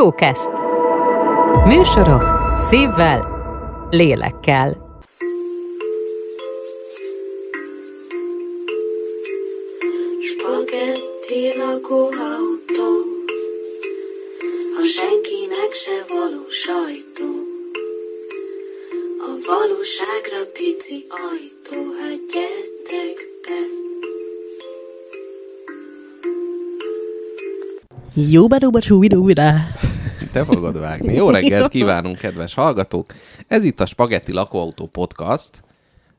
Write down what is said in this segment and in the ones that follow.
Showcast. Műsorok szívvel, lélekkel. Spagetti lakóautó, a senkinek se való sajtó. A valóságra pici ajtó, hát gyertek be. Jóba dóba csúvidóvidá. Te fogod vágni. Jó reggelt kívánunk, kedves hallgatók! Ez itt a Spagetti Lakóautó Podcast.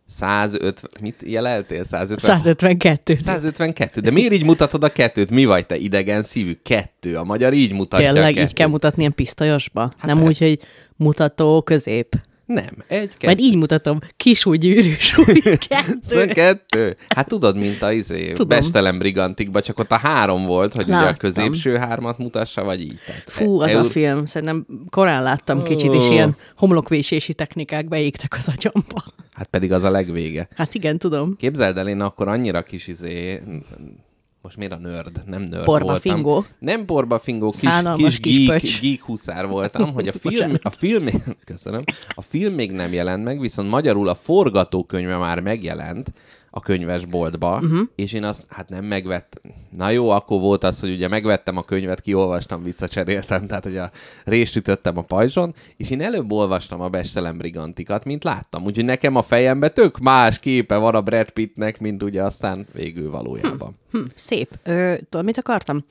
150... Mit jeleltél? 150... 152. 152. De miért így mutatod a kettőt? Mi vagy te idegen szívű? Kettő. A magyar így mutatja a Tényleg így kettőt. kell mutatni ilyen pisztolyosba? Hát Nem persze. úgy, hogy mutató közép. Nem, egy, kettő. Majd így mutatom. Kis úgy gyűrű, súly, kettő. Szóval kettő. Hát tudod, mint a izé, Tudom. Bestelem Brigantikban, csak ott a három volt, hogy ugye a Láttam. középső hármat mutassa, vagy így. Tehát Fú, az a eur- film, szerintem korán láttam kicsit, és Ó. ilyen homlokvésési technikák beégtek az agyamba. Hát pedig az a legvége. Hát igen, tudom. Képzeld el, én akkor annyira kis izé, most miért a nerd? Nem nerd Porba voltam. fingó. Nem porba fingó, kis, Szánalmas kis, kis geek, geek huszár voltam, hogy a film, a film, köszönöm, a film még nem jelent meg, viszont magyarul a forgatókönyve már megjelent a könyvesboltba, uh-huh. és én azt hát nem megvettem. Na jó, akkor volt az, hogy ugye megvettem a könyvet, kiolvastam, visszacseréltem, tehát hogy a részt ütöttem a pajzson, és én előbb olvastam a Bestelem Brigantikat, mint láttam. Úgyhogy nekem a fejemben tök más képe van a Brad Pittnek, mint ugye aztán végül valójában. Hm, szép. Ö, tudod, mit akartam?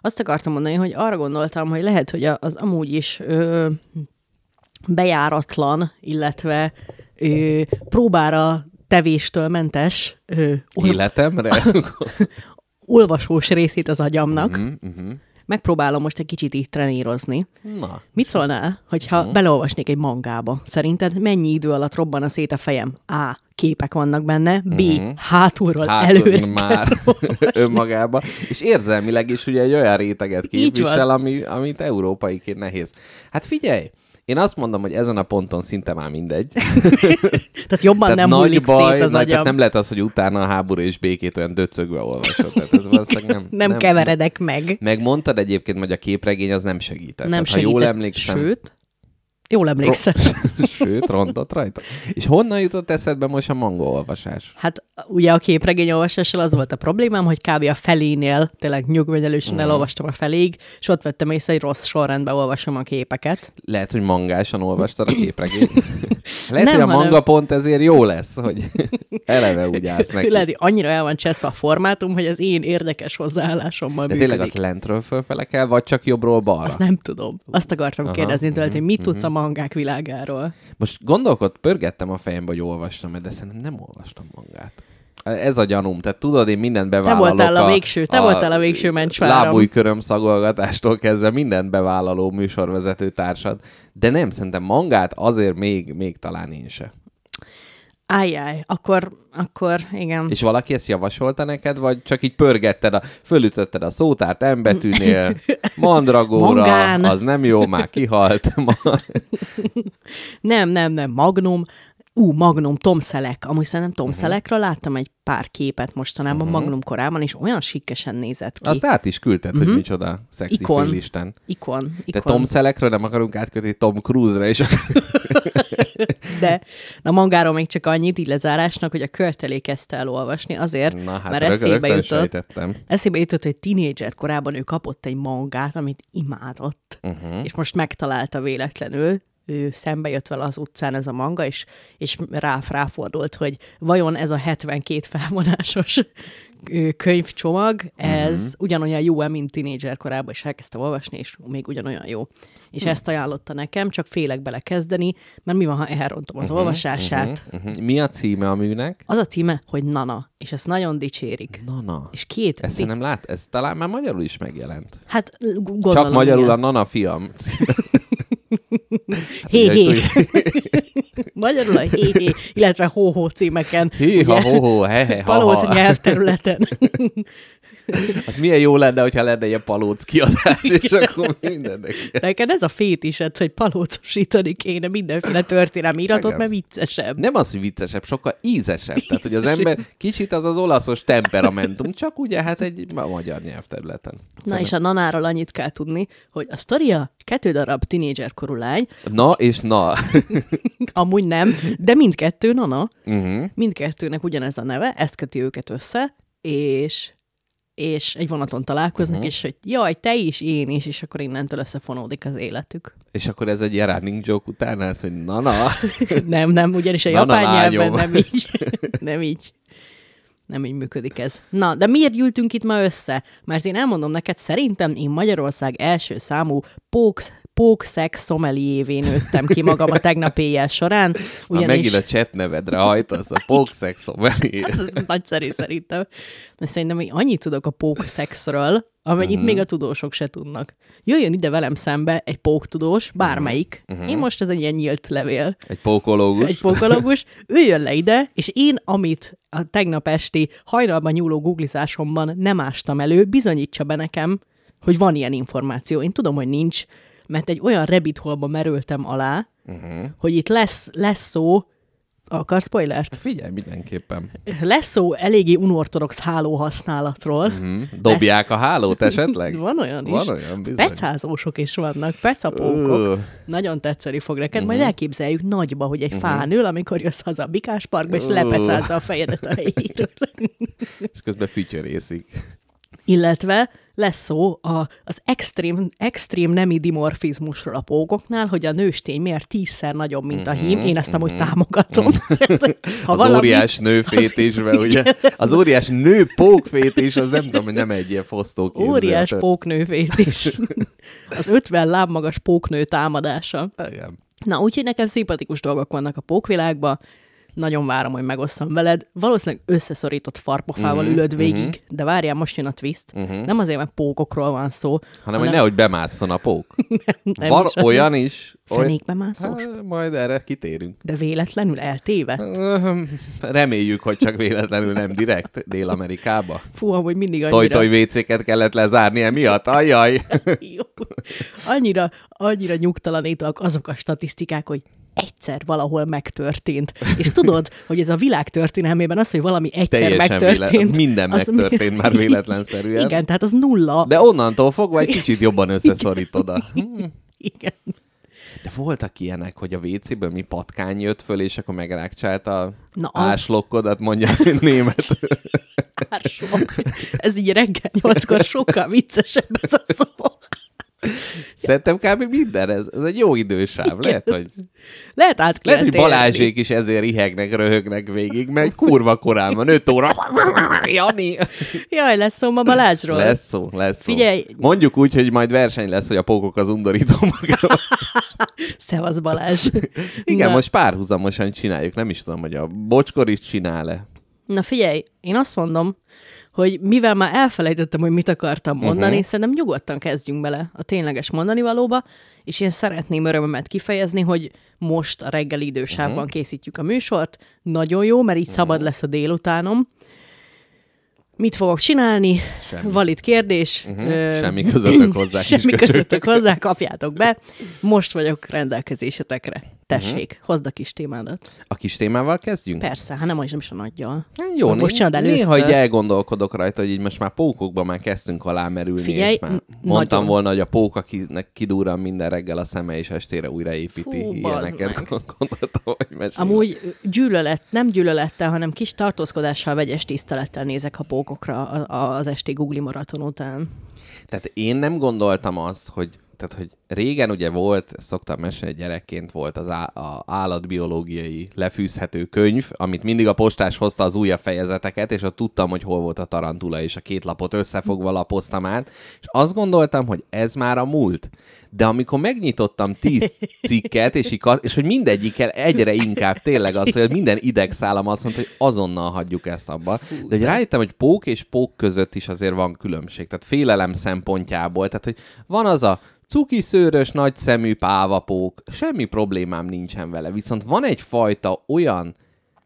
Azt akartam mondani, hogy arra gondoltam, hogy lehet, hogy az amúgy is ö, bejáratlan, illetve ö, próbára tevéstől mentes ö, ol- Életemre? olvasós részét az agyamnak. Mhm, mhm. Megpróbálom most egy kicsit így trenírozni. Na, Mit szólnál, hogyha Mhm. beleolvasnék egy mangába? Szerinted mennyi idő alatt robban szét a fejem? A. Képek vannak benne. B. Hátulról hát előre már önmagába. És érzelmileg is ugye egy olyan réteget képvisel, ami, amit európaiként nehéz. Hát figyelj, én azt mondom, hogy ezen a ponton szinte már mindegy. Tehát jobban nem hullik szét az nagy- agyam. tehát nem lehet az, hogy utána a háború és békét olyan döcögve olvasod. Tehát ez valószínűleg nem, nem, nem keveredek meg. Megmondtad egyébként, hogy a képregény az nem segített. Nem Tehát, segített. Ha jól emlékszem, Sőt, jól emlékszem. sőt, rontott rajta. És honnan jutott eszedbe most a manga olvasás? Hát ugye a képregény olvasással az volt a problémám, hogy kb. a felénél, tényleg nyugvegyelősen Mhm. elolvastam a feléig, és ott vettem észre, hogy rossz sorrendben olvasom a képeket. Lehet, hogy mangásan olvastad a képregényt. Lehet, Nem, hogy a hanem- manga pont ezért jó lesz, hogy eleve úgy állsz neki. Lehet, hogy annyira el van cseszve a formátum, hogy az én érdekes hozzáállásommal De működik. tényleg az lentről fölfele kell, vagy csak jobbról balra? Azt nem tudom. Azt akartam Aha, kérdezni tőled, hogy mit mhm, tudsz a mangák világáról. Most gondolkod, pörgettem a fejembe, hogy olvastam de szerintem nem olvastam mangát. Ez a gyanúm. Tehát tudod, én mindent bevállalok. voltál a végső- te voltál a végső mencsváram. Lábújköröm szagolgatástól kezdve mindent bevállaló műsorvezető társad. De nem, szerintem mangát azért még, még talán én se. Ájjáj, akkor, akkor igen. És valaki ezt javasolta neked, vagy csak így pörgetted, a, fölütötted a szótárt embetűnél, mandragóra, Mangán. az nem jó, már kihalt. Nem, nem, nem, Magnum. Ú, Magnum, Tom Selleck. Amúgy szerintem Tom Mhm. uh-huh. Láttam egy pár képet mostanában uh-huh. Magnum korában, és olyan sikkesen nézett ki. Azt át is küldted, hogy micsoda szexi Mhm. Ikon. félisten. Ikon, De ikon. Tom Selleckről nem akarunk átkötni Tom Cruise-ra, és De a mangáról még csak annyit így lezárásnak, hogy a körtelé kezdte el olvasni azért, Na hát mert eszébe jutott, sejtettem. eszébe jutott, hogy tínédzser korában ő kapott egy mangát, amit imádott, uh-huh. és most megtalálta véletlenül, ő szembe jött vele az utcán ez a manga, és, és rá, ráfordult, hogy vajon ez a 72 felvonásos könyvcsomag, ez uh-huh. ugyanolyan jó-e, mint tínédzser korában, és elkezdte olvasni, és még ugyanolyan jó. És uh-huh. ezt ajánlotta nekem, csak félek belekezdeni, mert mi van, ha elrontom az uh-huh. olvasását? Uh-huh. Uh-huh. Mi a címe a műnek? Az a címe, hogy Nana, és ezt nagyon dicsérik. Nana. És két... Ezt di- nem lát? Ez talán már magyarul is megjelent. Hát gondolom, Csak magyarul igen. a Nana fiam címe. Hé, hé. Ugye, Magyarul a hé, hé, illetve hó-hó címeken. Hí, ha, ugye, ho, ho, he, he, ha, Palóc ha. nyelvterületen. Az milyen jó lenne, hogyha lenne ilyen palóc kiadás, és akkor mindennek. Neked ez a fétised, hogy palócosítani kéne mindenféle történelmi iratot, Igen. mert viccesebb. Nem az, hogy viccesebb, sokkal ízesebb. Tehát, hogy az Ízesebb. ember kicsit az az olaszos temperamentum, csak ugye hát egy ma- magyar nyelvterületen. Na és a nanáról annyit kell tudni, hogy a sztoria kettő darab tinédzserkorú lány, Na és na. amúgy nem, de mindkettő nana, uh-huh. mindkettőnek ugyanez a neve, ez köti őket össze, és és egy vonaton találkoznak, uh-huh. és hogy jaj, te is, én is, és akkor innentől összefonódik az életük. És akkor ez egy ilyen running joke után ez, hogy na na. nem, nem, ugyanis a Na, na, japán nyelven nem így. nem így. Nem így működik ez. Na, de miért gyűltünk itt ma össze? Mert én elmondom neked, szerintem én Magyarország első számú pók, pókszex szomeliévé nőttem ki magam a tegnap éjjel során. Ugyanis... Ugyanis... megint a chat nevedre hajtasz, a pókszexom elé. Ez nagyszerű szerintem. De szerintem én annyit tudok a pókszexről, amennyit uh-huh. még a tudósok se tudnak. Jöjjön ide velem szembe egy póktudós, bármelyik. Mhm. Uh-huh. Én most ez egy ilyen nyílt levél. Egy pókológus. Egy pókológus, üljön le ide, és én, amit a tegnap esti hajnalban nyúló googlizásomban nem ástam elő, bizonyítsa be nekem, hogy van ilyen információ. Én tudom, hogy nincs, mert egy olyan rabbit hole merültem alá, uh-huh. hogy itt lesz, lesz szó, akar spoilert? Figyelj, mindenképpen. Lesz szó eléggé unortodox háló használatról. Hm? Dobják a hálót esetleg? Van olyan is. Van olyan, bizony. Pecázósok is vannak, pecapókok. Ö. Nagyon tetszeni fog neked, Mhm. majd elképzeljük nagyba, hogy egy fán ül, amikor jössz haza a Bikás Parkba, és Ö. lepecázza a fejedet a helyéről. És közben fütyörészik. Illetve lesz szó a, az extrém, extrém nemi dimorfizmusról a pókoknál, hogy a nőstény miért tízszer nagyobb, mint a hím. Én ezt amúgy támogatom. ha az óriás nőfétisbe, ugye? Az óriás nő pókfétis, az nem tudom, nem egy ilyen fosztó Óriás képzelet. póknőfét is. Az 50 lábmagas póknő támadása. Igen. Na, úgyhogy nekem szimpatikus dolgok vannak a pókvilágban. Nagyon várom, hogy megosszam veled. Valószínűleg összeszorított farpofával uh-huh, ülöd végig, uh-huh. de várjál, most jön a twist. Uh-huh. Nem azért, mert pókokról van szó, Hanem, hogy nehogy bemásszon a pók. nem Van is az- olyan is. Fenékbe mászós? Hát, majd erre kitérünk. De véletlenül eltéve? Öhm, Reméljük, hogy csak véletlenül nem direkt Dél-Amerikába. Fú, amúgy mindig annyira... Toj-toj WC-ket kellett lezárni emiatt. Ajjaj! Jó. Annyira, annyira nyugtalanítóak azok a statisztikák, hogy egyszer valahol megtörtént. És tudod, hogy ez a világ történelmében az, hogy valami egyszer Teljesen megtörtént. véletlen. Minden az megtörtént már véletlenszerűen. Igen, tehát az nulla. De onnantól fogva egy kicsit jobban összeszorítod a... Igen. De voltak ilyenek, hogy a WC-ből mi patkány jött föl, és akkor megrákcsált a Na az- áslokkodat, mondja a német. Már sok. Ez így reggel nyolckor sokkal viccesebb ez a szó. Szerintem kb. minden, ez, ez egy jó idősáv. Lehet, hogy, Lehet át lehet, hogy Balázsék is ezért ihegnek, röhögnek végig, mert kurva korán van, 5 óra. Jani! Jaj, lesz szó ma Balázsról. Lesz szó, lesz szó. Figyelj. Mondjuk úgy, hogy majd verseny lesz, hogy a pókok az undorító magával. Szevasz Balázs. Igen, Na. most párhuzamosan csináljuk. Nem is tudom, hogy a bocskor is csinál-e. Na figyelj, én azt mondom, hogy mivel már elfelejtettem, hogy mit akartam mondani, Mhm. uh-huh. szerintem nyugodtan kezdjünk bele a tényleges mondani valóba, és én szeretném örömömet kifejezni, hogy most a reggeli idősávban uh-huh. készítjük a műsort. Nagyon jó, mert így uh-huh. szabad lesz a délutánom. Mit fogok csinálni? Semmi. Valid kérdés. Ö, Semmi közöttök hozzá, Semmi közöttök hozzá, kapjátok be. Most vagyok rendelkezésetekre. Tessék, uh-huh. hozd a kis témádat. A kis témával kezdjünk? Persze, hát nem, nem is a nagyjal. Jó, Vagy most né- néha így elgondolkodok rajta, hogy így most már pókokban már kezdtünk alámerülni, Figyelj, és már mondtam nagyon. volna, hogy a pók, akinek kidurran minden reggel a szeme, és estére újraépíti Fú, ilyeneket, gondoltam, hogy mesélek. Amúgy gyűlölet, nem gyűlölettel, hanem kis tartózkodással, vegyes tisztelettel nézek a pókokra az esti Google maraton után. Tehát én nem gondoltam azt, hogy tehát, hogy régen ugye volt, szoktam mesélni, gyerekként volt az á- a állatbiológiai lefűzhető könyv, amit mindig a postás hozta az újabb fejezeteket, és ott tudtam, hogy hol volt a tarantula, és a két lapot összefogva lapoztam át, és azt gondoltam, hogy ez már a múlt. De amikor megnyitottam tíz cikket, és, ka- és hogy mindegyikkel egyre inkább tényleg az, hogy minden idegszálam azt mondta, hogy azonnal hagyjuk ezt abba. De hogy rájöttem, hogy pók és pók között is azért van különbség. Tehát félelem szempontjából. Tehát, hogy van az a cukiszőrös, nagyszemű pávapók, semmi problémám nincsen vele. Viszont van egyfajta olyan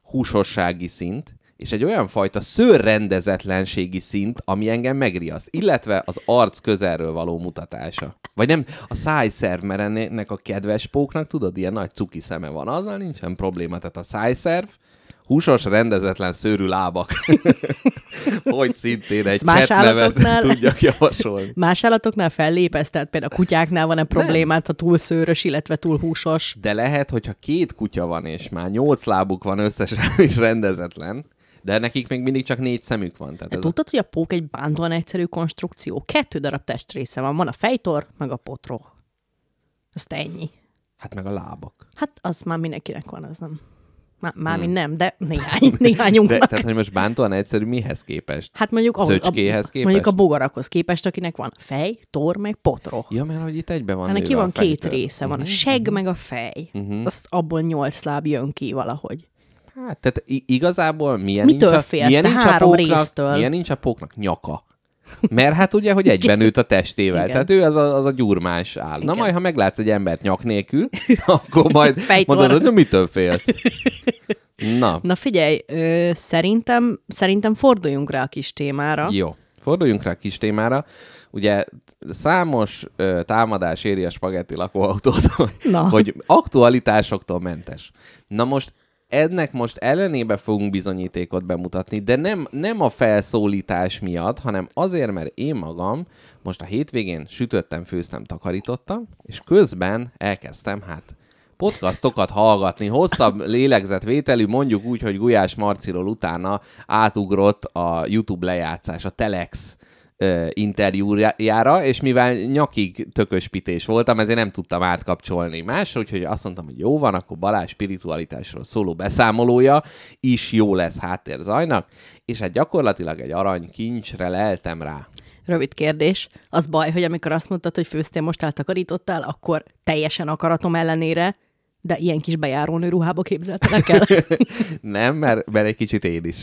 húsossági szint, és egy olyan fajta szőrrendezetlenségi szint, ami engem megriaszt, illetve az arc közelről való mutatása. Vagy nem, a szájszerv, mert ennek a kedves póknak, tudod, ilyen nagy cuki szeme van, azzal nincsen probléma. Tehát a szájszerv, húsos, rendezetlen szőrű lábak. hogy szintén egy más állatoknál- tudjak javasolni. Más állatoknál fellépesz, tehát például a kutyáknál van-e problémát, ha túl szőrös, illetve túl húsos? De lehet, hogyha két kutya van, és már nyolc lábuk van összesen, és rendezetlen, de nekik még mindig csak négy szemük van. Tehát De ez a... tudtad, hogy a pók egy bántóan egyszerű konstrukció? Kettő darab testrésze van. Van a fejtor, meg a potroh. Azt ennyi. Hát meg a lábak. Hát az már mindenkinek van, az nem. Már, már hmm. nem, de néhány, néhányunknak. De, tehát, hogy most bántóan egyszerű mihez képest? Hát mondjuk, Szöcskéhez a, képest? mondjuk a bogarakhoz képest, akinek van fej, tor, meg potroh. Ja, mert hogy itt egybe van neki van a két fejtől. része, van a Mhm, seg, mhm. meg a fej. Azt abból nyolc láb jön ki valahogy. Hát, tehát igazából milyen Mitől nincs a, félsz? milyen nincs három a póknak, résztől. Milyen nincs a póknak nyaka? Mert hát ugye, hogy egyben nőtt a testével. Igen. Tehát ő az a, az a gyurmás áll. Na Igen. majd, ha meglátsz egy embert nyak nélkül, akkor majd Fejtor. mondod, hogy na, mitől félsz? Na, Na figyelj, ö, szerintem, szerintem forduljunk rá a kis témára. jó. Forduljunk rá a kis témára. Ugye számos ö, támadás éri a spagetti lakóautót, hogy, Na. hogy aktualitásoktól mentes. Na most ennek most ellenébe fogunk bizonyítékot bemutatni, de nem, nem a felszólítás miatt, hanem azért, mert én magam most a hétvégén sütöttem, főztem, takarítottam, és közben elkezdtem, hát podcastokat hallgatni, hosszabb lélegzetvételű, mondjuk úgy, hogy Gulyás Marciról utána átugrott a YouTube lejátszás, a Telex interjújára, és mivel nyakig tököspités voltam, ezért nem tudtam átkapcsolni másra, úgyhogy azt mondtam, hogy jó van, akkor Balázs spiritualitásról szóló beszámolója is jó lesz háttérzajnak, és hát gyakorlatilag egy arany kincsre leltem rá. Rövid kérdés. Az baj, hogy amikor azt mondtad, hogy főztél, most eltakarítottál, akkor teljesen akaratom ellenére, de ilyen kis bejárónő ruhába képzeltelek el. Nem, mert, mert egy kicsit én is.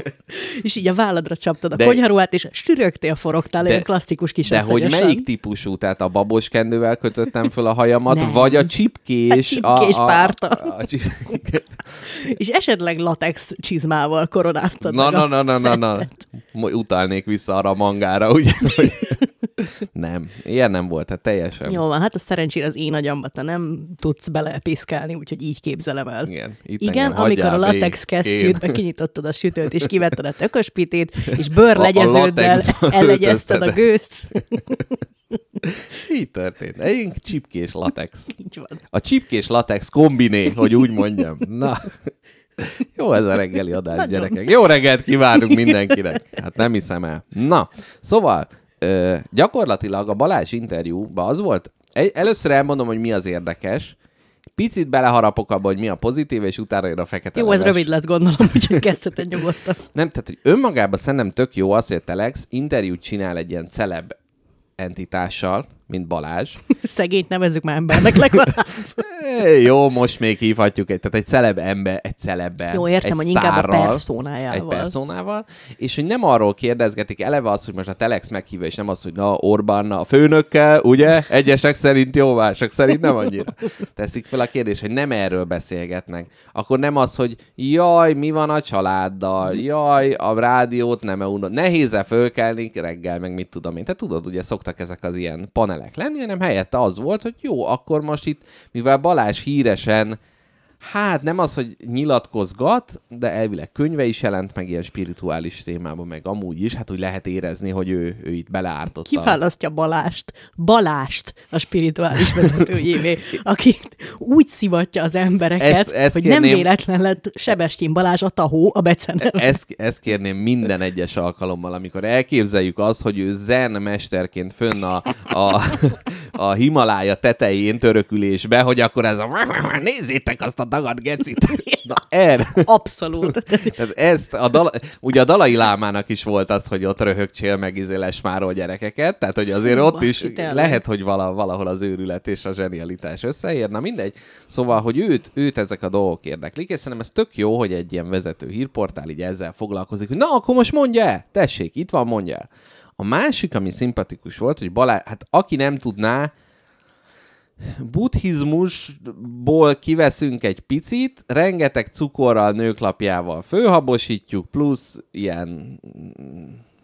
és így a válladra csaptad a De- konyharuhát, és sürögtél, forogtál, olyan klasszikus kis De hogy melyik típusú? Tehát a babos kendővel kötöttem föl a hajamat, Nem. vagy a csipkés? A csipkés párta. A, a, csip... És esetleg latex csizmával koronáztad na, meg na, a na, na, na, na. Mo- Utalnék vissza arra a mangára, ugye? Nem, ilyen nem volt, tehát teljesen. Jó van, hát a szerencsére az én agyamba te nem tudsz belepiszkálni, úgyhogy így képzelem el. Igen, itt Igen, amikor a latex kesztyűtbe kinyitottad a sütőt, és kivetted a tököspitét, és bőrlegyeződdel latexba ellegyezted a gőzt. Így történt. Egy csipkés latex. Így van. A csipkés latex kombiné, hogy úgy mondjam. Na, jó ez a reggeli adás, Nagyon. gyerekek. Jó reggelt kívánunk mindenkinek. Hát nem hiszem el. Na, szóval ö, gyakorlatilag a Balázs interjúban az volt, először elmondom, hogy mi az érdekes, picit beleharapok abba, hogy mi a pozitív, és utána jön a fekete Jó, ez leves. rövid lesz, gondolom, úgyhogy kezdheted nyugodtan. Nem, tehát, hogy önmagában szerintem tök jó az, hogy a Telex interjút csinál egy ilyen celeb entitással, mint Balázs. Szegényt nevezzük már embernek legalább. É, jó, most még hívhatjuk egy, tehát egy celeb ember, egy celebben, Jó, értem, egy hogy inkább a sztárral, personájával. Egy personával, és hogy nem arról kérdezgetik eleve az, hogy most a Telex meghívja, és nem az, hogy na Orbán a főnökkel, ugye? Egyesek szerint jó, mások szerint nem annyira. Teszik fel a kérdés, hogy nem erről beszélgetnek. Akkor nem az, hogy jaj, mi van a családdal, jaj, a rádiót nem unod. Nehéz-e fölkelni reggel, meg mit tudom én. Te tudod, ugye szoktak ezek az ilyen panelek lenni, hanem helyette az volt, hogy jó, akkor most itt, mivel Balázs híresen Hát nem az, hogy nyilatkozgat, de elvileg könyve is jelent meg ilyen spirituális témában, meg amúgy is, hát úgy lehet érezni, hogy ő, ő itt beleártotta. Ki választja Balást? Balást a spirituális vezetőjévé, aki úgy szivatja az embereket, Ezt- ezt hogy nem kérném- véletlen lett Sebestyén Balázs a tahó a beceneve. Ezt, ezt kérném minden egyes alkalommal, amikor elképzeljük azt, hogy ő zen mesterként fönn a, a, a Himalája tetején törökülésbe, hogy akkor ez a nézzétek azt a dagad gecit. Na, erre. Abszolút. Tehát ezt a dala, ugye a Dalai Lámának is volt az, hogy ott röhögcsél meg izé lesmárol gyerekeket, tehát hogy azért Hú, ott is tényleg. lehet, hogy vala, valahol az őrület és a zsenialitás összeér, na mindegy. Szóval, hogy őt, őt ezek a dolgok érdeklik, és szerintem ez tök jó, hogy egy ilyen vezető hírportál így ezzel foglalkozik, hogy na, akkor most mondja el, tessék, itt van, mondja el. A másik, ami szimpatikus volt, hogy Balázs, hát aki nem tudná, buddhizmusból kiveszünk egy picit, rengeteg cukorral, nőklapjával főhabosítjuk, plusz ilyen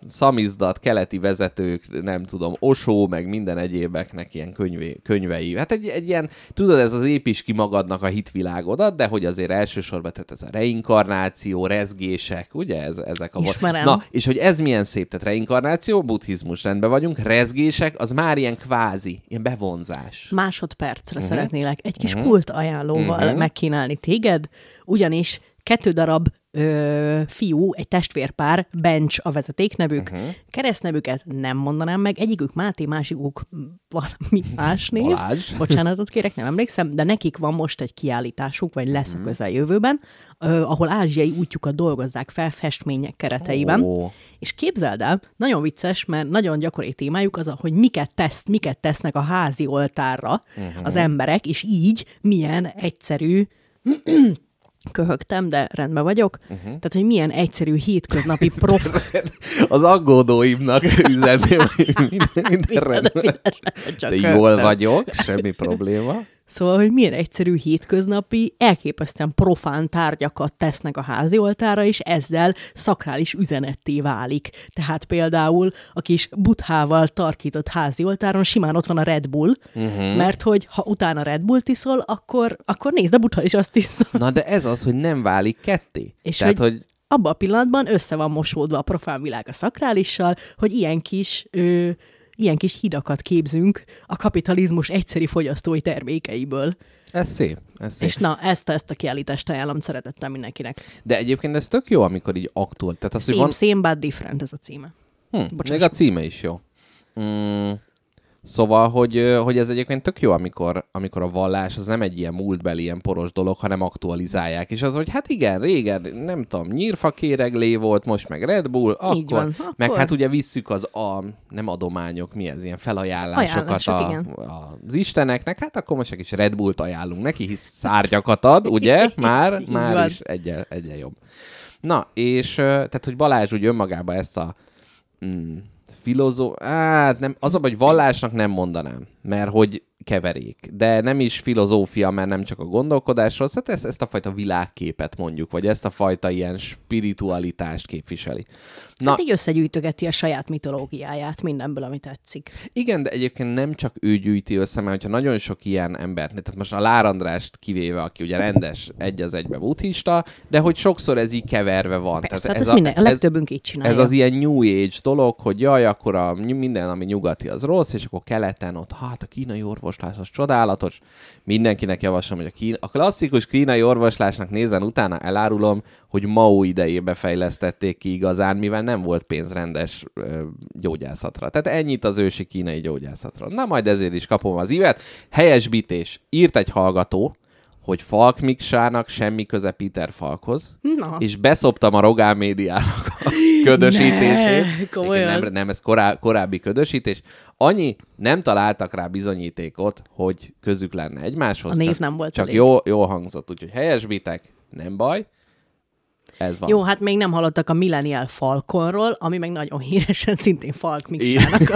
szamizdat, keleti vezetők, nem tudom, Osó, meg minden egyébeknek ilyen könyvé, könyvei. Hát egy, egy ilyen, tudod, ez az építs ki magadnak a hitvilágodat, de hogy azért elsősorban, tehát ez a reinkarnáció, rezgések, ugye, ez, ezek a... Ismerem. Na, és hogy ez milyen szép, tehát reinkarnáció, buddhizmus, rendben vagyunk, rezgések, az már ilyen kvázi, ilyen bevonzás. Másodpercre uh-huh. szeretnélek egy kis uh-huh. kult ajánlóval uh-huh. megkínálni téged, ugyanis kettő darab ö, fiú, egy testvérpár, Bench a vezetéknevük, uh-huh. keresztnevüket nem mondanám meg, egyikük Máté, másikuk valami más név. Balázs. Bocsánatot kérek, nem emlékszem, de nekik van most egy kiállításuk, vagy lesz uh-huh. a közeljövőben, ö, ahol ázsiai útjukat dolgozzák fel festmények kereteiben. Ó. És képzeld el, nagyon vicces, mert nagyon gyakori témájuk az, hogy miket, tesz, miket tesznek a házi oltárra uh-huh. az emberek, és így milyen egyszerű köhögtem, de rendben vagyok. Uh-huh. Tehát, hogy milyen egyszerű hétköznapi prof... Az aggódóimnak üzenném, hogy minden, minden rendben. Csak De jól vagyok, semmi probléma. Szóval, hogy milyen egyszerű hétköznapi, elképesztően profán tárgyakat tesznek a házi oltára, és ezzel szakrális üzenetté válik. Tehát például a kis buthával tarkított házi oltáron simán ott van a Red Bull, uh-huh. mert hogy ha utána Red Bull iszol, akkor, akkor nézd, a butha is azt iszol. Na de ez az, hogy nem válik ketté. És Tehát, hogy- hogy abban a pillanatban össze van mosódva a profán világ a szakrálissal, hogy ilyen kis, ö, ilyen kis hidakat képzünk a kapitalizmus egyszeri fogyasztói termékeiből. ez szép. Ez szép. És na, ezt, ezt a kiállítást ajánlom szeretettel mindenkinek. De egyébként ez tök jó, amikor így aktuál. Tehát az, hogy Same, van... same but different ez a címe. Hm, Bocsáss még a címe is jó. Mm, szóval, hogy, hogy ez egyébként tök jó, amikor, amikor a vallás az nem egy ilyen múltbeli, ilyen poros dolog, hanem aktualizálják. És az, hogy hát igen, régen, nem tudom, nyírfa kéreglé volt, most meg Red Bull, akkor, van, meg akkor. hát ugye visszük az a, nem adományok, mi ez, ilyen felajánlásokat Ajánlások, a, igen. az isteneknek, hát akkor most egy kis Red Bullt ajánlunk neki, hisz szárgyakat ad, ugye? Már, már van. is egyen, egyen jobb. Na, és tehát, hogy Balázs úgy önmagában ezt a mm, filozó... Hát nem, az a hogy vallásnak nem mondanám, mert hogy keverék. De nem is filozófia, mert nem csak a gondolkodásról, szóval ezt, ezt a fajta világképet mondjuk, vagy ezt a fajta ilyen spiritualitást képviseli. Na. Hát így összegyűjtögeti a saját mitológiáját mindenből, ami tetszik. Igen, de egyébként nem csak ő gyűjti össze, mert hogyha nagyon sok ilyen ember, tehát most a Lár Andrást kivéve, aki ugye rendes egy az egybe buddhista, de hogy sokszor ez így keverve van. Persze, hát ez, minden, a legtöbbünk így csinálja. Ez az ilyen New Age dolog, hogy jaj, akkor a, minden, ami nyugati, az rossz, és akkor keleten ott, hát a kínai orvoslás csodálatos. Mindenkinek javaslom, hogy a, kína, a klasszikus kínai orvoslásnak nézen utána elárulom, hogy Mao idejébe fejlesztették ki igazán, mivel nem volt pénz rendes ö, gyógyászatra. Tehát ennyit az ősi kínai gyógyászatra. Na majd ezért is kapom az ívet. Helyesbítés. Írt egy hallgató, hogy Falk Miksának semmi köze Peter Falkhoz, Na. és beszoptam a Rogán médiának a ködösítését. Ne, Nem, nem, ez korá, korábbi ködösítés. Annyi, nem találtak rá bizonyítékot, hogy közük lenne egymáshoz. A név csak, nem volt Csak elég. jól, jól hangzott, úgyhogy helyesbitek, nem baj. Ez van. Jó, hát még nem hallottak a Millennial Falconról, ami meg nagyon híresen szintén Falk Miksának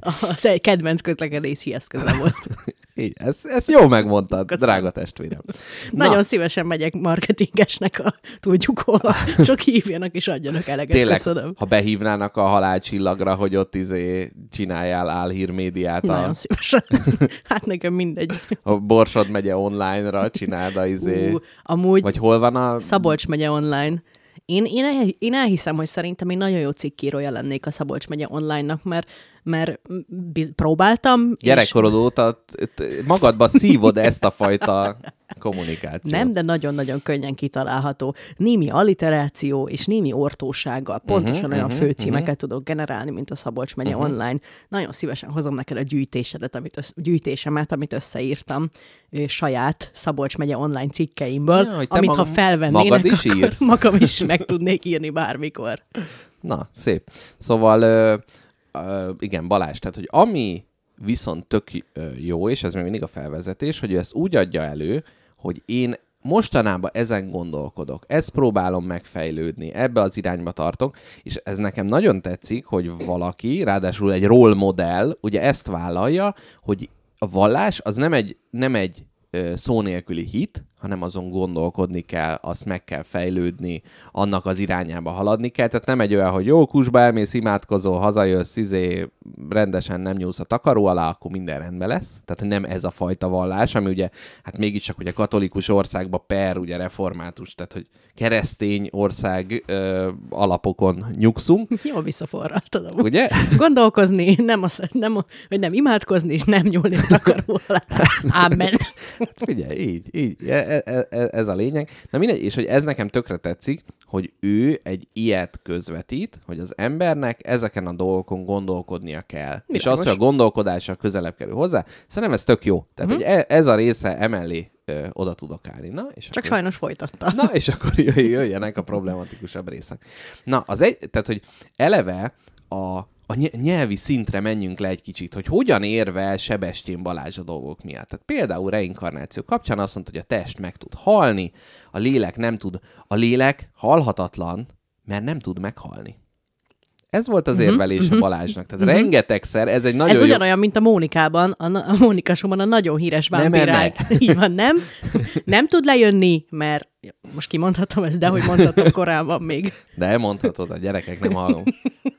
a, az egy kedvenc közlekedési eszköze volt. Így, ezt, ezt jól megmondtad, drága testvérem. Na, Nagyon szívesen megyek marketingesnek a tudjuk hol, csak hívjanak és adjanak eleget. tényleg, Köszönöm. ha behívnának a halálcsillagra, hogy ott izé csináljál álhírmédiát Nagyon a, szívesen. Hát nekem mindegy. a Borsod megye online-ra, csináld a izé... Ú, amúgy Vagy hol van a... Szabolcs megye online. Én, én, el, én elhiszem, hogy szerintem én nagyon jó cikkírója lennék a Szabolcs megye online-nak, mert, mert biz, próbáltam. és- Gyerekkorod óta t- t- magadba szívod ezt a fajta kommunikációt. Nem, de nagyon-nagyon könnyen kitalálható. Némi alliteráció és némi ortósággal pontosan uh-huh, olyan főcímeket uh-huh. tudok generálni, mint a Szabolcs megye uh-huh. online. Nagyon szívesen hozom neked a gyűjtésedet, amit össz, gyűjtésemet, amit összeírtam saját Szabolcs megye online cikkeimből, Ja, amit ha magam- felvennének, magad is akkor írsz. magam is meg tudnék írni bármikor. Na, szép. Szóval, ö, igen, Balázs, tehát, hogy ami viszont tök jó, és ez még mindig a felvezetés, hogy ő ezt úgy adja elő, hogy én mostanában ezen gondolkodok, ezt próbálom megfejlődni, ebbe az irányba tartok, és ez nekem nagyon tetszik, hogy valaki, ráadásul egy role modell, ugye ezt vállalja, hogy a vallás az nem egy, nem egy szó nélküli hit, hanem azon gondolkodni kell, azt meg kell fejlődni, annak az irányába haladni kell. Tehát nem egy olyan, hogy jó kusba elmész, imádkozol, hazajössz, izé, rendesen nem nyúlsz a takaró alá, akkor minden rendben lesz. Tehát nem ez a fajta vallás, ami ugye, hát mégiscsak ugye katolikus országba per, ugye református, tehát hogy keresztény ország ö, alapokon nyugszunk. Jól visszaforraltad. Ugye? Gondolkozni, nem, az, nem, vagy nem imádkozni, és nem nyúlni a takaró alá. Ámen. Hát figyelj, így, így, e- ez a lényeg. Na mindegy, és hogy ez nekem tökre tetszik, hogy ő egy ilyet közvetít, hogy az embernek ezeken a dolgokon gondolkodnia kell. És Világos. az, hogy a gondolkodása közelebb kerül hozzá, szerintem ez tök jó. Tehát, uh-huh. hogy e- ez a része emellé ö, oda tudok állni. Na, és Csak akkor... sajnos folytatta. Na, és akkor jöjj- jöjjenek a problematikusabb részek. Na, az egy, tehát, hogy eleve a, a ny- nyelvi szintre menjünk le egy kicsit, hogy hogyan érvel Sebestyén Balázs a dolgok miatt. Tehát például reinkarnáció kapcsán azt mondta, hogy a test meg tud halni, a lélek nem tud, a lélek halhatatlan, mert nem tud meghalni. Ez volt az érvelése Balázsnak. Tehát rengetegszer, ez egy nagyon Ez jó... ugyanolyan, mint a Mónikában, a, a Mónika Showban a nagyon híres Nem vámpirák. Így van, nem? Nem tud lejönni, mert most kimondhatom ezt, de hogy mondhatom korábban még. De mondhatod, a gyerekek nem hallunk.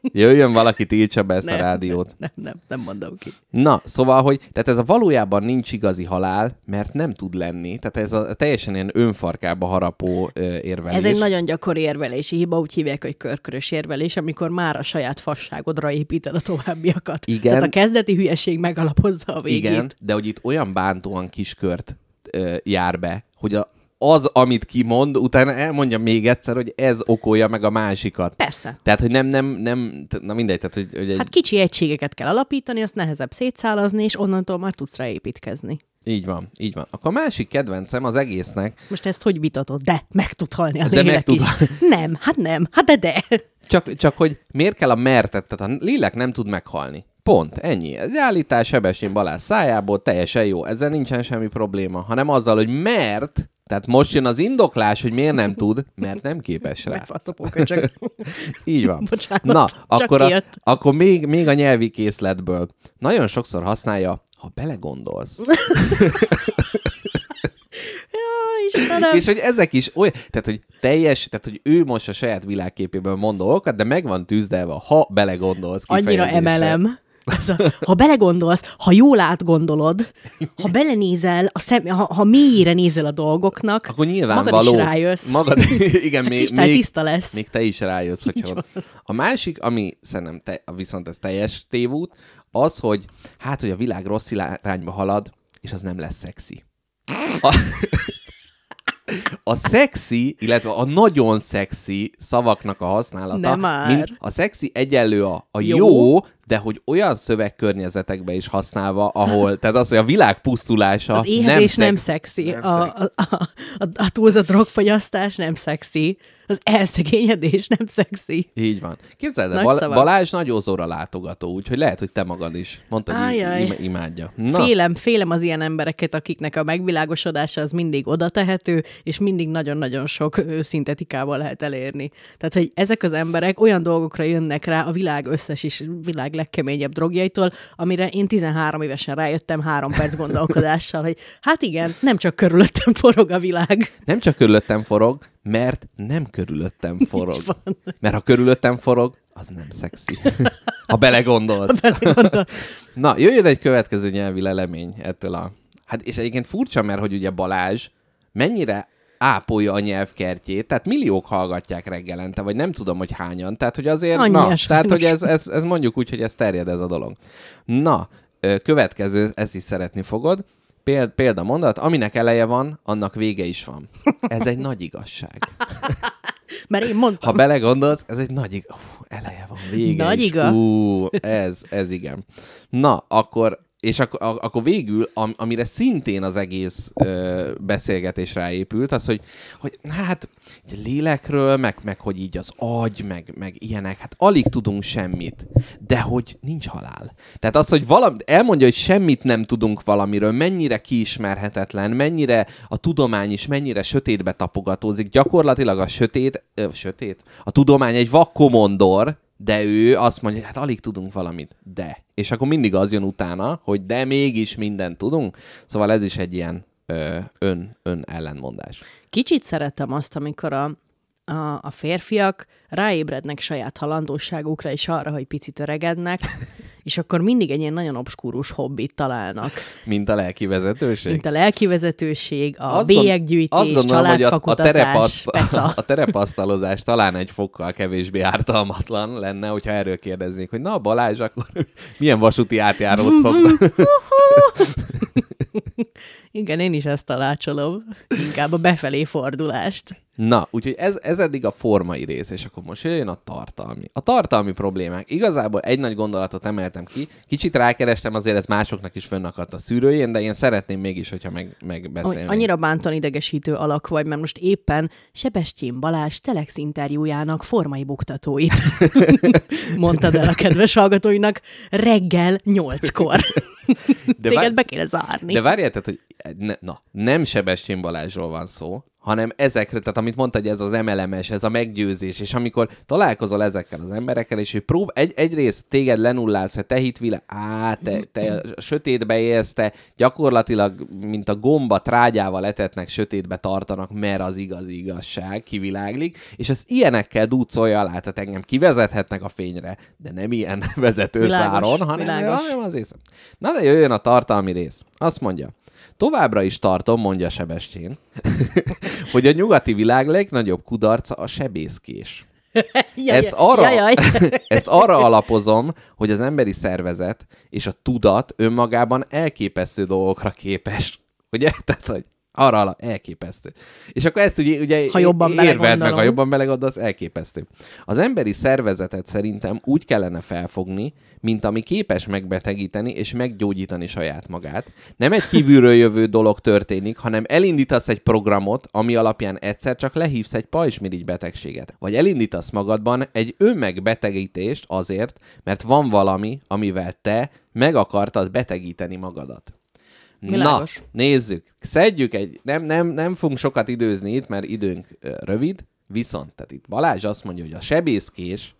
Jöjjön valaki, tiltsa be ezt a rádiót. Nem, nem, nem mondom ki. Na, szóval, hogy tehát ez a valójában nincs igazi halál, mert nem tud lenni. Tehát ez a teljesen ilyen önfarkába harapó ö, érvelés. Ez egy nagyon gyakori érvelési hiba, úgy hívják, hogy körkörös érvelés, amikor már a saját fasságodra építed a továbbiakat. Igen. Tehát a kezdeti hülyeség megalapozza a végét. Igen, de hogy itt olyan bántóan kiskört ö, jár be, hogy a, az, amit kimond, utána elmondja még egyszer, hogy ez okolja meg a másikat. Persze. Tehát, hogy nem, nem, nem, na mindegy, tehát, hogy, hogy egy, Hát kicsi egységeket kell alapítani, azt nehezebb szétszálazni, és onnantól már tudsz rá építkezni. így van, így van. Akkor a másik kedvencem az egésznek, Most ezt hogy vitatod? De meg tud halni a De lélek meg tud- is. Nem, hát nem, hát de de. Csak, csak hogy miért kell a mertet, tehát a lélek nem tud meghalni. Pont, ennyi. Ez egy állítás Sebestyén Balázs szájából, teljesen jó. Ezzel nincsen semmi probléma, hanem azzal, hogy mert, tehát most jön az indoklás, hogy miért nem tud, mert nem képes rá. Megfaszopóköcsök. Így van. Bocsánat, Na, csak akkor, a, akkor még, még a nyelvi készletből. Nagyon sokszor használja, ha belegondolsz. Istenem. És hogy ezek is olyan, tehát hogy teljes, tehát hogy ő most a saját világképéből mond dolgokat, de meg van tűzdelve, ha belegondolsz Annyira emelem. Ez a, ha belegondolsz, ha jól átgondolod, ha belenézel, a szem, ha, ha mélyére nézel a dolgoknak, Akkor nyilván magad való. is rájössz. Magad, igen, még, még, tiszta lesz. még te is rájössz, hogyha. A másik, ami szerintem te, viszont ez teljes tévút, az, hogy hát, hogy a világ rossz irányba halad, és az nem lesz szexi. A, a szexi, illetve a nagyon szexi szavaknak a használata, Nem már. mint a szexi egyenlő a, a jó. Jó. De hogy olyan szövegkörnyezetekbe is használva, ahol, tehát az, hogy a világ pusztulása Az éhezés nem, szex- szexi, nem a, a, a, a, a túlzott drogfogyasztás nem szexi, az elszegényedés nem szexi. Így van. Képzeld el, Nagy Bal-. Balázs nagy Ózora látogató, úgyhogy lehet, hogy te magad is. Mondtad, hogy im- imádja. Na, Félem, félem az ilyen embereket, akiknek a megvilágosodása az mindig oda tehető, és mindig nagyon-nagyon sok szintetikával lehet elérni. Tehát, hogy ezek az emberek olyan dolgokra jönnek rá a világ összes is, világ legkeményebb drogjaitól, amire én 13 évesen rájöttem három perc gondolkodással, hogy hát igen, nem csak körülöttem forog a világ. nem csak körülöttem forog, mert nem körülöttem forog. Mert ha körülöttem forog, az nem szexi. ha belegondolsz. Na, jöjjön egy következő nyelvi lelemény ettől a... Hát és egyébként furcsa, mert hogy ugye Balázs mennyire ápolja a nyelvkertjét, tehát milliók hallgatják reggelente, vagy nem tudom, hogy hányan. Tehát, hogy azért, Annyi na, tehát, hogy ez, ez, ez mondjuk úgy, hogy ez terjed ez a dolog. Na, következő, ezt is szeretni fogod. Péld, példamondat, aminek eleje van, annak vége is van. Ez egy nagy igazság. Mert én mondtam, Ha belegondolsz, ez egy nagy igaz. Ú, eleje van, vége Nagy is. iga. Ú, ez, ez igen. Na, akkor, és akkor, akkor végül, am, amire szintén az egész ö, beszélgetés ráépült, az, hogy, hogy hát lélekről, meg, meg hogy így az agy, meg, meg ilyenek, hát alig tudunk semmit, de hogy nincs halál. Tehát az, hogy valami, elmondja, hogy semmit nem tudunk valamiről, mennyire kiismerhetetlen, mennyire a tudomány is mennyire sötétbe tapogatózik, gyakorlatilag a sötét, ö, sötét, a tudomány egy vakkomondor, de ő azt mondja, hát alig tudunk valamit, de. És akkor mindig az jön utána, hogy de mégis mindent tudunk. Szóval ez is egy ilyen ö, ön, ön ellenmondás. Kicsit szeretem azt, amikor a, a, a férfiak ráébrednek saját halandóságukra, és arra, hogy picit öregednek, és akkor mindig egy ilyen nagyon obskúrus hobbit találnak. Mint a lelki vezetőség? Mint a lelki vezetőség, a azt bélyeggyűjtés, azt gondolom, hogy a, a, terepaszt, a terepasztalozás talán egy fokkal kevésbé ártalmatlan lenne, hogyha erről kérdeznék, hogy na Balázs, akkor milyen vasúti átjárót szokta? Igen, én is ezt tanácsolom. Inkább a befelé fordulást. Na, úgyhogy ez, ez eddig a formai rész, és akkor most jöjjön a tartalmi. A tartalmi problémák. Igazából egy nagy gondolatot emeltem ki, kicsit rákerestem, azért ez másoknak is fönnakadt a szűrőjén, de én szeretném mégis, hogyha meg, megbeszélni. Annyira bántan idegesítő alak vagy, mert most éppen Sebestyén Balázs Telex interjújának formai buktatóit mondtad el a kedves hallgatóinak reggel nyolckor. De Téged vár... be kéne zárni. De várjál, tehát, hogy ne, na, nem Sebestyén Balázsról van szó, hanem ezekről, tehát amit mondta, hogy ez az emelemes, ez a meggyőzés, és amikor találkozol ezekkel az emberekkel, és ő prób, egy, egyrészt téged lenullálsz, te hitvile, á, te, te a sötétbe élsz, te gyakorlatilag, mint a gomba trágyával etetnek, sötétbe tartanak, mert az igazi igazság kiviláglik, és az ilyenekkel dúcolja alá, tehát engem kivezethetnek a fényre, de nem ilyen vezetőszáron, hanem, hanem az észre. Na de jöjjön a tartalmi rész. Azt mondja, Továbbra is tartom, mondja Sebestyén, hogy a nyugati világ legnagyobb kudarca a sebészkés. Jaj, ezt, arra, jaj, ezt arra alapozom, hogy az emberi szervezet és a tudat önmagában elképesztő dolgokra képes. Ugye? Tehát, hogy arra ala, elképesztő. És akkor ezt ugye, ugye ha jobban érved meg, ha jobban belegondolsz, elképesztő. Az emberi szervezetet szerintem úgy kellene felfogni, mint ami képes megbetegíteni és meggyógyítani saját magát. Nem egy kívülről jövő dolog történik, hanem elindítasz egy programot, ami alapján egyszer csak lehívsz egy pajsmirigy betegséget. Vagy elindítasz magadban egy önmegbetegítést azért, mert van valami, amivel te meg akartad betegíteni magadat. Világos. Na, nézzük. Szedjük egy... Nem, nem, nem fogunk sokat időzni itt, mert időnk rövid, viszont, tehát itt Balázs azt mondja, hogy a sebészkés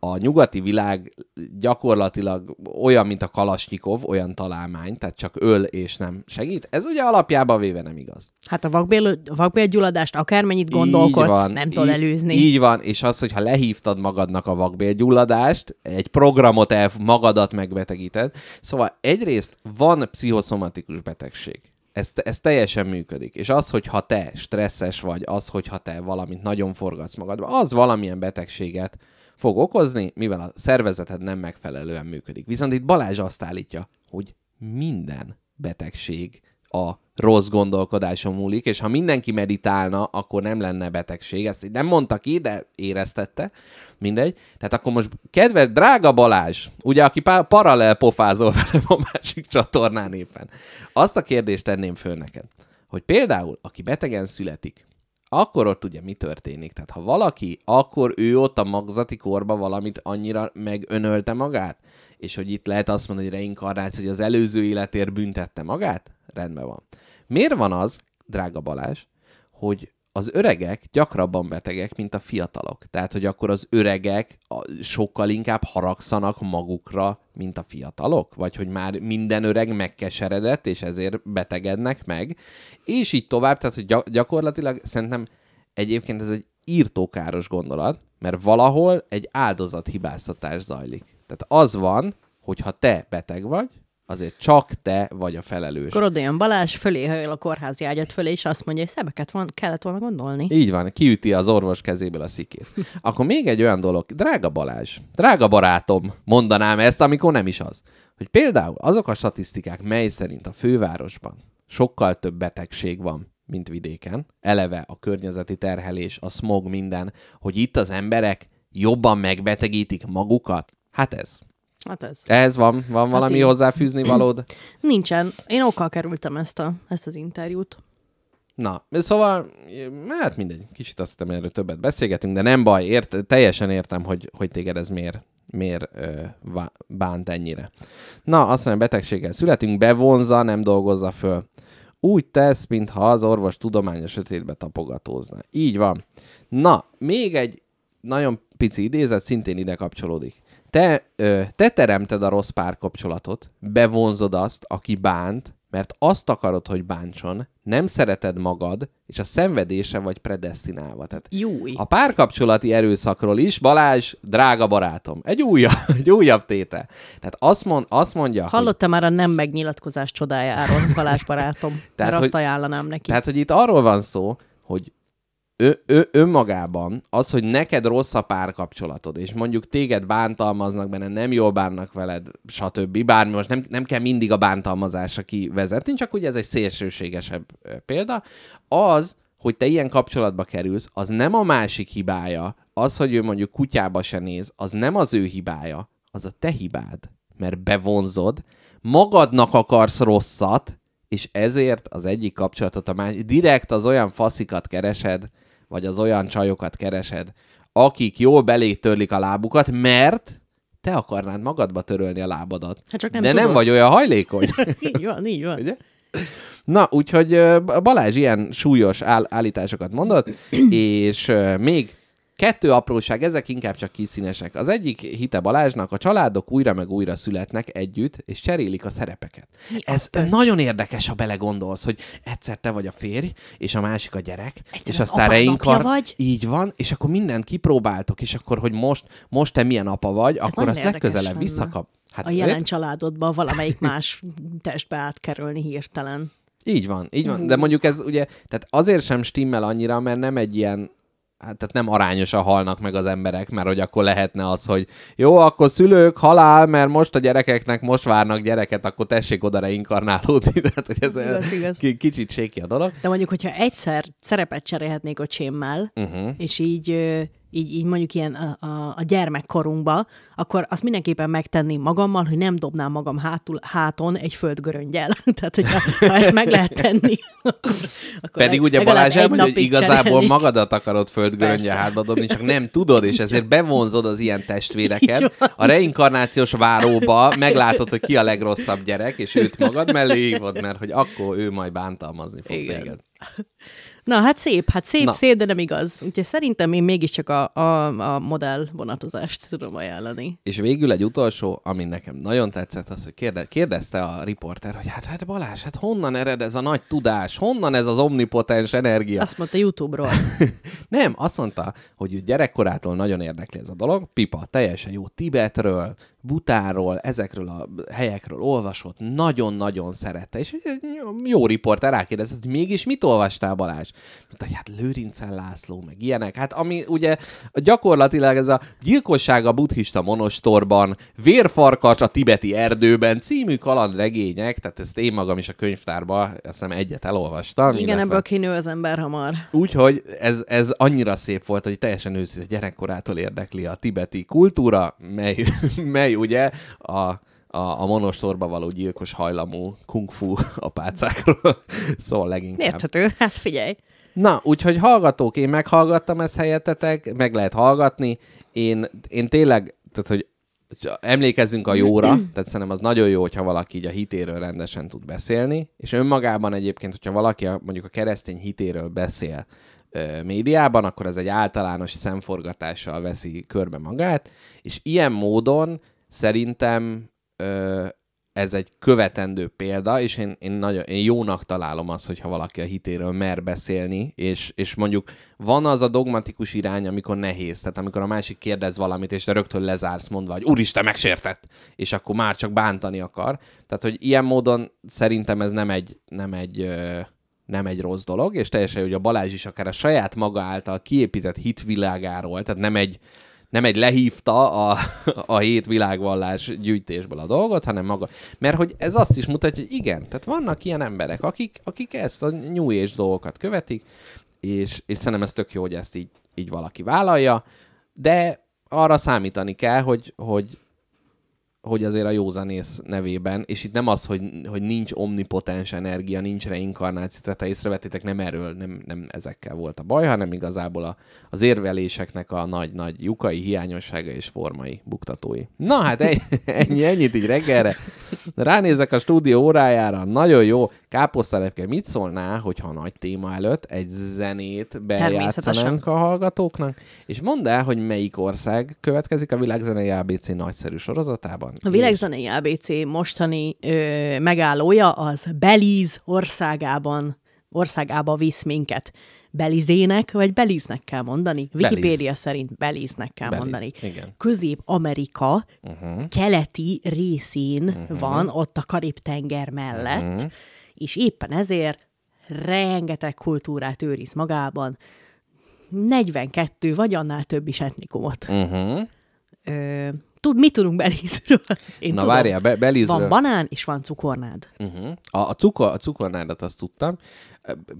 a nyugati világ gyakorlatilag olyan, mint a Kalasnyikov, olyan találmány, tehát csak öl és nem segít. Ez ugye alapjában véve nem igaz. Hát a vakbél, vakbélgyulladást akármennyit gondolkodsz, van, nem tudod előzni. Így van, és az, hogyha lehívtad magadnak a vakbélgyulladást, egy programot el magadat megbetegíted. Szóval egyrészt van pszichoszomatikus betegség. Ez, ez teljesen működik. És az, hogyha te stresszes vagy, az, hogyha te valamit nagyon forgatsz magadba, az valamilyen betegséget fog okozni, mivel a szervezeted nem megfelelően működik. Viszont itt Balázs azt állítja, hogy minden betegség a rossz gondolkodáson múlik, és ha mindenki meditálna, akkor nem lenne betegség. Ezt nem mondta ki, de éreztette. Mindegy. Tehát akkor most kedves, drága Balázs, ugye, aki pá- paralel pofázol velem a másik csatornán éppen. Azt a kérdést tenném föl neked, hogy például, aki betegen születik, akkor ott ugye mi történik? Tehát ha valaki, akkor ő ott a magzati korba valamit annyira megönölte magát, és hogy itt lehet azt mondani, hogy reinkarnáció, hogy az előző életért büntette magát? Rendben van. Miért van az, drága Balázs, hogy az öregek gyakrabban betegek, mint a fiatalok. Tehát, hogy akkor az öregek sokkal inkább haragszanak magukra, mint a fiatalok? Vagy hogy már minden öreg megkeseredett, és ezért betegednek meg? És így tovább, tehát, hogy gyakorlatilag szerintem egyébként ez egy írtókáros gondolat, mert valahol egy áldozathibáztatás zajlik. Tehát az van, hogy ha te beteg vagy, azért csak te vagy a felelős. Akkor olyan Balázs fölé hajol a kórházi ágyat fölé, és azt mondja, hogy szebeket van, kellett volna gondolni. Így van, kiüti az orvos kezéből a szikét. Akkor még egy olyan dolog, drága Balázs, drága barátom, mondanám ezt, amikor nem is az, hogy például azok a statisztikák, mely szerint a fővárosban sokkal több betegség van, mint vidéken, eleve a környezeti terhelés, a smog, minden, hogy itt az emberek jobban megbetegítik magukat, hát ez. Hát ez. Ez van, van hát valami így. hozzáfűzni valód? Nincsen. Én okkal kerültem ezt, a, ezt az interjút. Na, szóval, hát mindegy, kicsit azt hiszem, erről többet beszélgetünk, de nem baj, ért, teljesen értem, hogy, hogy téged ez miért, miért ö, bánt ennyire. Na, azt mondja, betegséggel születünk, bevonza, nem dolgozza föl. Úgy tesz, mintha az orvos tudományos sötétbe tapogatózna. Így van. Na, még egy nagyon pici idézet szintén ide kapcsolódik. Te, ö, te teremted a rossz párkapcsolatot, bevonzod azt, aki bánt, mert azt akarod, hogy bántson, nem szereted magad, és a szenvedése vagy predestinálva. Tehát Júj. a párkapcsolati erőszakról is, Balázs, drága barátom, egy újabb, egy újabb tétel. Tehát azt, mond, azt mondja, hogy, Hallottam már a nem megnyilatkozás csodájáról, Balázs barátom. Tehát, mert hogy- azt ajánlanám neki. tehát, hogy itt arról van szó, hogy ő, ő, önmagában az, hogy neked rossz a párkapcsolatod, és mondjuk téged bántalmaznak benne, nem jól bánnak veled, stb. Bármi, most nem, nem kell mindig a bántalmazásra kivezetni, csak ugye ez egy szélsőségesebb példa, az, hogy te ilyen kapcsolatba kerülsz, az nem a másik hibája, az, hogy ő mondjuk kutyába se néz, az nem az ő hibája, az a te hibád, mert bevonzod, magadnak akarsz rosszat, és ezért az egyik kapcsolatot a másik, direkt az olyan faszikat keresed, vagy az olyan csajokat keresed, akik jól belé törlik a lábukat, mert te akarnád magadba törölni a lábadat. Hát csak nem De nem tudod. vagy olyan hajlékony. így van, így van. Ugye? Na, úgyhogy Balázs ilyen súlyos áll- állításokat mondott, és még kettő apróság, ezek inkább csak kiszínesek. Az egyik hite Balázsnak, a családok újra meg újra születnek együtt, és cserélik a szerepeket. Ez pöcs? nagyon érdekes, ha belegondolsz, hogy egyszer te vagy a férj, és a másik a gyerek, Egyszer és az aztán reinkar... vagy. Így van, és akkor mindent kipróbáltok, és akkor, hogy most, most te milyen apa vagy, akkor nagyon azt legközelebb lenne. visszakap. Hát A jelen családodba valamelyik más testbe átkerülni hirtelen. Így van, így van. De mondjuk ez ugye, tehát azért sem stimmel annyira, mert nem egy ilyen, hát tehát nem arányosan halnak meg az emberek, mert hogy akkor lehetne az, hogy jó, akkor szülők, halál, mert most a gyerekeknek most várnak gyereket, akkor tessék oda reinkarnálódni. Tehát, hogy ez Igaz, igaz. ki- kicsit séki a dolog. De mondjuk, hogyha egyszer szerepet cserélhetnék a csémmel, uh-huh. és így, így, így mondjuk ilyen a, a, a gyermekkorunkba, akkor azt mindenképpen megtenném magammal, hogy nem dobnám magam hátul, háton egy földgöröngyel. Tehát, hogyha ha ezt meg lehet tenni, akkor, akkor Pedig ugye Balázs elmondja, hogy igazából cserélnék. magadat akarod földgöröngye Persze. hátba dobni, csak nem tudod, és ezért bevonzod az ilyen testvéreket. A reinkarnációs váróba meglátod, hogy ki a legrosszabb gyerek, és őt magad mellé hívod, mert hogy akkor ő majd bántalmazni fog Igen. téged. Na, hát szép, hát szép, Na. Szép, de nem igaz. Úgyhogy szerintem én mégiscsak a, a, a modell vonatozást tudom ajánlani. És végül egy utolsó, ami nekem nagyon tetszett, az, hogy kérde, kérdezte a riporter, hogy hát, hát Balázs, hát honnan ered ez a nagy tudás, honnan ez az omnipotens energia? Azt mondta YouTube-ról. Nem, azt mondta, hogy gyerekkorától nagyon érdekli ez a dolog. Pipa teljesen jó Tibetről, Butánról, ezekről a helyekről olvasott, nagyon-nagyon szerette. És jó riporter rákérdezett, hogy mégis mit olvastál Balázs? Mondta, hogy hát Lőrincen László, meg ilyenek. Hát ami ugye gyakorlatilag ez a gyilkosság a buddhista monostorban, vérfarkas a tibeti erdőben című kalandregények, tehát ezt én magam is a könyvtárba, azt hiszem egyet elolvastam. Igen, illetve- ebből kinő az ember hamar. Úgyhogy ez, ez annyira szép volt, hogy teljesen őszinte gyerekkorától érdekli a tibeti kultúra, mely, mely ugye a, a, a monostorba való gyilkos hajlamú kung fu apácákról szól leginkább. Érthető? Hát figyelj. Na, úgyhogy hallgatók, én meghallgattam ezt helyettetek, meg lehet hallgatni. Én, én tényleg, tehát hogy emlékezzünk a jóra, tehát szerintem az nagyon jó, hogyha valaki így a hitéről rendesen tud beszélni, és önmagában egyébként, hogyha valaki a, mondjuk a keresztény hitéről beszél ö, médiában, akkor ez egy általános szemforgatással veszi körbe magát, és ilyen módon szerintem ö, ez egy követendő példa, és én, én, nagyon, én jónak találom azt, hogyha valaki a hitéről mer beszélni, és, és mondjuk van az a dogmatikus irány, amikor nehéz, tehát amikor a másik kérdez valamit, és te rögtön lezársz mondva, hogy úristen, megsértett, és akkor már csak bántani akar. Tehát, hogy ilyen módon szerintem ez nem egy, nem egy ö, nem egy rossz dolog, és teljesen, hogy a Balázs is akár a saját maga által kiépített hitvilágáról, tehát nem egy, nem egy lehívta a, a hét világvallás gyűjtésből a dolgot, hanem maga. Mert hogy ez azt is mutatja, hogy igen, tehát vannak ilyen emberek, akik, akik ezt a New Age dolgokat követik, és, és szerintem ez tök jó, hogy ezt így, így valaki vállalja, de arra számítani kell, hogy, hogy, hogy azért a józanész nevében, és itt nem az, hogy, hogy nincs omnipotens energia, nincs reinkarnáció, tehát ha észrevettétek, nem erről, nem, nem ezekkel volt a baj, hanem igazából a, az érveléseknek a nagy-nagy lyukai, hiányossága és formai buktatói. Na hát ennyi, ennyi ennyit így reggelre. Ránézek a stúdió órájára, nagyon jó. Káposztelepke, mit szólnál, hogyha nagy téma előtt egy zenét bejátszanánk a hallgatóknak? És mondd el, hogy melyik ország következik a Világzenei ABC nagyszerű sorozatában? A Világzenei ABC mostani ö, megállója az Belize országában országába visz minket. Belizének, vagy Beliznek kell mondani? Belize. Wikipédia szerint Beliznek kell Belize, mondani. igen. Közép-Amerika uh-huh. keleti részén uh-huh. van, ott a Karib-tenger mellett, uh-huh. És éppen ezért rengeteg kultúrát őriz magában, 42 vagy annál több is etnikumot. Uh-huh. Ö, tud, mit tudunk Belizről? Én Na tudom. várjál, Be- Belizről. Van banán, és van cukornád. Uh-huh. A, a, cukor, a cukornádat azt tudtam.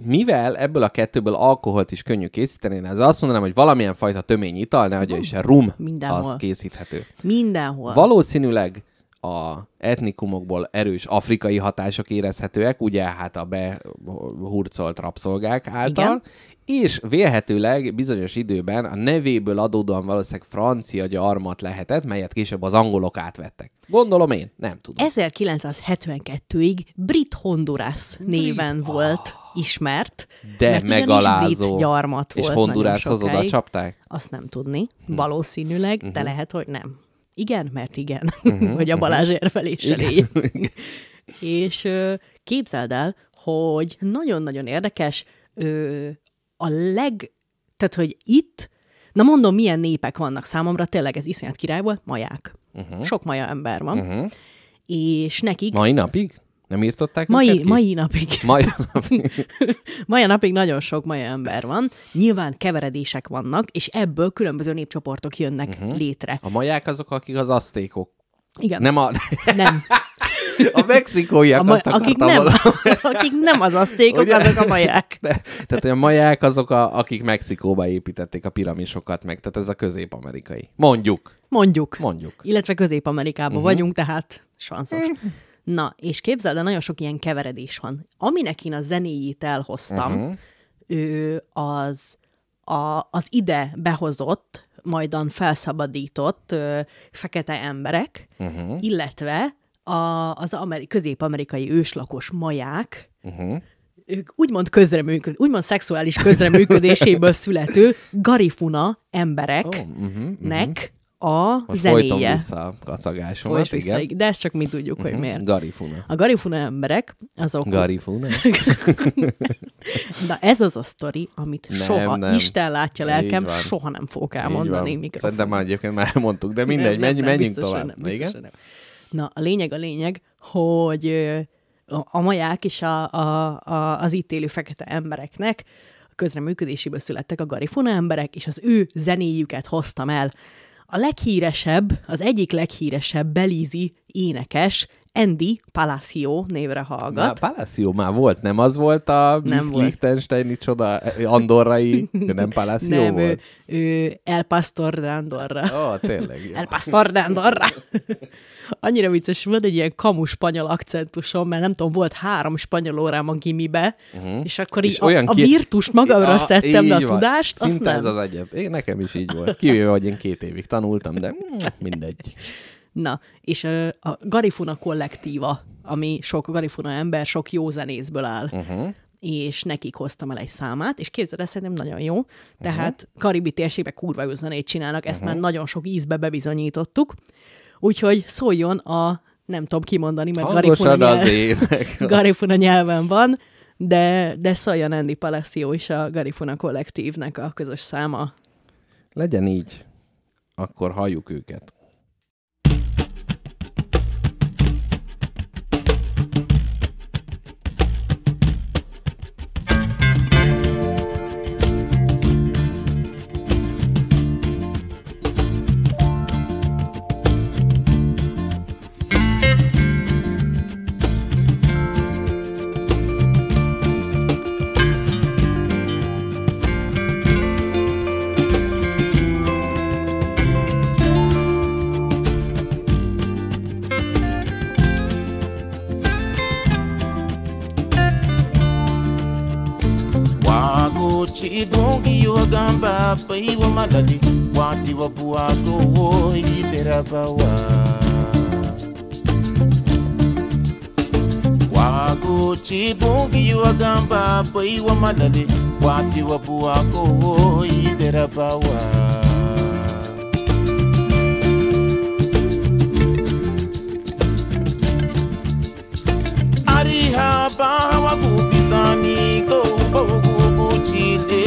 Mivel ebből a kettőből alkoholt is könnyű készíteni, én ezzel azt mondanám, hogy valamilyen fajta tömény ital, nehogy is rum, Mindenhol. az készíthető. Mindenhol. Valószínűleg a etnikumokból erős afrikai hatások érezhetőek, ugye hát a behurcolt rabszolgák által, Igen. és vélhetőleg bizonyos időben a nevéből adódóan valószínűleg francia gyarmat lehetett, melyet később az angolok átvettek. Gondolom én, nem tudom. 1972-ig Brit Honduras néven volt ismert, De mert megalázó. brit gyarmat És volt Hondurashoz nagyon oda csapták? Azt nem tudni, valószínűleg, Mhm. de lehet, hogy nem. Igen, mert igen, hogy a Balázs érveléssel él. És képzeld el, hogy nagyon-nagyon érdekes, a leg... Tehát, hogy itt, na mondom, milyen népek vannak számomra, tényleg ez iszonyat király volt, maják. Uh-huh. Sok maja ember van. Uh-huh. És nekik Mai napig? Nem írtották mai, mai napig, Mai napig. mai napig nagyon sok maja ember van. Nyilván keveredések vannak, és ebből különböző népcsoportok jönnek uh-huh. létre. A maják azok, akik az asztékok. Igen. Nem a... nem. A mexikóiak, A ma- azt akik, nem, mondani. akik nem az asztékok, Ugye? azok a maják. De, tehát a maják azok, a, akik Mexikóba építették a piramisokat meg, tehát ez a közép-amerikai. Mondjuk. Mondjuk. Mondjuk. Illetve Közép-Amerikában uh-huh. vagyunk, tehát sanszos. Na, és képzeld, el, nagyon sok ilyen keveredés van. Aminek én a zenéjét elhoztam, uh-huh. ő az, a, az ide behozott, majdan felszabadított ö, fekete emberek, uh-huh. illetve a, az ameri- közép-amerikai őslakos maják, uh-huh. ők úgymond közreműköd, úgymond szexuális közreműködéséből születő garifuna embereknek Oh, uh-huh, nek a Most zenéje. vissza a kacagásomat, Folyt vissza, igen. de ezt csak mi tudjuk, hogy miért. Garifuna. A garifuna emberek, azok... Garifuna? Na ez az a sztori, amit Nem, soha, nem. Isten látja lelkem, soha nem fogok elmondani van. mikrofonban. Szerintem már egyébként már elmondtuk, de mindegy, Nem, menj, nem, menjünk biztos, tovább. Nem, biztos, igen? nem. Na, a lényeg a lényeg, hogy a, maják és a, a, a, az itt élő fekete embereknek közreműködéséből születtek a garifuna emberek, és az ő zenéjüket hoztam el. A leghíresebb, az egyik leghíresebb belízi énekes Andy Palacio névre hallgat. Már Palacio már volt, nem az volt a Nem. Liechtensteini csoda, andorrai, nem Palacio nem, ő, volt? ő El Pastor de Andorra. Ó, oh, tényleg. jó. El Pastor de Andorra. Annyira vicces, van egy ilyen kamu spanyol akcentusom, mert nem tudom, volt három spanyol órám a gimibe, uh-huh. és akkor így És a, olyan a ki- virtust magamra Ah, szedtem, de a van. tudást, azt nem. ez az egyet. Én nekem is így volt. Kivéve, hogy én két évig tanultam, de mindegy. Na, és a Garifuna kollektíva, ami sok Garifuna ember, sok jó zenészből áll. Uh-huh. És nekik hoztam el egy számát, és képzeld, ez szerintem nagyon jó. Tehát uh-huh. karibi térségben kurva jó zenét csinálnak, ezt uh-huh. már nagyon sok ízbe bebizonyítottuk. Úgyhogy szóljon a, nem tudom kimondani, mert Garifuna, nyelv, ének. Garifuna nyelven van, de, de szóljon Andy Palacio is a Garifuna kollektívnek a közös száma. Legyen így. Akkor halljuk őket. baba wagochibungi wagamba boi wamalale wati wabuwako iderabawa arihaba wagupisani kouboguguchile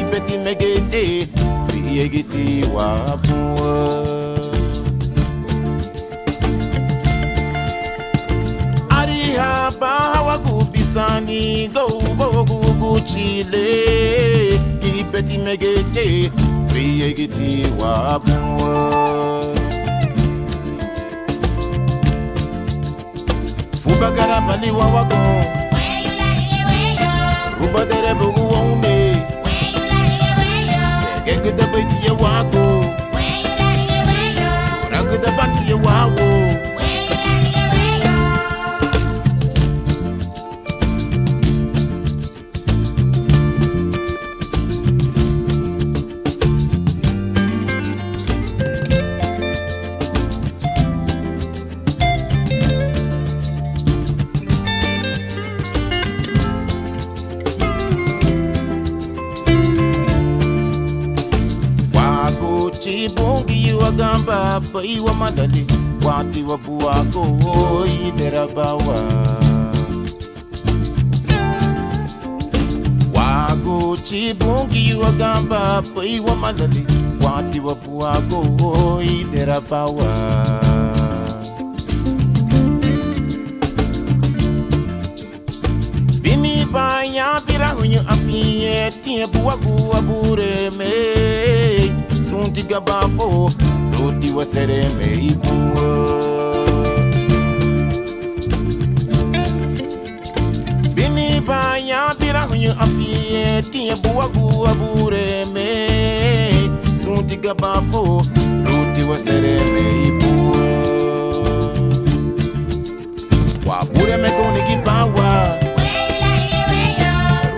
ibetimegete friegiti wabuwa Chile, you? petit megete, frie giti wabwa. Fuba garabali wawago, ruba dere bugu waume, gege da beti ya wago, ragu da bati ya wawo. boy wa malali wati wa buwa go oi oh, derabawa wago chibungi wa gamba boy wa malali wati wa buwa go oi oh, derabawa banya bira hunyu afiye tie buwagu abure me sunti gabafo kutiwa sereme ibuo bini banya bira hunyu afiye tiye buwa guwa bureme sunti gabafo kutiwa sereme ibuo wa bureme doni gibawa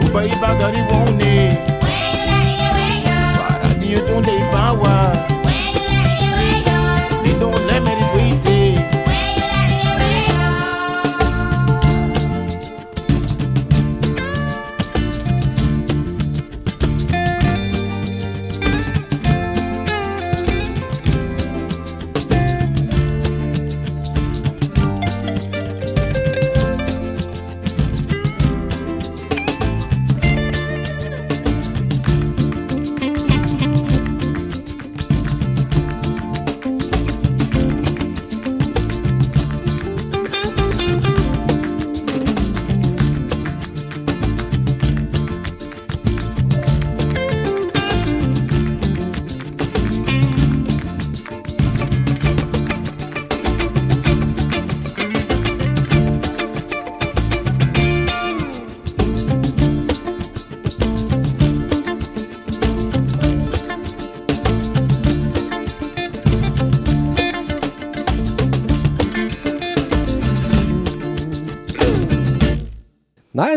ruba bagari wone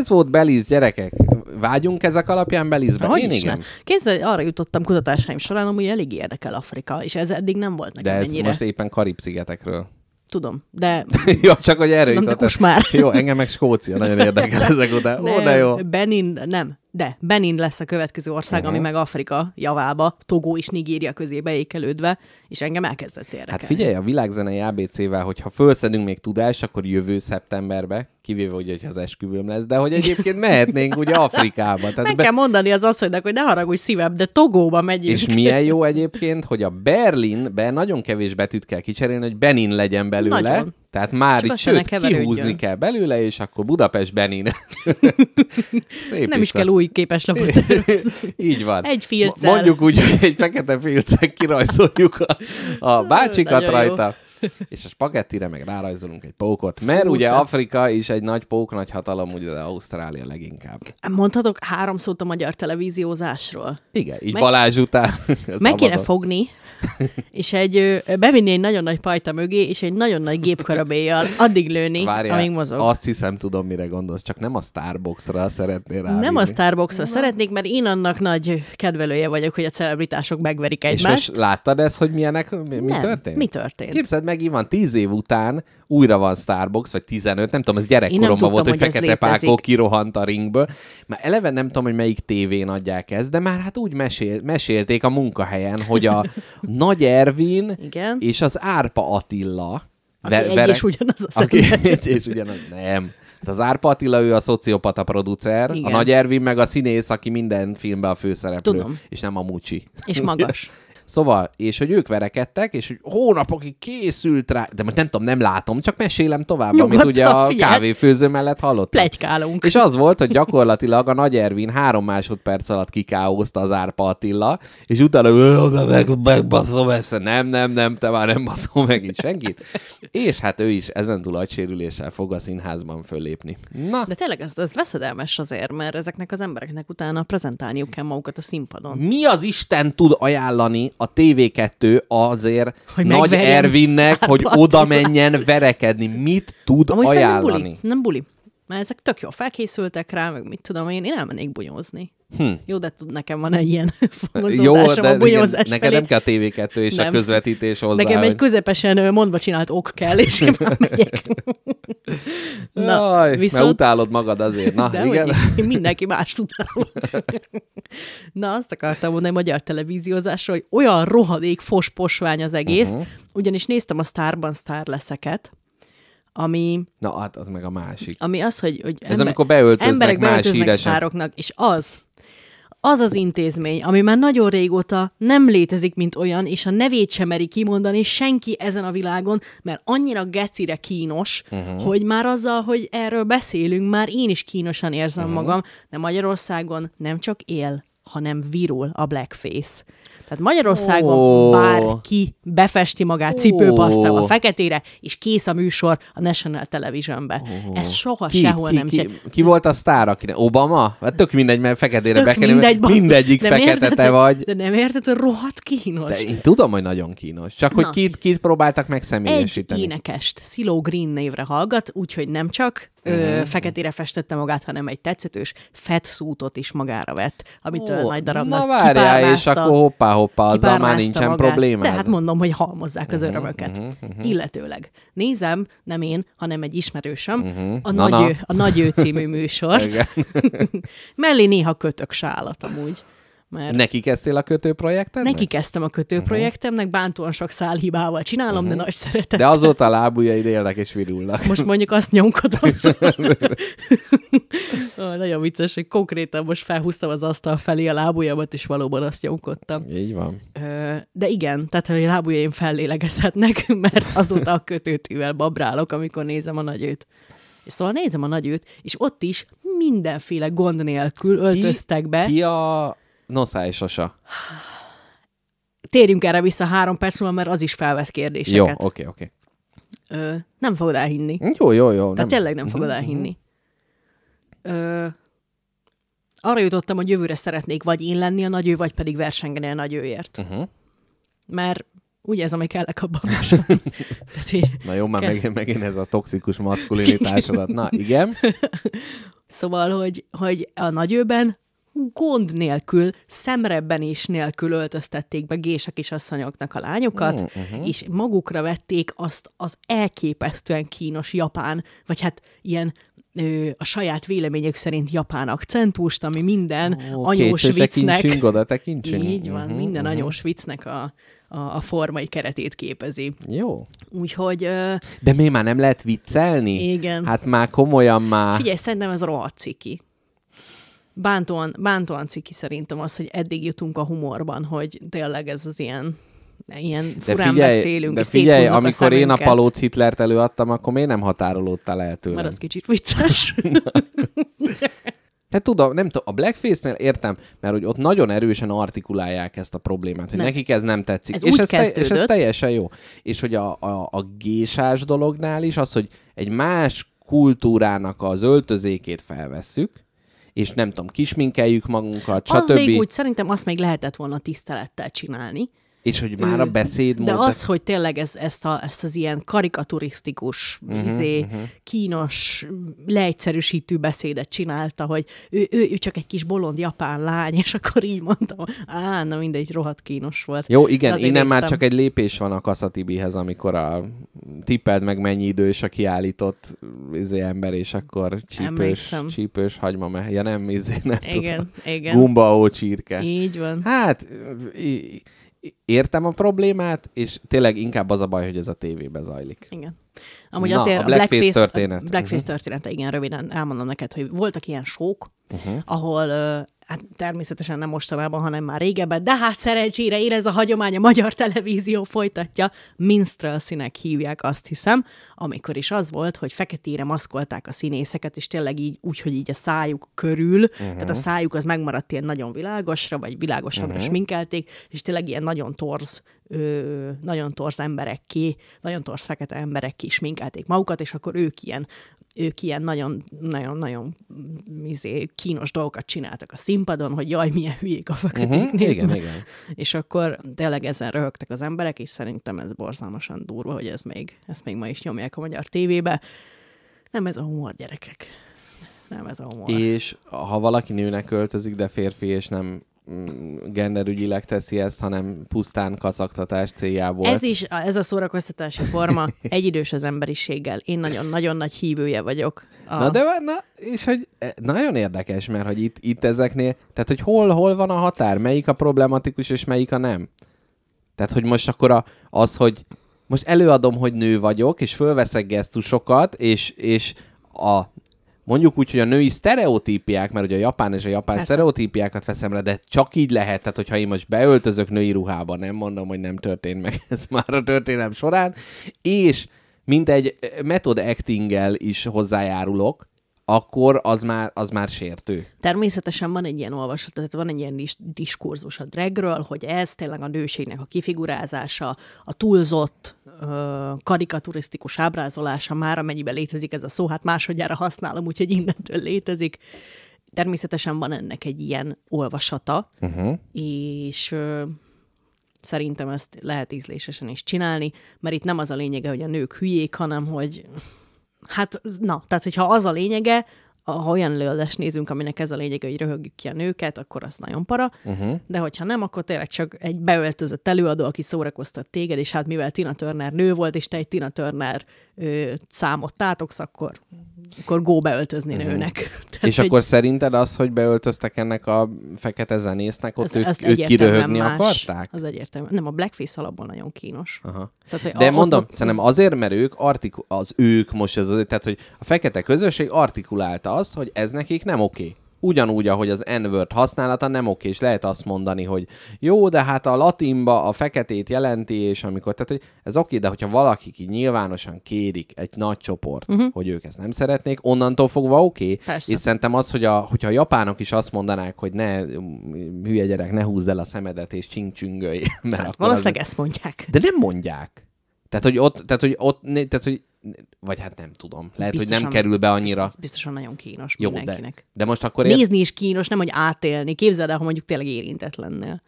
ez volt Belize, gyerekek. Vágyunk ezek alapján Belizbe? Hogy Én is igen. ne? Képzeld, arra jutottam kutatásaim során, hogy elég érdekel Afrika, és ez eddig nem volt nekem De ez ennyire. most éppen Karib-szigetekről. Tudom, de jó, csak hogy erre Tudom, jutott. most már. Jó, engem meg Skócia nagyon érdekel ezek után. Ó, de jó. Benin, nem, de Benin lesz a következő ország, uh-huh. ami meg Afrika javába, Togó és Nigéria közé beékelődve, és engem elkezdett érdekelni. Hát figyelj, a világzenei ABC-vel, hogyha fölszedünk még tudást, akkor jövő szeptemberbe, kivéve ugye, hogyha az esküvőm lesz, de hogy egyébként mehetnénk ugye Afrikába. Tehát Meg kell mondani az asszonynak, hogy ne haragudj szívem, de Togóba megyünk. És milyen jó egyébként, hogy a Berlinbe nagyon kevés betűt kell kicserélni, hogy Benin legyen belőle. Nagyon. Tehát már Csak itt, sőt, kihúzni kell belőle, és akkor Budapest Benin. Szép Nem is van. kell új képeslapot tervezni. Így van. Egy filccel. Mondjuk úgy, hogy egy fekete filccel kirajzoljuk a, a bácsikat Nagyon jó. És a spagettire meg rárajzolunk egy pókot. Mert Fú, ugye te- Afrika is egy nagy pók, nagy hatalom, ugye de Ausztrália leginkább. Mondhatok három szót a magyar televíziózásról? Igen, így Meg- Balázs után. Meg kéne fogni, és egy, bevinni egy nagyon nagy pajta mögé, és egy nagyon nagy gépkarabéjjal addig lőni, Várjál, amíg mozog. azt hiszem, tudom, mire gondolsz, csak nem a Starbucksra szeretnél rá. Nem a Starbucksra szeretnék, mert én annak nagy kedvelője vagyok, hogy a celebritások megverik És egymást. most láttad ezt, hogy milyenek, mi, mi Nem. történt? Mi történt? Képzeld, megint van, tíz év után újra van Starbucks, vagy 15, nem tudom, ez gyerekkoromban tudtam, volt, hogy hogy Fekete Pákó kirohant a ringből. Már eleve nem tudom, hogy melyik tévén adják ezt, de már hát úgy mesél, mesélték a munkahelyen, hogy a Nagy Ervin Igen. és az Árpa Attila Aki egy és ugyanaz a aki egy és ugyanaz, nem. Hát Az Árpa Attila, ő a szociopata producer, Igen. a Nagy Ervin meg a színész, aki minden filmben a főszereplő, Tudom. és nem a Mucsi. És magas. Szóval, és hogy ők verekedtek, és hogy hónapokig készült rá, de most nem tudom, nem látom, csak mesélem tovább, amit Nyugodtan, ugye a figyelj. kávéfőző mellett hallottam. Plegykálunk. És az volt, hogy gyakorlatilag a Nagy Ervin három másodperc alatt kikáózta az Árpa Attila, és utána "Ö, oda meg, megbaszom ezt, nem, nem, nem, te már nem baszol meg itt senkit. És hát ő is ezentúl agysérüléssel fog a színházban föllépni. Na, De tényleg ez, ez veszedelmes azért, mert ezeknek az embereknek utána prezentálniuk kell magukat a színpadon. mi az Isten tud ajánlani a TV2 azért Hogy Nagy Ervinnek, Árpa hogy oda menjen verekedni? Mit tud Amúgy ajánlani? buli. Nem buli. Mert ezek tök jól felkészültek rá, meg mit tudom én, én elmennék bunyózni. Hm. Jó, de tud, nekem van egy ilyen Jó, de a igen, bunyózás neked nem kell a TV2 és a Nem. közvetítés hozzá. Nekem egy közepesen mondva csinált ok kell, és én már megyek. Jaj, mert utálod magad azért. Na, de igen. Én mindenki más utálom. Na, azt akartam mondani magyar televíziózásról, hogy olyan rohadék fos-posvány az egész, uh-huh. ugyanis néztem a Starban Star leszeket, ami, Na, hát az meg a másik. ami az, hogy, hogy Ez amikor beöltöznek emberek más beöltöznek híresek. és az, az az intézmény, ami már nagyon régóta nem létezik, mint olyan, és a nevét sem meri kimondani senki ezen a világon, mert annyira gecire kínos, uh-huh. hogy már azzal, hogy erről beszélünk, már én is kínosan érzem uh-huh. magam, de Magyarországon nem csak él, hanem virul a blackface. Tehát Magyarországon oh. bárki befesti magát Ó. cipőpasztával feketére, és kész a műsor a National Televisionbe. Oh. Ez soha Ki, sehol ki, nem ki, csinál. ki, volt a sztár, akinek? Obama? Hát tök mindegy, mert feketére bekerül, mindegy, basszus. mindegyik De fekete érted, te hogy- vagy. De nem érted, hogy rohadt kínos. De én tudom, hogy nagyon kínos. Csak hogy Na. kit, kit próbáltak Egy megszemélyesíteni. énekest, Silo Green névre hallgat, úgyhogy nem csak Mhm. ö, feketére festette magát, hanem egy tetszetős fetszútot is magára vett, amitől Ó, nagy darabnak Na várjál, és akkor hoppá-hoppá, azzal már nincsen magát. problémád. De hát mondom, hogy halmozzák az örömöket. Illetőleg. Nézem, nem én, hanem egy ismerősöm, a, Na, nagy na. ő, a Nagy ő című műsort. Mellé néha kötök sálat amúgy. Mert Neki kezdtél a kötőprojektednek? Neki kezdtem a kötőprojektemnek, bántóan sok szálhibával csinálom, de nagy szeretet. De azóta a lábujjaid élnek és virulnak. Most mondjuk azt nyomkodom. Ó, nagyon vicces, hogy konkrétan most felhúztam az asztal felé a lábujjamat, és valóban azt nyomkodtam. Így van. De igen, tehát hogy a lábujjaim fellélegezhetnek, mert azóta a kötőtűvel babrálok, amikor nézem a nagyőt. És szóval nézem a nagyőt, és ott is mindenféle gond nélkül öltöztek be. Ki a Nosza és Sasa? Térjünk erre vissza három perc múlva, mert az is felvet Jó, kérdéseket. oké, oké. Ö, nem fogod elhinni. Jó, jó, jó. Tehát nem. tényleg nem fogod elhinni. Ö, arra jutottam, hogy jövőre szeretnék vagy én lenni a nagyő, vagy pedig versengeni a nagyőért. Uh-huh. Mert ugye ez, ami kellek abban Na jó, már Kell. megint, megint ez a toxikus maszkulinitásodat. Na, igen. Szóval, hogy, hogy a nagyőben gond nélkül, szemrebben is nélkül öltöztették be gések és asszonyoknak a lányokat, uh-huh. és magukra vették azt az elképesztően kínos japán, vagy hát ilyen ö, a saját véleményük szerint japán akcentust, ami minden Ó, anyós viccnek... tekintsünk oda, tekintsünk. Így van, Mhm, minden mhm. anyós viccnek a, a, a formai keretét képezi. Jó. Úgyhogy ö, De mi már nem lehet viccelni? Igen. Hát már komolyan már. Figyelj, szerintem ez rohadt ciki. Bántóan, bántóan ciki szerintem az, hogy eddig jutunk a humorban, hogy tényleg ez az ilyen, ilyen de furán figyelj, beszélünk, de és figyelj széthúzzuk amikor a én a Palóc Hitlert előadtam, akkor miért nem határolódtál el tőlem? Mert az kicsit vicces. Te tudom, nem tudom, a Blackface-nél értem, mert hogy ott nagyon erősen artikulálják ezt a problémát, hogy Nem. nekik ez nem tetszik. Ez és, ez te, és ez teljesen jó. És hogy a, a, a gésás dolognál is az, hogy egy más kultúrának az öltözékét felvesszük, és nem tudom, kisminkeljük magunkat, az stb. még úgy, szerintem azt még lehetett volna tisztelettel csinálni, És hogy már a beszédmód... De az, hogy tényleg ez, ezt, a, ezt az ilyen karikaturisztikus, uh-huh, izé, uh-huh. kínos, leegyszerűsítő beszédet csinálta, hogy ő, ő, ő csak egy kis bolond japán lány, és akkor így mondtam, á, na mindegy, rohadt kínos volt. Jó, igen, innen néztem. már csak egy lépés van a Kaszatibihez, amikor a tippeld meg mennyi idő, és a kiállított izé, ember, és akkor csípős, csípős hagyma mehe. Ja nem, izé, nem igen, tudom. igen. Gumba csirke. Így van. Hát, értem a problémát, és tényleg inkább az a baj, hogy ez a tévébe zajlik. Igen. Amúgy Na, azért a Blackface, Blackface történet. A Blackface uh-huh. története, igen, röviden elmondom neked, hogy voltak ilyen sók, uh-huh. ahol uh, hát természetesen nem mostanában, hanem már régebben, de hát szerencsére él ez a hagyomány, a magyar televízió folytatja, minstrelszinek hívják azt hiszem, amikor is az volt, hogy feketére maszkolták a színészeket, és tényleg így úgy, hogy így a szájuk körül, uh-huh. tehát a szájuk az megmaradt ilyen nagyon világosra, vagy világosabbra uh-huh. sminkelték, és tényleg ilyen nagyon torz ö, nagyon torz emberek ki, nagyon torz fekete emberek ki sminkelték magukat, és akkor ők ilyen ők ilyen nagyon, nagyon, nagyon izé, kínos dolgokat csináltak a színpadon, hogy jaj, milyen hülyék a feketék, uh-huh, igen, igen. És akkor tényleg ezen röhögtek az emberek, és szerintem ez borzalmasan durva, hogy ez még, ezt még ma is nyomják a magyar tévébe. Nem ez a humor, gyerekek. Nem ez a humor. És ha valaki nőnek költözik, de férfi, és nem Mm, genderügyileg teszi ezt, hanem pusztán kacagtatás céljából. Ez is, ez a szórakoztatási forma egyidős az emberiséggel. Én nagyon-nagyon nagy hívője vagyok. A... Na de na, és hogy e, nagyon érdekes, mert hogy itt, itt ezeknél, tehát hogy hol, hol van a határ, melyik a problematikus és melyik a nem. Tehát, hogy most akkor a, az, hogy most előadom, hogy nő vagyok, és fölveszek gesztusokat, és, és a mondjuk úgy, hogy a női sztereotípiák, mert ugye a japán és a japán Persze. sztereotípiákat veszem le, de csak így lehet, tehát hogyha én most beöltözök női ruhába, nem mondom, hogy nem történt meg ez már a történelem során, és mint egy method actinggel is hozzájárulok, akkor az már, az már sértő. Természetesen van egy ilyen olvasat, tehát van egy ilyen dis- diskurzus a dragről, hogy ez tényleg a nőségnek a kifigurázása, a túlzott, ö, karikaturisztikus ábrázolása már, amennyiben létezik ez a szó, hát másodjára használom, úgyhogy innentől létezik. Természetesen van ennek egy ilyen olvasata, uh-huh. és ö, szerintem ezt lehet ízlésesen is csinálni, mert itt nem az a lényege, hogy a nők hülyék, hanem hogy Hát, na, tehát hogyha az a lényege, ha olyan előadást nézünk, aminek ez a lényege, hogy röhögjük ki a nőket, akkor az nagyon para, uh-huh. de hogyha nem, akkor tényleg csak egy beöltözött előadó, aki szórakoztat téged, és hát mivel Tina Turner nő volt, és te egy Tina Turner ö, számot tátogsz, akkor akkor go beöltözni uh-huh. nőnek. Tehát és egy... akkor szerinted az, hogy beöltöztek ennek a fekete zenésznek, ott ők, ők kiröhögni más. akarták? Az egyértelműen. Nem, a blackface alapból nagyon kínos. Aha. Tehát, De a, mondom, ott, szerintem az... azért, mert ők artiku- az ők most, ez az, tehát hogy a fekete közösség artikulálta azt, hogy ez nekik nem oké. Okay ugyanúgy, ahogy az n-word használata nem oké, és lehet azt mondani, hogy jó, de hát a latinba a feketét jelenti, és amikor, tehát hogy ez oké, de hogyha valaki így nyilvánosan kérik egy nagy csoport, uh-huh. hogy ők ezt nem szeretnék, onnantól fogva oké, és szerintem az, hogy a, hogyha a japánok is azt mondanák, hogy ne, hülye gyerek, ne húzd el a szemedet, és csingcsüngölj. Mert hát, valószínűleg az... ezt mondják. De nem mondják. Tehát, hogy ott, tehát, hogy ott, tehát, hogy vagy hát nem tudom. Lehet, biztosan, hogy nem kerül be annyira. Biztosan nagyon kínos Jó, mindenkinek. De, de most akkor... Nézni ér... is kínos, nem, hogy átélni. Képzeld el, ha mondjuk tényleg érintett lennél.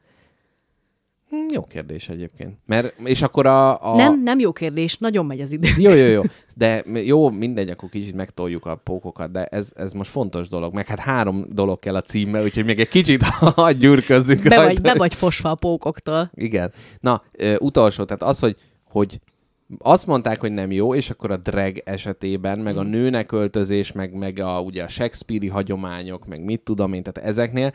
Hm, jó kérdés egyébként. Mert, és akkor a, a... Nem, nem jó kérdés, nagyon megy az idő. Jó, jó, jó. De jó, mindegy, akkor kicsit megtoljuk a pókokat, de ez, ez most fontos dolog. Meg hát három dolog kell a címbe, úgyhogy még egy kicsit gyűrközzük be vagy, be vagy fosva a pókoktól. Igen. Na, utolsó, tehát az, hogy, hogy azt mondták, hogy nem jó, és akkor a drag esetében, meg a mm. nőnek öltözés, meg, meg a, ugye a Shakespeare-i hagyományok, meg mit tudom én, tehát ezeknél,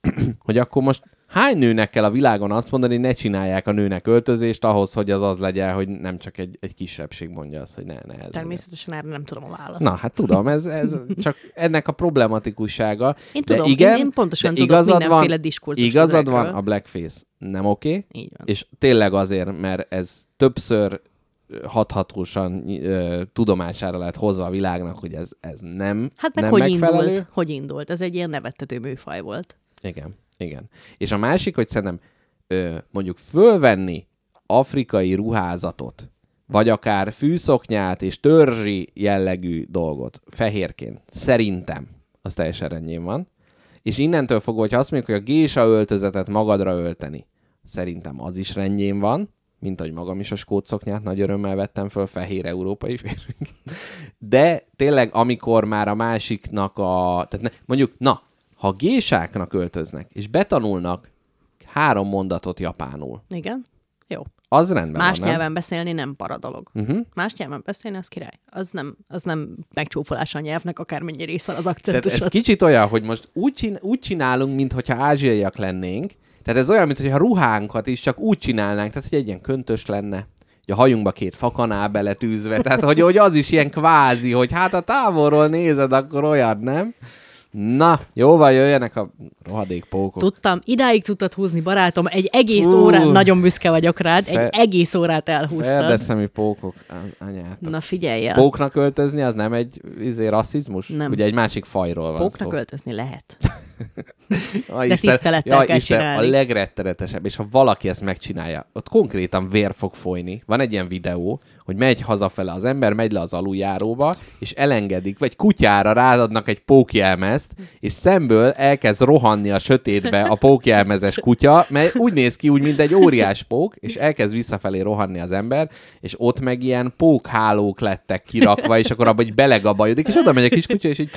hogy akkor most hány nőnek kell a világon azt mondani, hogy ne csinálják a nőnek öltözést ahhoz, hogy az az legyen, hogy nem csak egy, egy kisebbség mondja azt, hogy ne, ne ez Természetesen legyen. erre nem tudom a választ. Na, hát tudom, ez, ez csak ennek a problematikussága. Én tudom, de igen, én, én pontosan de tudok mindenféle diskurzus Igazad van, a blackface nem oké, okay, és tényleg azért, mert ez többször hathatósan uh, tudomására lett hozva a világnak, hogy ez, ez nem Hát meg nem hogy megfelelő. indult? Hogy indult? Ez egy ilyen nevettető műfaj volt. Igen, igen. És a másik, hogy szerintem ö, mondjuk fölvenni afrikai ruházatot, vagy akár fűszoknyát és törzsi jellegű dolgot fehérként, szerintem az teljesen rendjén van. És innentől fogva, hogyha azt mondjuk, hogy a gésa öltözetet magadra ölteni, szerintem az is rendjén van, mint ahogy magam is a skótszoknyát nagy örömmel vettem föl fehér európai férfiként. De tényleg, amikor már a másiknak a... Tehát ne, mondjuk, na, ha gésáknak öltöznek, és betanulnak három mondatot japánul, Igen? Jó. az rendben Más van, nem? nyelven beszélni nem para dolog. Uh-huh. Más nyelven beszélni, az király. Az nem, az nem megcsúfolás a nyelvnek, akármennyi része az Tehát akcentusot. ez kicsit olyan, hogy most úgy, csin- úgy csinálunk, mintha ázsiaiak lennénk, tehát ez olyan, mintha ruhánkat is csak úgy csinálnánk, tehát hogy egy ilyen köntös lenne, hogy a hajunkba két fakanál beletűzve, tehát hogy, hogy az is ilyen kvázi, hogy hát a távolról nézed, akkor olyan, nem? Na, jó van, jöjjenek a rohadék pókok. Tudtam, idáig tudtad húzni, barátom, egy egész Hú. órát, nagyon büszke vagyok rád, Fe- egy egész órát elhúztad. Feldeszemi pókok, az anyát. Na figyelj el. Póknak öltözni, az nem egy izé, rasszizmus? Nem. Ugye egy másik fajról van Póknak szó. öltözni lehet. A De tisztelettel kell Isten, csinálni. a legrettenetesebb, és ha valaki ezt megcsinálja, ott konkrétan vér fog folyni. Van egy ilyen videó, hogy megy hazafele az ember, megy le az aluljáróba, és elengedik, vagy kutyára ráadnak egy pókjelmezt, és szemből elkezd rohanni a sötétbe a pókjelmezes kutya, mert úgy néz ki, úgy, mint egy óriás pók, és elkezd visszafelé rohanni az ember, és ott meg ilyen pókhálók lettek kirakva, és akkor abban így belegabajodik, és oda megy a kis kutya, és így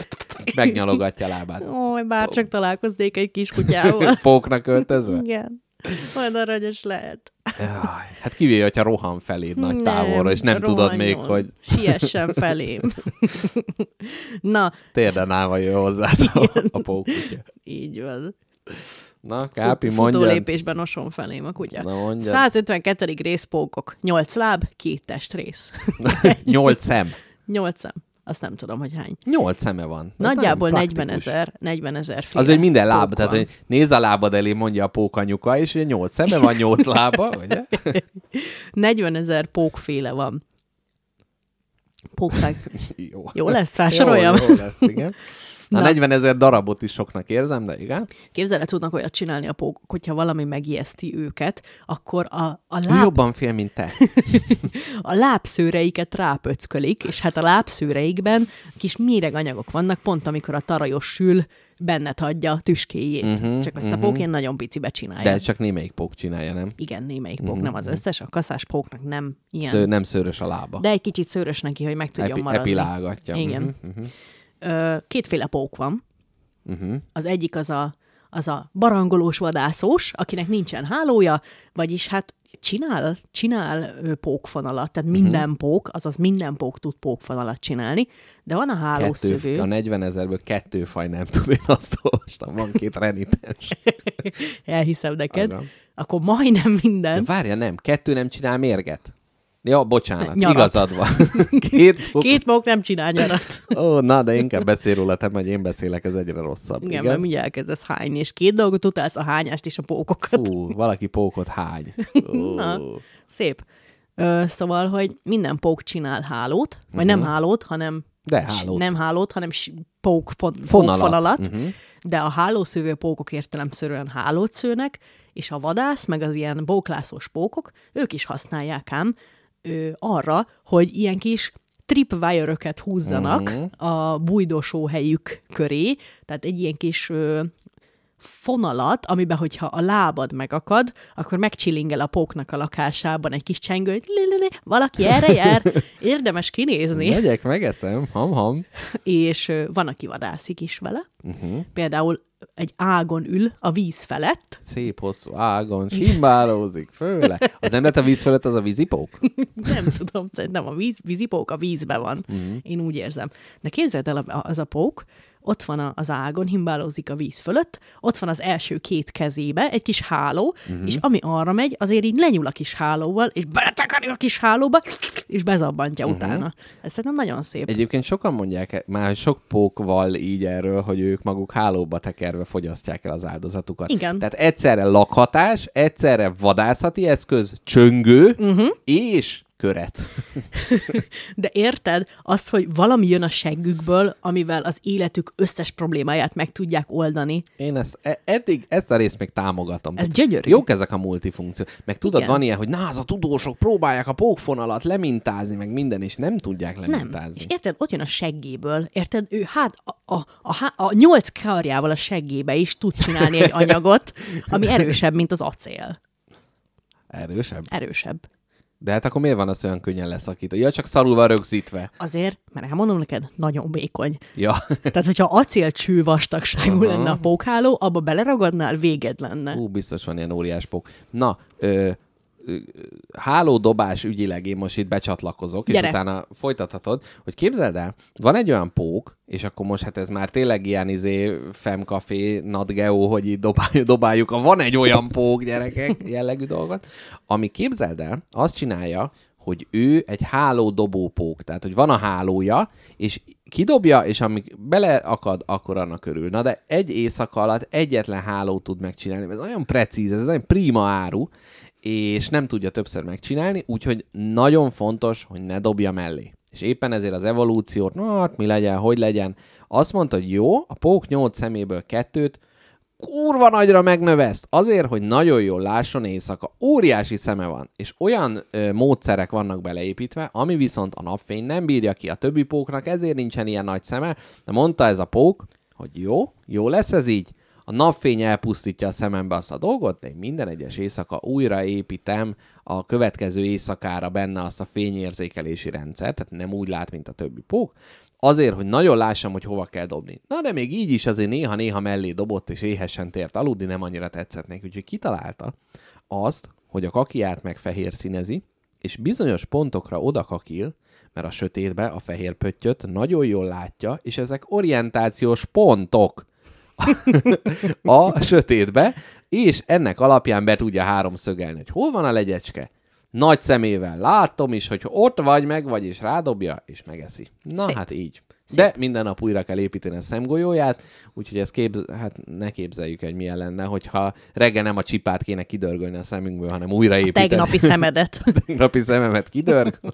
megnyalogatja a lábát. Ó, bár csak találkoznék egy kis kutyával. Póknak öltözve? Igen. Olyan aranyos lehet. Jaj, hát kivéve, hogyha rohan feléd nagy Nem, távolra, és nem tudod még, rohanjon. hogy Siessen felém. Na, térden állva jön hozzá a, a pókutya. így van. Na, Kápi, Futó mondja. lépésben oson felém a kutya. Na, mondjad. 152. részpókok. 8 láb, két testrész. Nyolc szem. 8 szem. Azt nem tudom, hogy hány. Nyolc szeme van. Ez Nagyjából nagyon 40 praktikus. ezer, 40 ezer féle Az, hogy minden láb, pók tehát hogy néz a lábad elé, mondja a pókanyuka, és ugye nyolc szeme van, nyolc lába, ugye? 40 ezer pókféle van. Pókság. Jó. Jó lesz, vásároljam? Jó, jó lesz, igen. Na, Na. 40 ezer darabot is soknak érzem, de igen. Képzeld, el, tudnak olyat csinálni a pókok, hogyha valami megijeszti őket, akkor a, a, Ő láb, jobban fél, mint te. a lábszőreiket rápöckölik, és hát a lábszőreikben kis méreganyagok vannak, pont amikor a tarajos sül, benned hagyja a tüskéjét. Uh-huh, Csak ezt a pók ilyen nagyon picibe csinálja. Mhm, De csak némelyik pók csinálja, nem? Igen, némelyik pók, nem az összes, a kaszás póknak nem ilyen. Sző, nem szőrös a lába. De egy kicsit szőrös neki, hogy meg tudjon Epi, maradni. epilálgatja. Igen. Mhm, mhm, Ö, kétféle pók van. mhm. Az egyik az a, az a barangolós vadászós, akinek nincsen hálója, vagyis hát csinál, csinál pókfonalat, tehát Mhm. minden pók, azaz minden pók tud pókfonalat csinálni, de van a hálószövő. Kettő, a 40 ezerből kettő faj nem tud, én azt olvastam, van két renitens. Elhiszem neked. Agam. Akkor majdnem De minden. várja, nem, kettő nem csinál mérget. Ja, bocsánat, Nyarat. igazad van. Két, Két pók nem csinál nyarat. Ó, na, de inkább beszél róla, te, hogy én beszélek, ez egyre rosszabb. Igen, mert mindjárt elkezdesz hányni, és két dolgot utálsz, a hányást és a pókokat. Fú, valaki pókot hány. Ó. Na. Szép. Ö, szóval, hogy minden pók csinál hálót, vagy nem hálót, hanem Mhm. De hálót. nem hálót, hanem pók, fon, Fonalat. Mhm. de a hálószövő pókok értelemszerűen hálót szőnek, és a vadász, meg az ilyen bóklászós pókok, ők is használják ám ö, arra, hogy ilyen kis tripwire-öket húzzanak Mhm. a bújdosó helyük köré, tehát egy ilyen kis ö, fonalat, amiben, hogyha a lábad megakad, akkor megcsilingel a póknak a lakásában egy kis csengő, hogy li, valaki erre jár, érdemes kinézni Megyek, megeszem, ham-ham. és van, aki vadászik is vele. Uh-huh. Például egy ágon ül a víz felett, Szép hosszú ágon, simbálózik, főle. Az nem lett a víz felett, az a vízipók? nem tudom, szerintem a víz, vízipók a vízben van. Uh-huh. Én úgy érzem. De képzeld el, az a pók, ott van az ágon, himbálózik a víz fölött, ott van az első két kezébe egy kis háló, uh-huh. és ami arra megy, azért így lenyúl a kis hálóval, és beletekarja a kis hálóba, és bezabbantja uh-huh. utána. Ez szerintem nagyon szép. Egyébként sokan mondják, már sok pókval így erről, hogy ők maguk hálóba tekerve fogyasztják el az áldozatukat. Igen. Tehát egyszerre lakhatás, egyszerre vadászati eszköz, csöngő uh-huh. és köret. De érted azt, hogy valami jön a seggükből, amivel az életük összes problémáját meg tudják oldani? Én ezt, e- eddig ezt a részt még támogatom. Ez Tehát gyönyörű. Jók ezek a multifunkció. Meg tudod, Igen. van ilyen, hogy na, az a tudósok próbálják a pókfonalat lemintázni, meg minden, és nem tudják Nem. lemintázni. És érted, ott jön a seggéből, érted, ő hát a, a, a, a nyolc karjával a seggébe is tud csinálni egy anyagot, ami erősebb, mint az acél. Erősebb. Erősebb. De hát akkor miért van az olyan könnyen leszakítva? Ja, csak szarul van rögzítve. Azért, mert elmondom neked, nagyon vékony. Ja. Tehát, hogyha acélcső vastagságú lenne a pókháló, abba beleragadnál, véged lenne. Ú, biztos van ilyen óriás pók. Na, ö, hálódobás ügyileg én most itt becsatlakozok, és Gyere. utána folytathatod, hogy képzeld el, van egy olyan pók, és akkor most hát ez már tényleg ilyen izé femkafé, nadgeo, hogy így dobáljuk, dobáljuk a van egy olyan pók, gyerekek, jellegű dolgot, ami képzeld el, azt csinálja, hogy ő egy hálódobó pók, tehát hogy van a hálója, és kidobja, és amíg beleakad, akkor annak örül. Na de egy éjszaka alatt egyetlen hálót tud megcsinálni. Ez nagyon precíz, ez nagyon prima áru, és nem tudja többször megcsinálni, úgyhogy nagyon fontos, hogy ne dobja mellé. És éppen ezért az evolúciót, na hát mi legyen, hogy legyen, azt mondta, hogy jó, a pók nyolc szeméből kettőt kurva nagyra megnöveszt, azért, hogy nagyon jól lásson éjszaka. Óriási szeme van, és olyan ö, módszerek vannak beleépítve, ami viszont a napfény nem bírja ki. A többi póknak, ezért nincsen ilyen nagy szeme, de mondta ez a pók, hogy jó, jó lesz ez így, a napfény elpusztítja a szemembe azt a dolgot, de én minden egyes éjszaka újra építem a következő éjszakára benne azt a fényérzékelési rendszert, tehát nem úgy lát, mint a többi pók, azért, hogy nagyon lássam, hogy hova kell dobni. Na, de még így is azért néha-néha mellé dobott, és éhesen tért aludni, nem annyira tetszett neki. Úgyhogy kitalálta azt, hogy a kakiát meg fehér színezi, és bizonyos pontokra oda kakil, mert a sötétbe a fehér pöttyöt nagyon jól látja, és ezek orientációs pontok a sötétbe, és ennek alapján be tudja háromszögelni, hogy hol van a legyecske. Nagy szemével látom is, hogy ott vagy, meg vagy, és rádobja, és megeszi. Na Szép. hát így. De minden nap újra kell építeni a szemgolyóját, úgyhogy ezt képz... hát ne képzeljük, hogy milyen lenne, hogyha reggel nem a csipát kéne kidörgölni a szemünkből, hanem újra építeni. Tegnapi szemedet. Tegnapi szememet kidörg.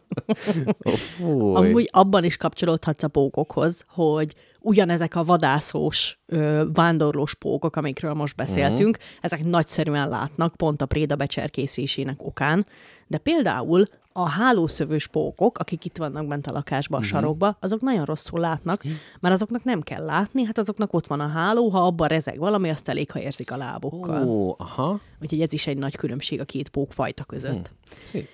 oh, fúj. Amúgy abban is kapcsolódhatsz a pókokhoz, hogy ugyanezek a vadászós, ö, vándorlós pókok, amikről most beszéltünk, uh-huh. ezek nagyszerűen látnak, pont a préda becserkészésének okán, de például a hálószövős pókok, akik itt vannak bent a lakásban, a sarokba, azok nagyon rosszul látnak, mert azoknak nem kell látni, hát azoknak ott van a háló, ha abban rezeg valami, azt elég, ha érzik a lábukkal. Ó, aha. Úgyhogy ez is egy nagy különbség a két pókfajta között. Szép.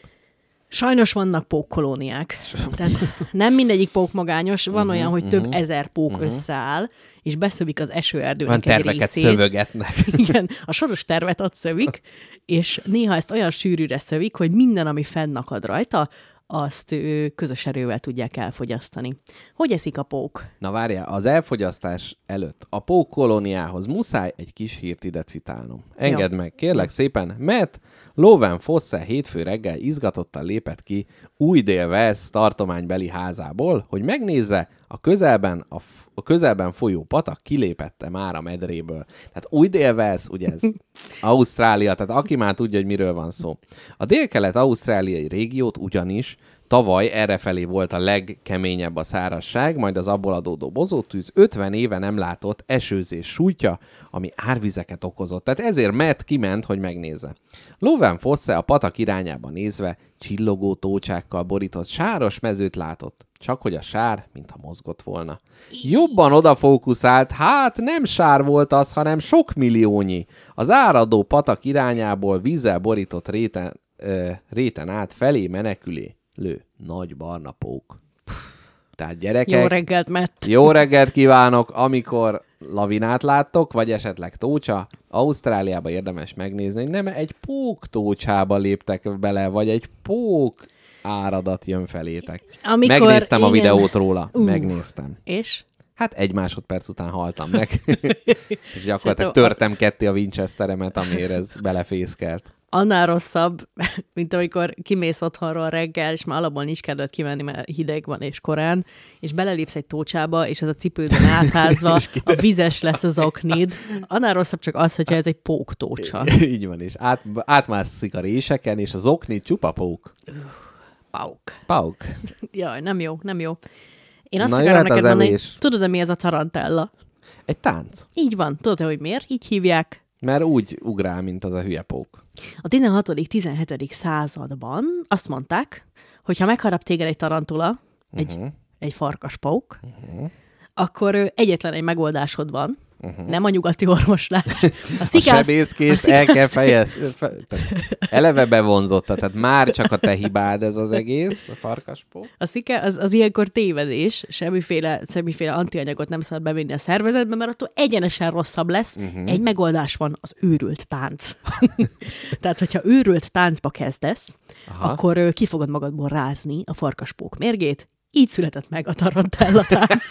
Sajnos vannak pókkolóniák. Tehát nem mindegyik pók magányos, Mhm, van olyan, hogy több ezer pók összeáll, és beszövik az esőerdőnek Van terveket részét. szövegetnek. Igen, a soros tervet ott szövik, és néha ezt olyan sűrűre szövik, hogy minden, ami fennakad rajta, azt ő, közös erővel tudják elfogyasztani. Hogy eszik a pók? Na várjál, az elfogyasztás előtt a pók kolóniához muszáj egy kis hírt ide citálnom. Engedd Jó. meg, kérlek szépen, mert Loven Fosse hétfő reggel izgatottan lépett ki új dél tartománybeli házából, hogy megnézze, a közelben, a, f- a közelben folyó patak kilépette már a medréből. Tehát új dél ugye ez Ausztrália, tehát aki már tudja, hogy miről van szó. A dél-kelet-ausztráliai régiót ugyanis tavaly errefelé volt a legkeményebb a szárazság, majd az abból adódó bozótűz 50 éve nem látott esőzés sújtja, ami árvizeket okozott. Tehát ezért Matt kiment, hogy megnézze. Loven Fosse a patak irányába nézve csillogó tócsákkal borított sáros mezőt látott. Csak hogy a sár, mintha mozgott volna. Jobban odafókuszált, hát nem sár volt az, hanem sok milliónyi. Az áradó patak irányából vízzel borított réten, ö, réten át felé menekülé lő. Nagy barna pók. Tehát gyerekek, Jó reggelt, Matt! jó reggelt kívánok, amikor lavinát láttok, vagy esetleg tócsa, Ausztráliába érdemes megnézni, hogy nem egy pók tócsába léptek bele, vagy egy pók áradat jön felétek. Amikor- Megnéztem a igen. videót róla. Ú. Megnéztem. És? Hát egy másodperc után haltam meg. És gyakorlatilag törtem ketté a Winchesteremet, amiért ez belefészkelt. Annál rosszabb, mint amikor kimész otthonról reggel, és már alapból nincs kedved kimenni, mert hideg van és korán, és belelépsz egy tócsába, és ez a cipődön átházva, a vizes lesz az oknid. Annál rosszabb csak az, hogyha ez egy póktócsa. Így van, és át, átmászik a réseken, és az okni csupa pók. Pauk. Pauk. Jaj, nem jó, nem jó. Én azt Na, akarom neked az mondani, evés. tudod mi ez a tarantella? Egy tánc. Így van. Tudod hogy miért? Így hívják. Mert úgy ugrál, mint az a hülye pók. A 16.-17. században azt mondták, hogy ha megharap téged egy tarantula, egy, Mhm. egy farkaspauk, akkor ö, egyetlen egy megoldásod van, Uh-huh. Nem a nyugati orvoslás. A, A szikász, sebészkést el kell fejezni. Eleve bevonzotta, tehát már csak a te hibád ez az egész, a farkaspó. a szike az, az ilyenkor tévedés, semmiféle, semmiféle antianyagot nem szabad bevinni a szervezetbe, mert attól egyenesen rosszabb lesz. Uh-huh. Egy megoldás van, az őrült tánc. Tehát, hogyha őrült táncba kezdesz, Aha. akkor ki fogod magadból rázni a farkaspók mérgét, így született meg a tarantella tánc.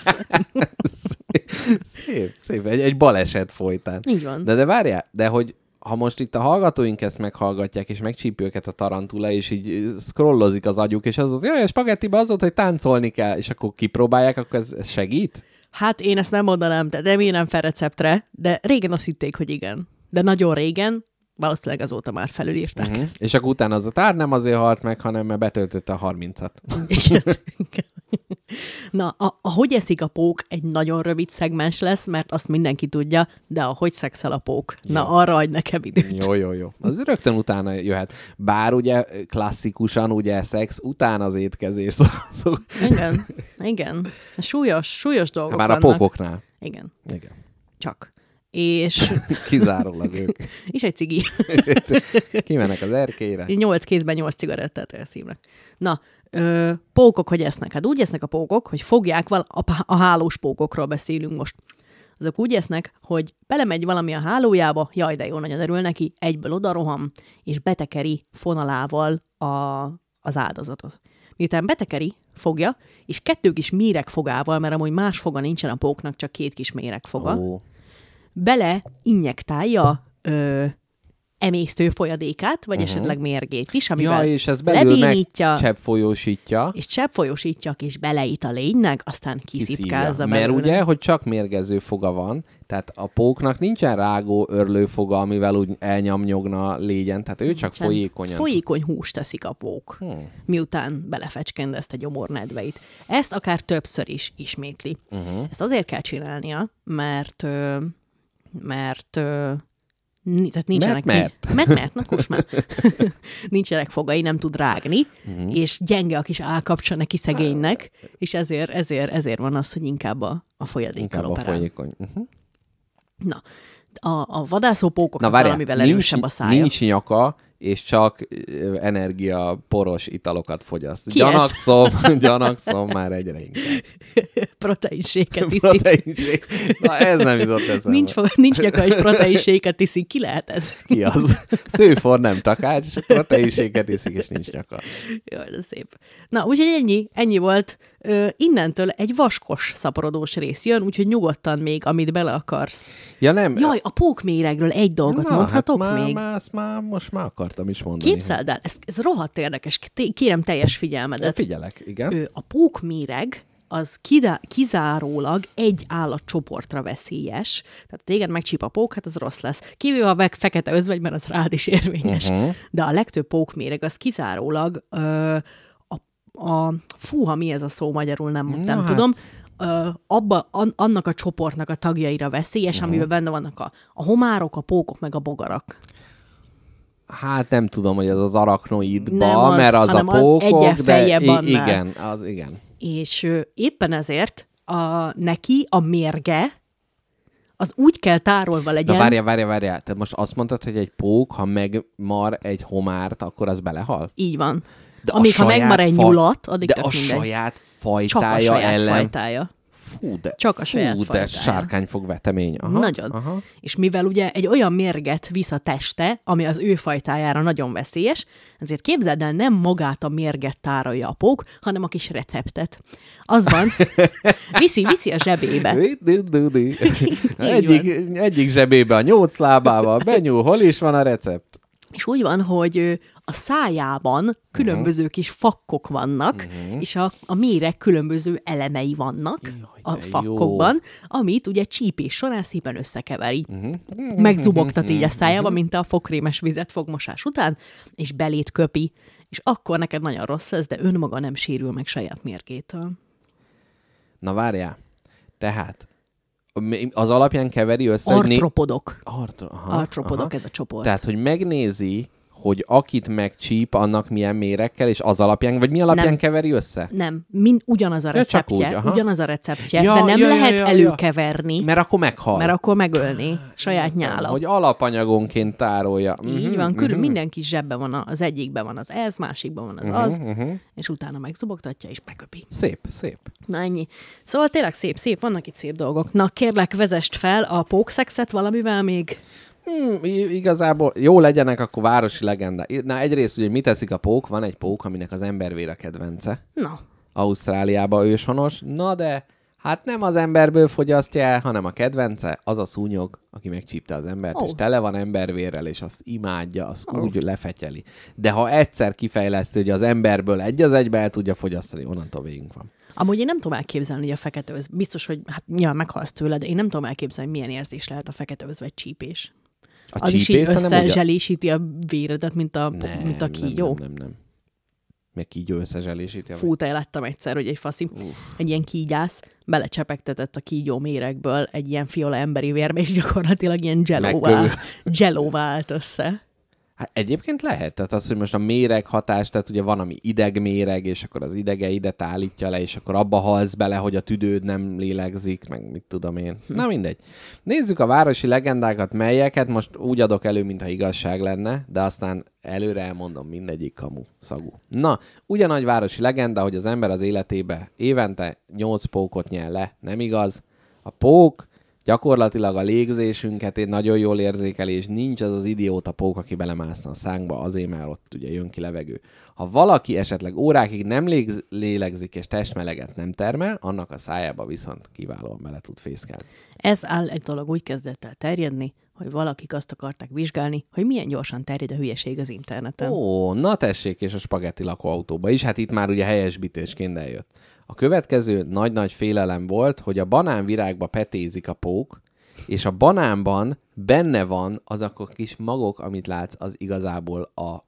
Szép, szép. Egy, egy baleset folytán. Így van. De, de várjál, de hogy ha most itt a hallgatóink ezt meghallgatják, és megcsípi őket a tarantula, és így scrollozik az agyuk, és az volt, jaj, a spagettiba az volt, hogy táncolni kell, és akkor kipróbálják, akkor ez, ez segít? Hát én ezt nem mondanám, de nem írnám fel receptre, de régen azt hitték, hogy igen. De nagyon régen, valószínűleg azóta már felülírták Uh-huh. ezt. És akkor utána az a tár nem azért halt meg, hanem mert betöltötte a 30-at. Igen. Na, a, a hogy eszik a pók egy nagyon rövid szegmens lesz, mert azt mindenki tudja, de a hogy szexel a pók. Na, arra adj nekem időt. Jó, jó, jó. Az rögtön utána jöhet. Bár ugye klasszikusan ugye szex után az étkezés. Szó, szó, Igen, igen. Súlyos, súlyos dolgok már a vannak. pókoknál. Igen, Igen. csak. És, Kizárólag ők. és egy cigi. Kimennek az erkélyre. Így Nyolc kézben nyolc cigarettát elszívnak. Na, ö, pókok hogy esznek? Hát úgy esznek a pókok, hogy fogják, val- a, a hálós pókokról beszélünk most. Azok úgy esznek, hogy belemegy valami a hálójába, jaj, de jó, nagyon örül neki, egyből odaroham, és betekeri fonalával a, az áldozatot. Miután betekeri, fogja, és kettő kis méregfogával, mert amúgy más foga nincsen a póknak, csak két kis méregfoga, Ó, bele injektálja ö, emésztő folyadékát, vagy uh-huh. esetleg mérgét is, amivel ja, és ez belül lebénítja, csepp folyósítja. és cseppfolyósítja a kis beleit a lénynek, aztán kiszipkázza Mert belőle. ugye, hogy csak mérgező foga van, tehát a póknak nincsen rágó örlő foga, amivel úgy elnyomnyogna a légyen, tehát ő csak Nincsen. folyékonyan. Folyékony húst teszik a pók, hmm. miután belefecskendezte gyomornedveit. Ezt akár többször is ismétli. Uh-huh. Ezt azért kell csinálnia, mert ö, mert tehát nincsenek, Mert, mert, mert, na kus már. nincsenek fogai, nem tud rágni, uh-huh. és gyenge a kis állkapcsa neki szegénynek, és ezért, ezért, ezért van az, hogy inkább a, a folyadékkal Inkább a operál. folyékony. Uh-huh. Na, a, a vadászópókok Na várjál, valamivel nincs, erősebb a szája. nincs nyaka, és csak energia poros italokat fogyaszt. Ki ez? gyanakszom, gyanakszom már egyre inkább. Proteinséket iszik. Proteinség. Na ez nem jutott eszembe. Nincs, nincs nyaka, és proteinséket iszik. Ki lehet ez? Ki az? Szőfor nem takács, és proteinséget iszik, és nincs nyaka. Jaj, de szép. Na, úgyhogy ennyi, ennyi volt. Ö, innentől egy vaskos szaporodós rész jön, úgyhogy nyugodtan még, amit bele akarsz. Ja nem, Jaj, a pókméregről egy dolgot Na, mondhatok hát már, még? Már, már, most már akartam is mondani. Képzeld el, ez, ez rohadt érdekes, kérem teljes figyelmedet. figyelek, igen. Ö, a pókméreg az kidá- kizárólag egy állatcsoportra veszélyes. Tehát téged megcsíp a pók, hát az rossz lesz. Kivéve a fekete özvegyben, az rád is érvényes. Uh-huh. De a legtöbb pókméreg az kizárólag ö, a, fúha, mi ez a szó magyarul, nem, nem hát. tudom, abba, an, annak a csoportnak a tagjaira veszélyes, uh-huh. amiben benne vannak a, a homárok, a pókok, meg a bogarak. Hát nem tudom, hogy ez az arachnoidba, az, mert az a pókok, egyen de i- annál. igen, az igen. És ö, éppen ezért a, neki a mérge az úgy kell tárolva legyen. Na várjál, várjál, várjál. Te most azt mondtad, hogy egy pók, ha megmar egy homárt, akkor az belehal? Így van. De Amíg ha megmar egy fa- nyulat, addig De tök a mindegy. saját Csak a fajtája saját ellen... fajtája. Fú, de, Csak a saját fú, de fajtája. sárkány fog vetemény. Aha, Nagyon. Aha. És mivel ugye egy olyan mérget visz a teste, ami az ő fajtájára nagyon veszélyes, ezért képzeld el, nem magát a mérget tárolja a pók, hanem a kis receptet. Az van, viszi, viszi a zsebébe. Egyik, egyik zsebébe a nyolc lábával benyúl, hol is van a recept? És úgy van, hogy a szájában különböző kis fakkok vannak, és a, a méreg különböző elemei vannak a de fakkokban, amit ugye csípés során szépen összekeveri. Megzubogtat így a szájába, mint a fokrémes vizet fogmosás után, és belét köpi. És akkor neked nagyon rossz lesz, de önmaga nem sérül meg saját mérgétől. Na várjál. Tehát az alapján keveri össze, hogy né- Artropodok. Artro- aha, Artropodok aha. ez a csoport. Tehát, hogy megnézi, hogy akit megcsíp, annak milyen mérekkel, és az alapján, vagy mi alapján Nem. keveri össze? Nem, mind ugyanaz a Ja, receptje, úgy, aha. ugyanaz a receptje, Ja, de nem ja, ja, lehet ja, ja. előkeverni, Mert akkor meghal. mert akkor megölni saját nyála. Hogy alapanyagonként tárolja. Így Mhm, van, körül mhm. minden kis zsebben van, az egyikben van az ez, másikban van az Mhm, az, és utána megzubogtatja és beköpi. Szép, szép. Na ennyi. Szóval tényleg szép, szép, vannak itt szép dolgok. Na kérlek, vezest fel a pókszexet valamivel még. Hmm, igazából jó legyenek, akkor városi legenda. Na egyrészt ugye mit teszik a pók? Van egy pók, aminek az embervér a kedvence. Na, Ausztráliába őshonos. Na de, hát nem az emberből fogyasztja el, hanem a kedvence, az a szúnyog, aki megcsípte az embert, Ó. és tele van embervérrel, és azt imádja, azt úgy lefetyeli. De ha egyszer kifejleszti, hogy az emberből egy az egybe el tudja fogyasztani, onnantól végünk van. amúgy én nem tudom elképzelni, hogy a fekete őz, biztos, hogy hát nyilván meghalsz tőle, de én nem tudom elképzelni, milyen érzés lehet a fekete őz vagy csípés. A Az is így összezselésíti a véredet, mint a, mint a kígyó. Nem, nem, nem, nem. Meg kígyó összezselésíti. Fú, te láttam egyszer, hogy egy faszi, egy ilyen kígyász belecsepegtetett a kígyó méregből egy ilyen fiola emberi vérbe, és gyakorlatilag ilyen jelóvá, Megkövül. jelóvá állt össze. Hát egyébként lehet, tehát az, hogy most a méreg hatás, tehát ugye van, ami idegméreg, és akkor az idegeidet állítja le, és akkor abba halsz bele, hogy a tüdőd nem lélegzik, meg mit tudom én. Na mindegy. Nézzük a városi legendákat, melyeket most úgy adok elő, mintha igazság lenne, de aztán előre elmondom mindegyik kamu szagú. Na, ugyanagy városi legenda, hogy az ember az életébe évente 8 pókot nyel le. Nem igaz? A pók gyakorlatilag a légzésünket én nagyon jól érzékeli, és nincs az az idióta pók, aki belemászna a szánkba, azért már ott ugye jön ki levegő. Ha valaki esetleg órákig nem légz- lélegzik és testmeleget nem termel, annak a szájába viszont kiválóan bele tud fészkelni. Ez áll egy dolog úgy kezdett el terjedni, hogy valakik azt akarták vizsgálni, hogy milyen gyorsan terjed a hülyeség az interneten. Ó, na tessék, és a spagetti lakóautóba is, hát itt már ugye helyesbítésként eljött. A következő nagy-nagy félelem volt, hogy a banánvirágba petézik a pók, és a banánban benne van azok a kis magok, amit látsz, az igazából a,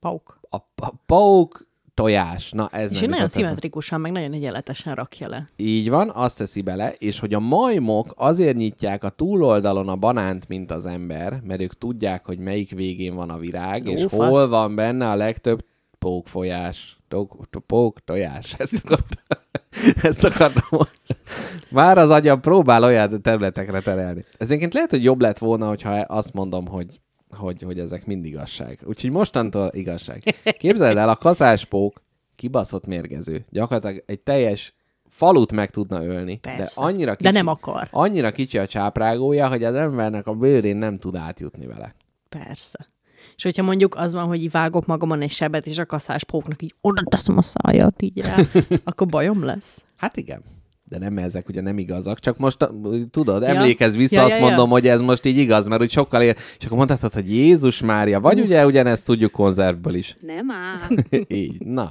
Pauk. a, a pók tojás. Na, ez És nem nagyon szimmetrikusan, meg nagyon egyenletesen rakja le. Így van, azt teszi bele, és hogy a majmok azért nyitják a túloldalon a banánt, mint az ember, mert ők tudják, hogy melyik végén van a virág, és Ó, hol faszt. van benne a legtöbb pókfolyás. Tók, to- pók, tojás. Ezt akartam, ezt akartam mondani. Már az agyam próbál olyan területekre terelni. Ez egyébként lehet, hogy jobb lett volna, hogyha azt mondom, hogy hogy, hogy ezek mind igazság. Úgyhogy mostantól igazság. Képzeld el, a kaszáspók kibaszott mérgező. Gyakorlatilag egy teljes falut meg tudna ölni. Persze. De annyira De kicsi, nem akar. Annyira kicsi a csáprágója, hogy az embernek a bőrén nem tud átjutni vele. Persze. És hogyha mondjuk az van, hogy így vágok magamon egy sebet, és a kaszás póknak így oda teszem a szájat így rá, akkor bajom lesz. Hát igen. De nem ezek ugye nem igazak, csak most tudod, Ja. emlékezz vissza, Ja, azt ja, ja. mondom, hogy ez most így igaz, mert úgy sokkal ér, és akkor mondhatod, hogy Jézus Mária, vagy ugye ugyanezt tudjuk konzervből is. Nem áll. Így, na.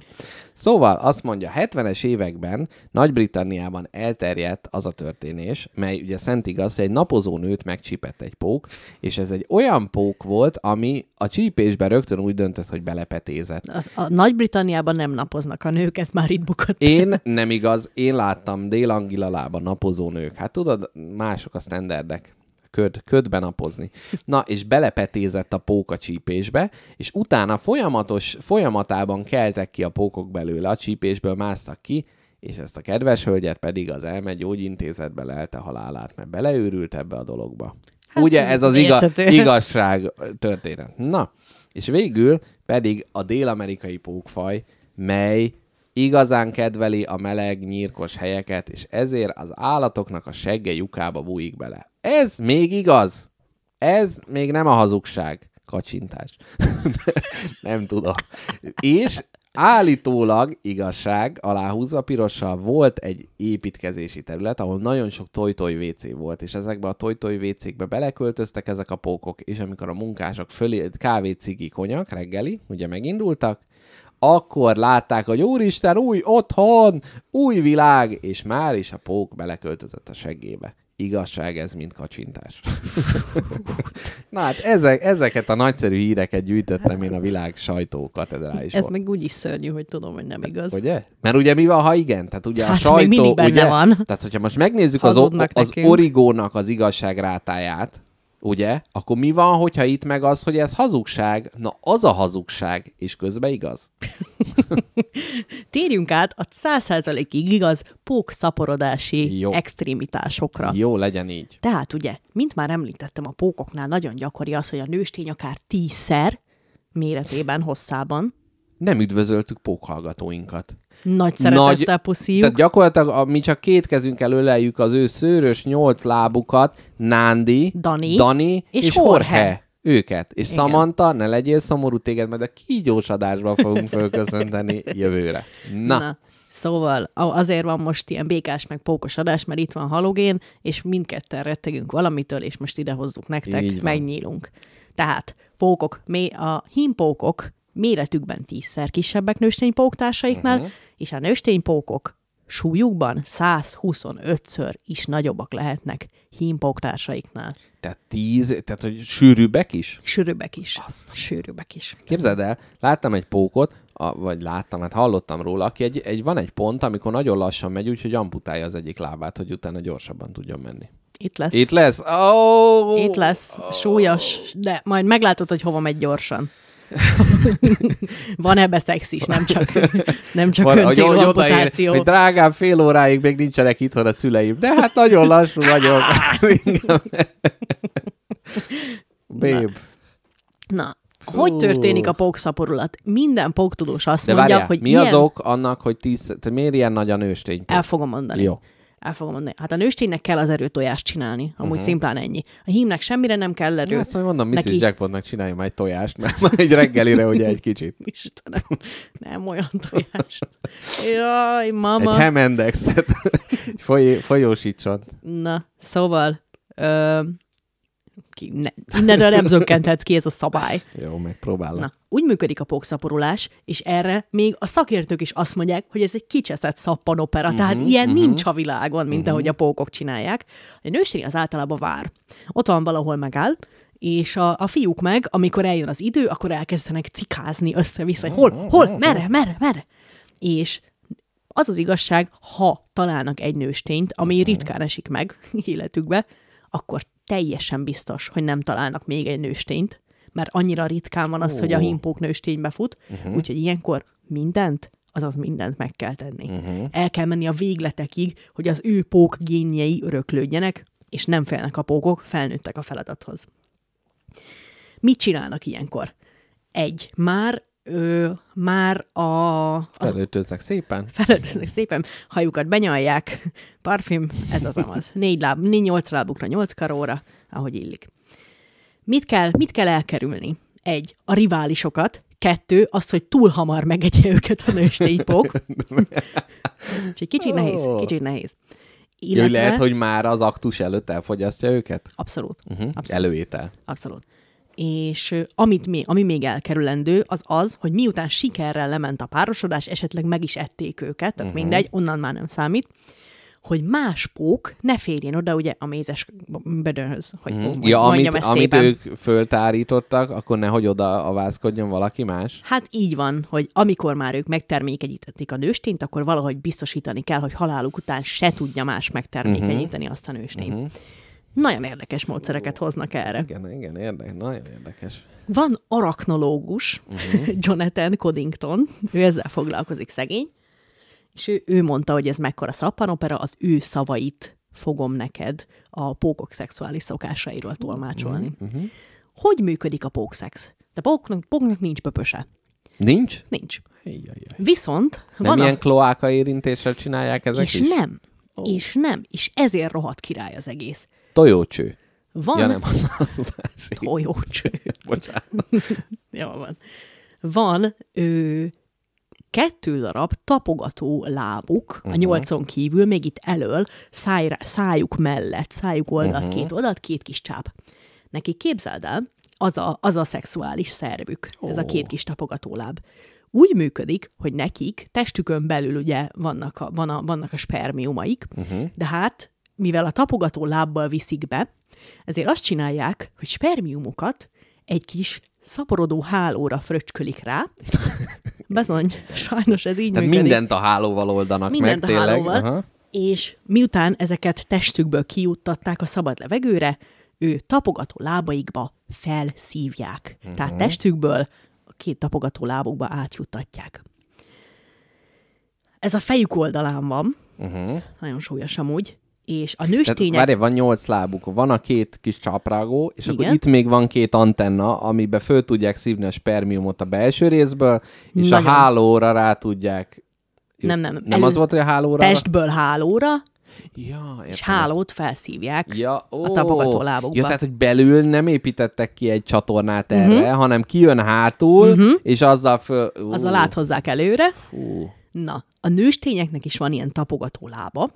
Szóval azt mondja, 70-es években Nagy-Britanniában elterjedt az a történés, mely ugye szent igaz, hogy egy napozó nőt megcsípett egy pók, és ez egy olyan pók volt, ami a csípésben rögtön úgy döntött, hogy belepetézett. Az, a Nagy-Britanniában nem napoznak a nők, ez már itt bukott. Én nem igaz, én láttam Dél-Angilalában napozó nők. Hát tudod, mások a standardek. Köd, ködben napozni. Na, és belepetézett a pók a csípésbe, és utána folyamatos, folyamatában keltek ki a pókok belőle, a csípésből másztak ki, és ezt a kedves hölgyet pedig az elmegy gyógyintézetbe lelte halálát, mert beleőrült ebbe a dologba. Hát, Ugye ez az iga, igazság történet. Na, és végül pedig a dél-amerikai pókfaj, mely igazán kedveli a meleg, nyírkos helyeket, és ezért az állatoknak a segge lyukába bújik bele. Ez még igaz. Ez még nem a hazugság. Kacsintás. nem tudom. És állítólag, igazság, aláhúzva pirossal volt egy építkezési terület, ahol nagyon sok toj-toj WC volt, és ezekbe a toj-toj WC-kbe beleköltöztek ezek a pókok, és amikor a munkások fölé kávé, cigi, konyak reggeli, ugye megindultak, akkor látták, hogy úristen, új otthon, új világ, és már is a pók beleköltözött a seggébe. Igazság ez, mint kacsintás. Na hát ezek, ezeket a nagyszerű híreket gyűjtöttem én a világ sajtó katedrálisból. Ez meg úgy is szörnyű, hogy tudom, hogy nem igaz. Ugye? Mert ugye mi van, ha igen? Tehát ugye a Hát, sajtó... még ugye, van. Tehát hogyha most megnézzük az, o- Hazudnak az nekünk. origónak az igazságrátáját, ugye? Akkor mi van, hogyha itt meg az, hogy ez hazugság? Na, az a hazugság, és közben igaz. Térjünk át a 100%-ig igaz pók szaporodási Jó. extrémitásokra. Jó, legyen így. Tehát ugye, mint már említettem, a pókoknál nagyon gyakori az, hogy a nőstény akár tízszer méretében, hosszában, Nem üdvözöltük pókhallgatóinkat. Nagy szeretettel puszíjuk. Tehát gyakorlatilag a, mi csak két kezünkkel öleljük az ő szőrös nyolc lábukat, Nándi, Dani Dani és és, Jorge. Jorge. Őket. És Igen. Samantha, ne legyél szomorú, téged majd a kígyós adásban fogunk fölköszönteni jövőre. Na, Na. Szóval azért van most ilyen békás meg pókos adás, mert itt van halogén, és mindketten rettegünk valamitől, és most ide hozzuk nektek, megnyílunk. Tehát pókok, mé- a hímpókok méretükben tízszer kisebbek nősténypóktársaiknál, uh-huh. és a nősténypókok súlyukban 125-ször is nagyobbak lehetnek hímpóktársaiknál. tehát tíz, tehát hogy sűrűbbek is? Sűrűbbek is. Sűrűbbek is. Képzeld el, láttam egy pókot, a, vagy láttam, hát hallottam róla, aki egy, egy, van egy pont, amikor nagyon lassan megy, úgyhogy amputálja az egyik lábát, hogy utána gyorsabban tudjon menni. Itt lesz. Itt lesz? Oh! Itt lesz. Súlyos, de majd meglátod, hogy hova megy gyorsan. Van ebbe szex is, nem csak, nem csak Van, hogy, hogy odaér, hogy drágám, fél óráig még nincsenek itthon a szüleim. De hát nagyon lassú vagyok. Babe. Na, hogy történik a pókszaporulat? Minden póktudós azt De mondja, várjál, hogy mi ilyen... az ok annak, hogy tíz, tehát miért ilyen nagy a nőstény? El fogom mondani. Jó. El fogom mondani. Hát a nősténynek kell az erőtojást csinálni. Amúgy uh-huh. szimplán ennyi. A hímnek semmire nem kell erő. Ezt majd mondom, Mrs. Neki- Jackpotnak csinálja már egy tojást, mert már egy reggelire ugye egy kicsit. Istenem, nem olyan tojás. Jaj, mama. Egy Hemendexet foly, folyósítson. Na, szóval... Ö, ki, ne, innentől nem zökkenthetsz ki ez a szabály. Jó, megpróbálom. Na, úgy működik a pókszaporulás, és erre még a szakértők is azt mondják, hogy ez egy kicseszett szappanopera, uh-huh, tehát ilyen uh-huh. nincs a világon, mint uh-huh. ahogy a pókok csinálják. A nőstény az általában vár. Ott van valahol megáll, és a, a fiúk meg, amikor eljön az idő, akkor elkezdenek cikázni össze-vissza, hogy hol, hol, merre, merre, merre. És az az igazság, ha találnak egy nőstényt, ami ritkán esik meg életükbe, akkor teljesen biztos, hogy nem találnak még egy nőstényt, mert annyira ritkán van az, hogy a himpók nősténybe fut, uh-huh. úgyhogy ilyenkor mindent, azaz mindent meg kell tenni. Uh-huh. El kell menni a végletekig, hogy az ő pók génjei öröklődjenek, és nem félnek a pókok, felnőttek a feladathoz. Mit csinálnak ilyenkor? Egy, már, ö, már a, az Felöltöznek szépen. felöltöznek szépen, hajukat benyalják, parfüm, ez az amaz. Négy láb, négy, nyolc lábukra, nyolc karóra, ahogy illik. Mit kell, mit kell elkerülni? Egy, a riválisokat, kettő, az, hogy túl hamar megegye őket a nősténypók. Úgyhogy kicsit nehéz, kicsit nehéz. Illetve... lehet, hogy már az aktus előtt elfogyasztja őket? Abszolút. Uh-huh. Abszolút. Előétel. Abszolút. És amit még, ami még elkerülendő, az az, hogy miután sikerrel lement a párosodás, esetleg meg is ették őket, tehát uh-huh. mindegy, onnan már nem számít, hogy más pók ne férjen oda ugye a mézes bödönhöz, hogy uh-huh. Ja, amit, amit ők föltárítottak, akkor nehogy oda avázkodjon valaki más. Hát így van, hogy amikor már ők megtermékenyítették a nőstényt, akkor valahogy biztosítani kell, hogy haláluk után se tudja más megtermékenyíteni azt a nőstényt. Uh-huh. Nagyon érdekes módszereket hoznak erre. Igen, igen, érdekes, nagyon érdekes. Van arachnológus, uh-huh. Jonathan Coddington, ő ezzel foglalkozik szegény, és ő, ő mondta, hogy ez mekkora szappanopera, az ő szavait fogom neked a pókok szexuális szokásairól tolmácsolni. Uh-huh. Hogy működik a pókszex? De póknak, póknak nincs pöpöse. Nincs? Nincs. Ijjajjaj. Viszont Nem van ilyen a... kloáka érintéssel csinálják ezek És is? nem. És nem. És ezért rohadt király az egész. Tojócső. Van Ja nem, az, az másik. tojócső. Bocsánat. Jó van. Van ö, kettő darab tapogató lábuk, uh-huh. a nyolcon kívül, még itt elől, szájra, szájuk mellett, szájuk oldalt, uh-huh. két oldalt, két kis csáp. Neki képzeld el, az a, az a szexuális szervük, oh. ez a két kis tapogató láb. Úgy működik, hogy nekik testükön belül ugye vannak a, van a, vannak a spermiumaik, uh-huh. de hát, mivel a tapogató lábbal viszik be, ezért azt csinálják, hogy spermiumokat egy kis szaporodó hálóra fröcskölik rá. Bizony, sajnos ez így Tehát működik. mindent a hálóval oldanak Mindent meg, a tényleg. hálóval. Aha. És miután ezeket testükből kijuttatták a szabad levegőre, ő tapogató lábaikba felszívják. Uh-huh. Tehát testükből a két tapogató lábukba átjuttatják. Ez a fejük oldalán van, uh-huh. nagyon súlyos amúgy, és a Tehát, nőstények... várj, van nyolc lábuk, van a két kis csaprágó, és Igen. akkor itt még van két antenna, amiben föl tudják szívni a spermiumot a belső részből, és Nagyon. a hálóra rá tudják... Nem, nem, Nem elő- az volt, hogy a hálóra? Testből hálóra, Ja, és hálót felszívják Ja, ó, a tapogató lábukba. Ja, tehát, hogy belül nem építettek ki egy csatornát erre, uh-huh. hanem kijön hátul, uh-huh. és azzal föl... Ú, Azzal áthozzák előre. Fú. Na, a nőstényeknek is van ilyen tapogató lába.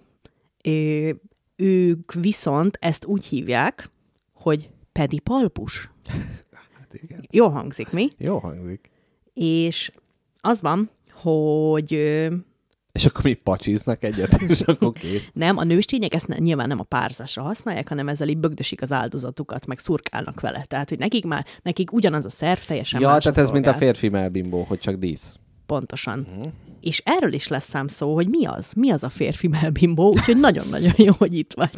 Ők viszont ezt úgy hívják, hogy pedipalpus. Hát igen. Jó hangzik, mi? Jó hangzik. És az van, hogy És akkor mi pacsiznak egyet, és akkor kész. nem, a nőstények ezt nyilván nem a párzásra használják, hanem ezzel így bögdösik az áldozatukat, meg szurkálnak vele. Tehát, hogy nekik már, nekik ugyanaz a szerv, teljesen Ja, tehát ez mint a szolgál. férfi melbimbó, hogy csak dísz. Pontosan. Mhm. Uh-huh. És erről is lesz szám szó, hogy mi az? Mi az a férfi melbimbó? Úgyhogy nagyon-nagyon jó, hogy itt vagy.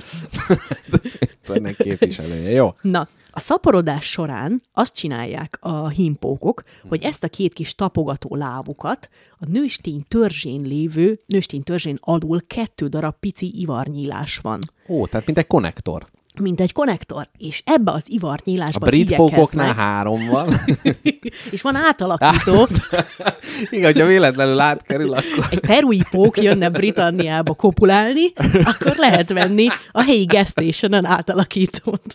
Ennek képviselője. Jó. Na, a szaporodás során azt csinálják a hímpókok, hogy ezt a két kis tapogató lábukat a nőstény törzsén lévő, nőstény törzsén alul kettő darab pici ivarnyílás van. Ó, tehát mint egy konnektor. Mint egy konnektor. És ebbe az A ivarnyílásba brit pókoknál három van. és van átalakító. Igen, hogyha véletlenül átkerül, akkor... egy perui pók jönne Britanniába kopulálni, akkor lehet venni a helyi gas átalakítót.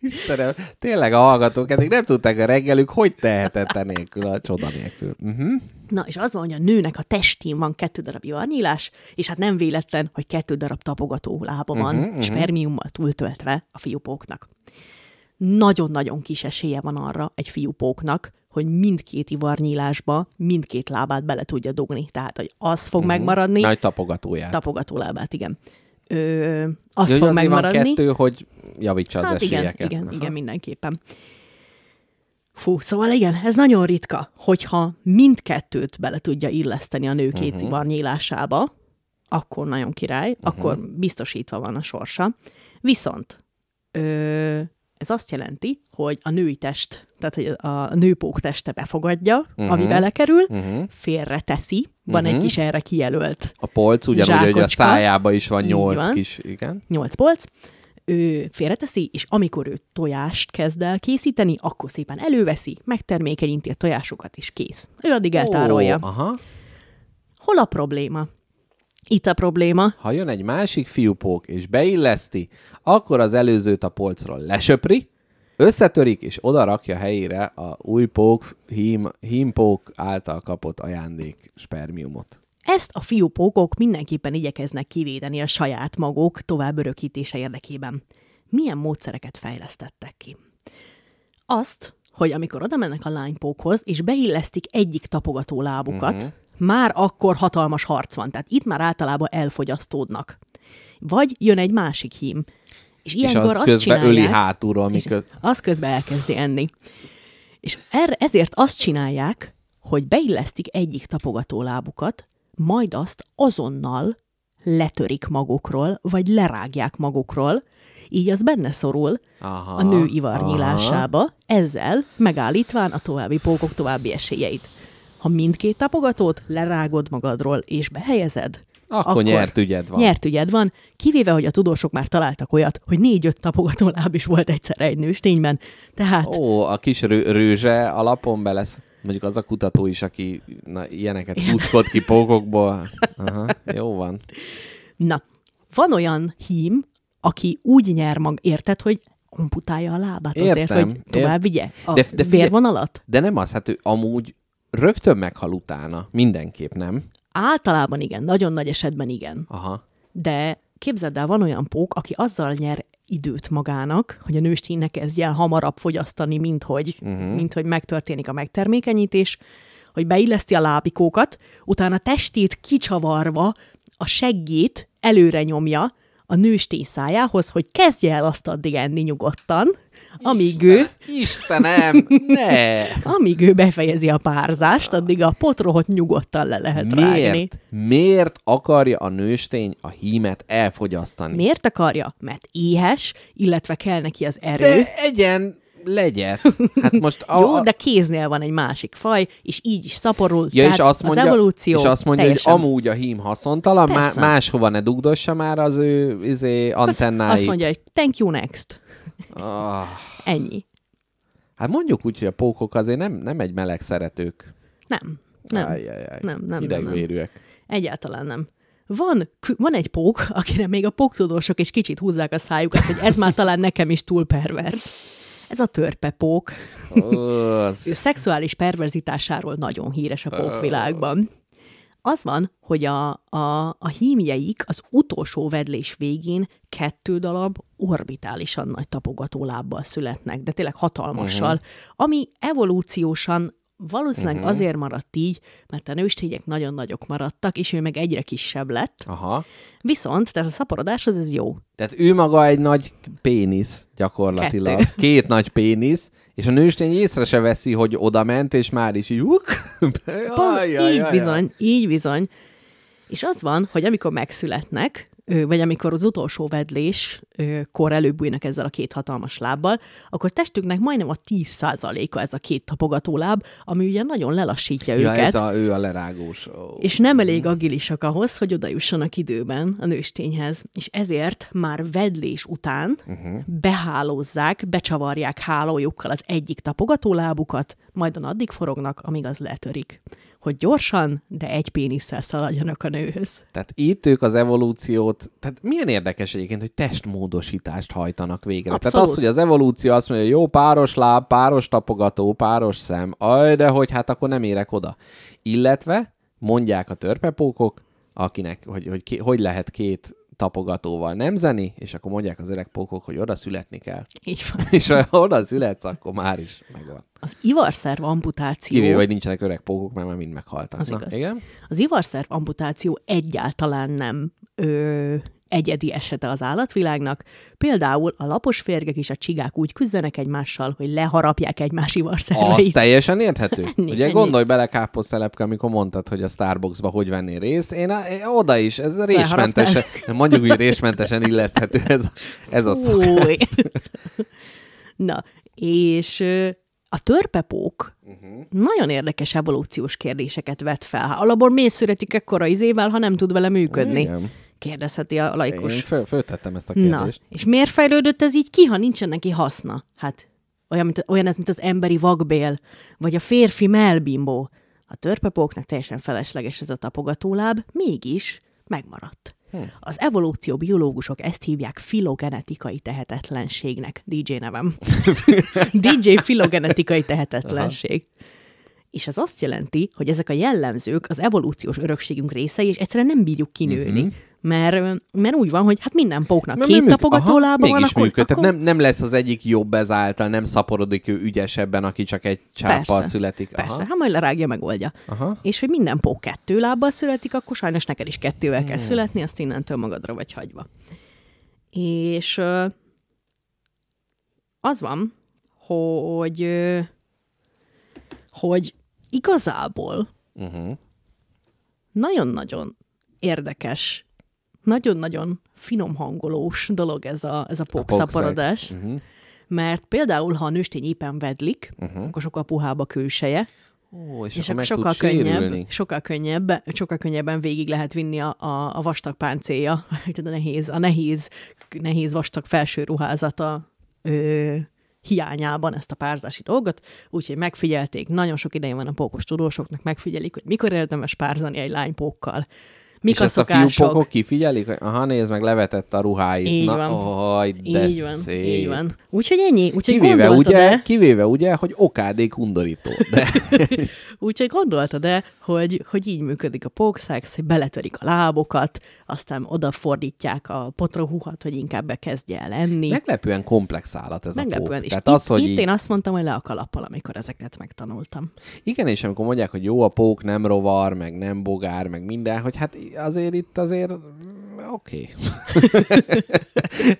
Istenem, tényleg a hallgatók eddig nem tudták a reggelük, hogy tehetett nélkül, a csoda nélkül. Uh-huh. Na, és az van, hogy a nőnek a testén van kettő darab ivarnyílás, és hát nem véletlen, hogy kettő darab tapogató lába van, uh-huh, spermiummal túltöltve a fiúpóknak. Nagyon-nagyon kis esélye van arra egy fiúpóknak, hogy mindkét ivarnyílásba mindkét lábát bele tudja dugni. Tehát, hogy az fog uh-huh. megmaradni, Nagy tapogatóját. tapogató lábát, igen. Ö, az hogy fog azért megmaradni. van kettő, hogy javítsa az Hát igen, esélyeket. igen, Aha. igen, mindenképpen. Fú, szóval igen, ez nagyon ritka, hogyha mindkettőt bele tudja illeszteni a nő két Mhm. uh-huh. ivarnyílásába, akkor nagyon király, uh-huh. akkor biztosítva van a sorsa. Viszont ö, ez azt jelenti, hogy a női test, tehát hogy a nőpók teste befogadja, uh-huh. ami belekerül, uh-huh. félre teszi, van uh-huh. egy kis erre kijelölt A polc ugyanúgy, hogy a szájába is van nyolc van. kis, igen. nyolc polc, ő félreteszi, és amikor ő tojást kezd el készíteni, akkor szépen előveszi, megtermékenyíti a tojásokat, és kész. Ő addig eltárolja. Ó, aha. Hol a probléma? Itt a probléma. Ha jön egy másik fiúpók és beilleszti, akkor az előzőt a polcról lesöpri, összetörik és oda rakja helyére a új pók, hím, hímpók által kapott ajándék spermiumot. Ezt a fiúpókok mindenképpen igyekeznek kivédeni a saját maguk tovább örökítése érdekében. Milyen módszereket fejlesztettek ki? Azt, hogy amikor oda mennek a lánypókhoz, és beillesztik egyik tapogató lábukat, uh-huh. Már akkor hatalmas harc van. Tehát itt már általában elfogyasztódnak. Vagy jön egy másik hím. És És ilyenkor az azt közben csinálják, öli hátulról, és mikor... az közben elkezdi enni. És erre, ezért azt csinálják, hogy beillesztik egyik tapogató lábukat, majd azt azonnal letörik magukról, vagy lerágják magukról, így az benne szorul Aha, a nő ivarnyílásába, ezzel megállítván a további pókok további esélyeit. Ha mindkét tapogatót lerágod magadról és behelyezed, Akkor nyert ügyed van. Nyert ügyed van, kivéve, hogy a tudósok már találtak olyat, hogy négy-öt tapogató láb is volt egyszer egy nőstényben. Tehát Ó, a kis rő- rőzse alapon be lesz. Mondjuk az a kutató is, aki na, ilyeneket húzkod ki pókokból. Aha, jó van. Na, van olyan hím, aki úgy nyer mag, érted, hogy amputálja a lábát azért, Értem, hogy tovább ért- vigye a De- de, vérvonalat? De nem az, hát ő amúgy rögtön meghal utána. Mindenképp nem. Általában igen, nagyon nagy esetben igen. Aha. De képzeld el, van olyan pók, aki azzal nyer időt magának, hogy a nőstény ne kezdje el hamarabb fogyasztani, mint hogy, uh-huh. mint hogy megtörténik a megtermékenyítés, hogy beilleszti a lábikókat, utána testét kicsavarva a seggét előre nyomja, a nőstény szájához, hogy kezdje el azt addig enni nyugodtan, amíg ő, Istenem, ne! amíg ő befejezi a párzást, addig a potrohot nyugodtan le lehet rágni. Miért? Miért akarja a nőstény a hímet elfogyasztani? Miért akarja? Mert éhes, illetve kell neki az erő. De egyen legyet. Hát most a, Jó, de kéznél van egy másik faj, és így is szaporul. Ja, és azt mondja, az evolúció és azt mondja teljesen... hogy amúgy a hím haszontalan, má, máshova ne dugdossa már az ő izé, antennáit. Azt mondja, hogy thank you next. Ah, Ennyi. hát mondjuk úgy, hogy a pókok azért nem, nem egy meleg szeretők. Nem. Nem. Ajjajjaj. Nem, nem, nem, Hidegvérűek. Egyáltalán nem. Van, van egy pók, akire még a póktudósok is kicsit húzzák a szájukat, hogy ez már talán nekem is túl pervers. Ez a törpepók. Ó, Ő az... szexuális perverzitásáról nagyon híres a pókvilágban. Az van, hogy a, a, a hímjeik az utolsó vedlés végén kettő darab orbitálisan nagy tapogató lábbal születnek, de tényleg hatalmassal, uh-huh. ami evolúciósan valószínűleg uh-huh. azért maradt így, mert a nőstények nagyon nagyok maradtak, és ő meg egyre kisebb lett. Aha. Viszont, tehát a szaporodáshoz ez jó. Tehát ő maga egy nagy pénisz gyakorlatilag. Kettő. Két nagy pénisz, és a nőstény észre se veszi, hogy oda ment, és már is így... Uk, Pont így bizony, így bizony. És az van, hogy amikor megszületnek, vagy amikor az utolsó vedlés ö, kor előbújnak ezzel a két hatalmas lábbal, akkor testüknek majdnem a 10%-a ez a két tapogató láb, ami ugye nagyon lelassítja Ja, őket. ez a, ő a lerágós. És nem elég agilisak ahhoz, hogy oda jussanak időben a nőstényhez. És ezért már vedlés után uh-huh. behálózzák, becsavarják hálójukkal az egyik tapogatólábukat, majd addig forognak, amíg az letörik. Hogy gyorsan, de egy pénisszel szaladjanak a nőhöz. Tehát itt ők az evolúciót, tehát milyen érdekes egyébként, hogy testmódosítást hajtanak végre. Abszolút. Tehát az, hogy az evolúció azt mondja, jó, páros láb, páros tapogató, páros szem, aj, de hogy hát akkor nem érek oda. Illetve mondják a törpepókok, akinek, hogy, hogy, hogy lehet két tapogatóval nemzeni, és akkor mondják az öreg pókok, hogy oda születni kell. Így van. És ha oda születsz, akkor már is megvan. Az ivarszerv amputáció... Kivéve, hogy nincsenek öreg pókok, mert már mind meghaltak. Az Na, igaz. igen? Az ivarszerv amputáció egyáltalán nem ö, egyedi esete az állatvilágnak. Például a lapos férgek és a csigák úgy küzdenek egymással, hogy leharapják egymás Az ivarszerveit. teljesen érthető. Ennyi, Ugye ennyi. gondolj bele káposztelepke, amikor mondtad, hogy a Starbucksba hogy vennél részt. Én, én oda is, ez résmentesen, mondjuk úgy résmentesen illeszthető ez, a- ez a. Fúj. Na, és a törpepók uh-huh. nagyon érdekes evolúciós kérdéseket vet fel. Alapból miért születik ekkora izével, ha nem tud vele működni? Igen. Kérdezheti a Én laikus. föl, föltettem ezt a Na, kérdést. és miért fejlődött ez így ki, ha nincsen neki haszna? Hát olyan, mint, olyan ez, mint az emberi vakbél, vagy a férfi melbimbó. A törpepóknak teljesen felesleges ez a tapogatóláb, mégis megmaradt. Hm. Az evolúció biológusok ezt hívják filogenetikai tehetetlenségnek. DJ nevem. DJ filogenetikai tehetetlenség. És ez azt jelenti, hogy ezek a jellemzők az evolúciós örökségünk részei, és egyszerűen nem bírjuk kinőni. Uh-huh. Mert, mert úgy van, hogy hát minden póknak Mert két műk- tapogató lába van, akkor, működ. akkor... Tehát nem, nem lesz az egyik jobb ezáltal, nem szaporodik ő ügyesebben, aki csak egy csáppal Persze. születik. Persze, Aha. hát majd lerágja, megoldja. Aha. És hogy minden pók kettő lábbal születik, akkor sajnos neked is kettővel kell születni, azt innentől magadra vagy hagyva. És az van, hogy, hogy igazából Uh-huh. nagyon-nagyon érdekes, nagyon-nagyon finom hangolós dolog ez a, ez a pókszaporodás. Uh-huh. Mert például, ha a nőstény éppen vedlik, uh-huh. akkor sokkal puhább a külseje, Ó, és, és akkor sokkal könnyebb, sérülni. sokkal könnyebb, sokkal könnyebben végig lehet vinni a, a, a vastag páncélja, a nehéz, a nehéz, nehéz vastag felső ruházata ö, hiányában ezt a párzási dolgot, úgyhogy megfigyelték, nagyon sok ideje van a pókos tudósoknak, megfigyelik, hogy mikor érdemes párzani egy lánypókkal, mik és a ezt a fiúpokok kifigyelik, hogy aha, nézd meg, levetette a ruháit. Így Na, van. Oj, de így van, szép. így van. Úgyhogy ennyi. Úgyhogy Kivéve ugye, kivéve ugye, hogy okádék undorító. De Úgyhogy gondoltad-e, hogy, hogy így működik a pókszex, hogy beletörik a lábokat, aztán odafordítják a potrohuhat, hogy inkább bekezdje el enni. meglepően komplex állat ez a Meglepően. pók. És Tehát itt, az, hogy itt így, én azt mondtam, hogy le a kalappal, amikor ezeket megtanultam. igen, és amikor mondják, hogy jó a pók, nem rovar, meg nem bogár, meg minden, hogy hát azért itt azért Oké.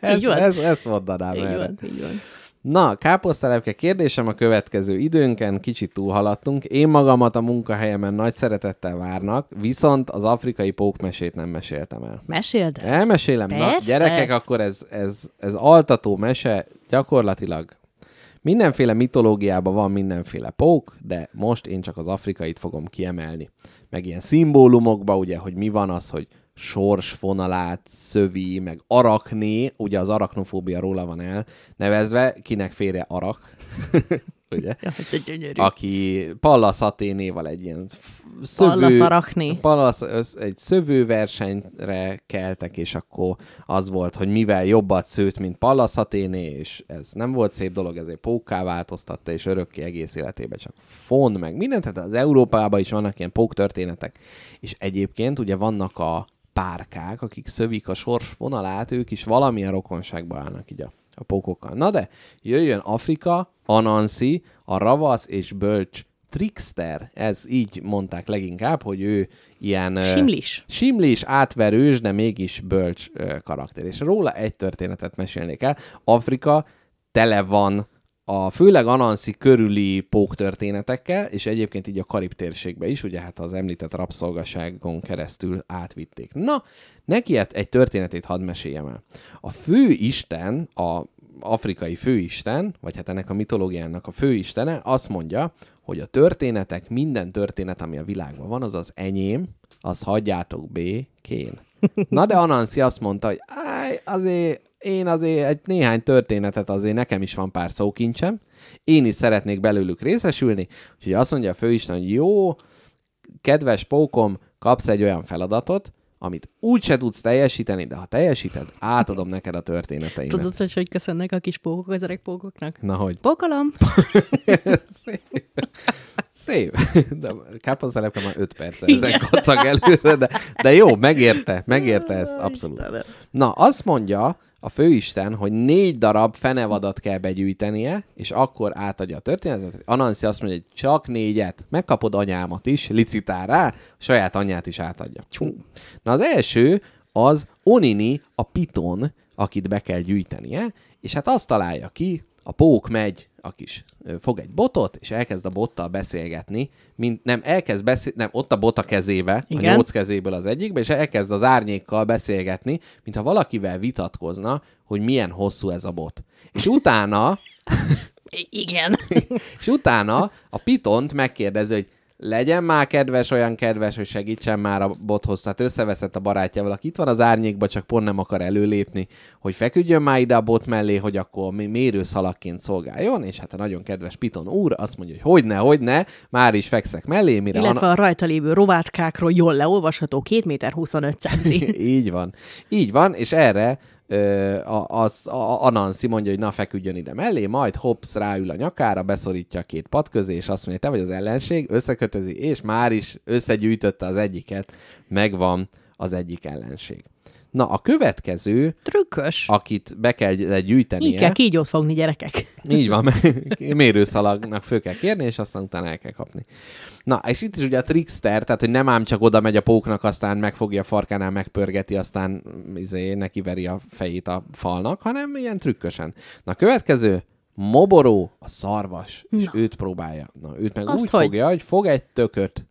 ez, Így van. ez, ezt mondanám Így erre. van, így van. Na, káposztelepke kérdésem a következő időnken, kicsit túlhaladtunk. Én magamat a munkahelyemen nagy szeretettel várnak, viszont az afrikai pókmesét nem meséltem el. Meséld el. Elmesélem? Na, Persze. gyerekek, akkor ez, ez, ez altató mese, gyakorlatilag mindenféle mitológiában van mindenféle pók, de most én csak az afrikait fogom kiemelni. Meg ilyen szimbólumokba, ugye, hogy mi van az, hogy sorsfonalát szövi, meg arakné, ugye az araknofóbia róla van el nevezve, kinek félre arak, ugye? Aki Pallas Athénéval egy ilyen szövő... Pallas, össz- egy szövőversenyre keltek, és akkor az volt, hogy mivel jobbat szőtt, mint Pallas Athéné, és ez nem volt szép dolog, ezért pókká változtatta, és örökké egész életében csak fon, meg mindent, tehát az Európában is vannak ilyen pók történetek. És egyébként ugye vannak a párkák, akik szövik a sors vonalát, ők is valamilyen rokonságba állnak így a, a pókokkal. Na de, jöjjön Afrika, Anansi, a ravasz és bölcs trickster, ez így mondták leginkább, hogy ő ilyen... Simlis. Simlis, átverős, de mégis bölcs ö, karakter. És róla egy történetet mesélnék el. Afrika tele van a főleg Anansi körüli pók történetekkel, és egyébként így a Karib térségbe is, ugye hát az említett rabszolgaságon keresztül átvitték. Na, neki egy- egy történetét hadd meséljem el. A fő isten, a afrikai főisten, vagy hát ennek a mitológiának a főistene azt mondja, hogy a történetek, minden történet, ami a világban van, az az enyém, azt hagyjátok békén. Na de Anansi azt mondta, hogy áj, azért én azért egy néhány történetet azért nekem is van pár szókincsem, én is szeretnék belőlük részesülni, úgyhogy azt mondja a főisten, hogy jó, kedves pókom, kapsz egy olyan feladatot, amit úgy se tudsz teljesíteni, de ha teljesíted, átadom neked a történeteimet. Tudod, hogy hogy köszönnek a kis pókok az öreg pókoknak? Na hogy? Pókolom! Szép. Szép. De káposztelepke már 5 perc ezen kocag előre, de, de jó, megérte, megérte ezt, abszolút. Na, azt mondja a főisten, hogy négy darab fenevadat kell begyűjtenie, és akkor átadja a történetet. Anansi azt mondja, hogy csak négyet, megkapod anyámat is, licitál rá, saját anyját is átadja. Na, az első az Onini, a piton, akit be kell gyűjtenie, és hát azt találja ki, a pók megy, a kis fog egy botot, és elkezd a bottal beszélgetni, mint, nem, elkezd beszél, nem, ott a bot a kezébe, Igen. a nyolc kezéből az egyikbe, és elkezd az árnyékkal beszélgetni, mintha valakivel vitatkozna, hogy milyen hosszú ez a bot. És utána, igen. és utána a pitont megkérdezi, hogy legyen már kedves, olyan kedves, hogy segítsen már a bothoz. Tehát összeveszett a barátjával, aki itt van az árnyékba, csak pont nem akar előlépni, hogy feküdjön már ide a bot mellé, hogy akkor mi- mérőszalakként szolgáljon, és hát a nagyon kedves Piton úr azt mondja, hogy hogyne, hogyne, már is fekszek mellé, mire Illetve a rajta lévő rovátkákról jól leolvasható 2 méter 25 centi. Így van. Így van, és erre a, az, a, Anansi mondja, hogy na feküdjön ide mellé, majd Hops ráül a nyakára, beszorítja a két pad közé, és azt mondja, te vagy az ellenség, összekötözi, és már is összegyűjtötte az egyiket, megvan az egyik ellenség. Na, a következő, Trükkös. akit be kell gyűjtenie... Így kell kígyót fogni, gyerekek. Így van, mérőszalagnak föl kell kérni, és aztán utána el kell kapni. Na, és itt is ugye a trickster, tehát hogy nem ám csak oda megy a póknak, aztán megfogja a farkánál, megpörgeti, aztán mm, izé, neki veri a fejét a falnak, hanem ilyen trükkösen. Na, a következő, Moboró, a szarvas, és őt próbálja. Na, őt meg Azt úgy hogy? fogja, hogy fog egy tököt.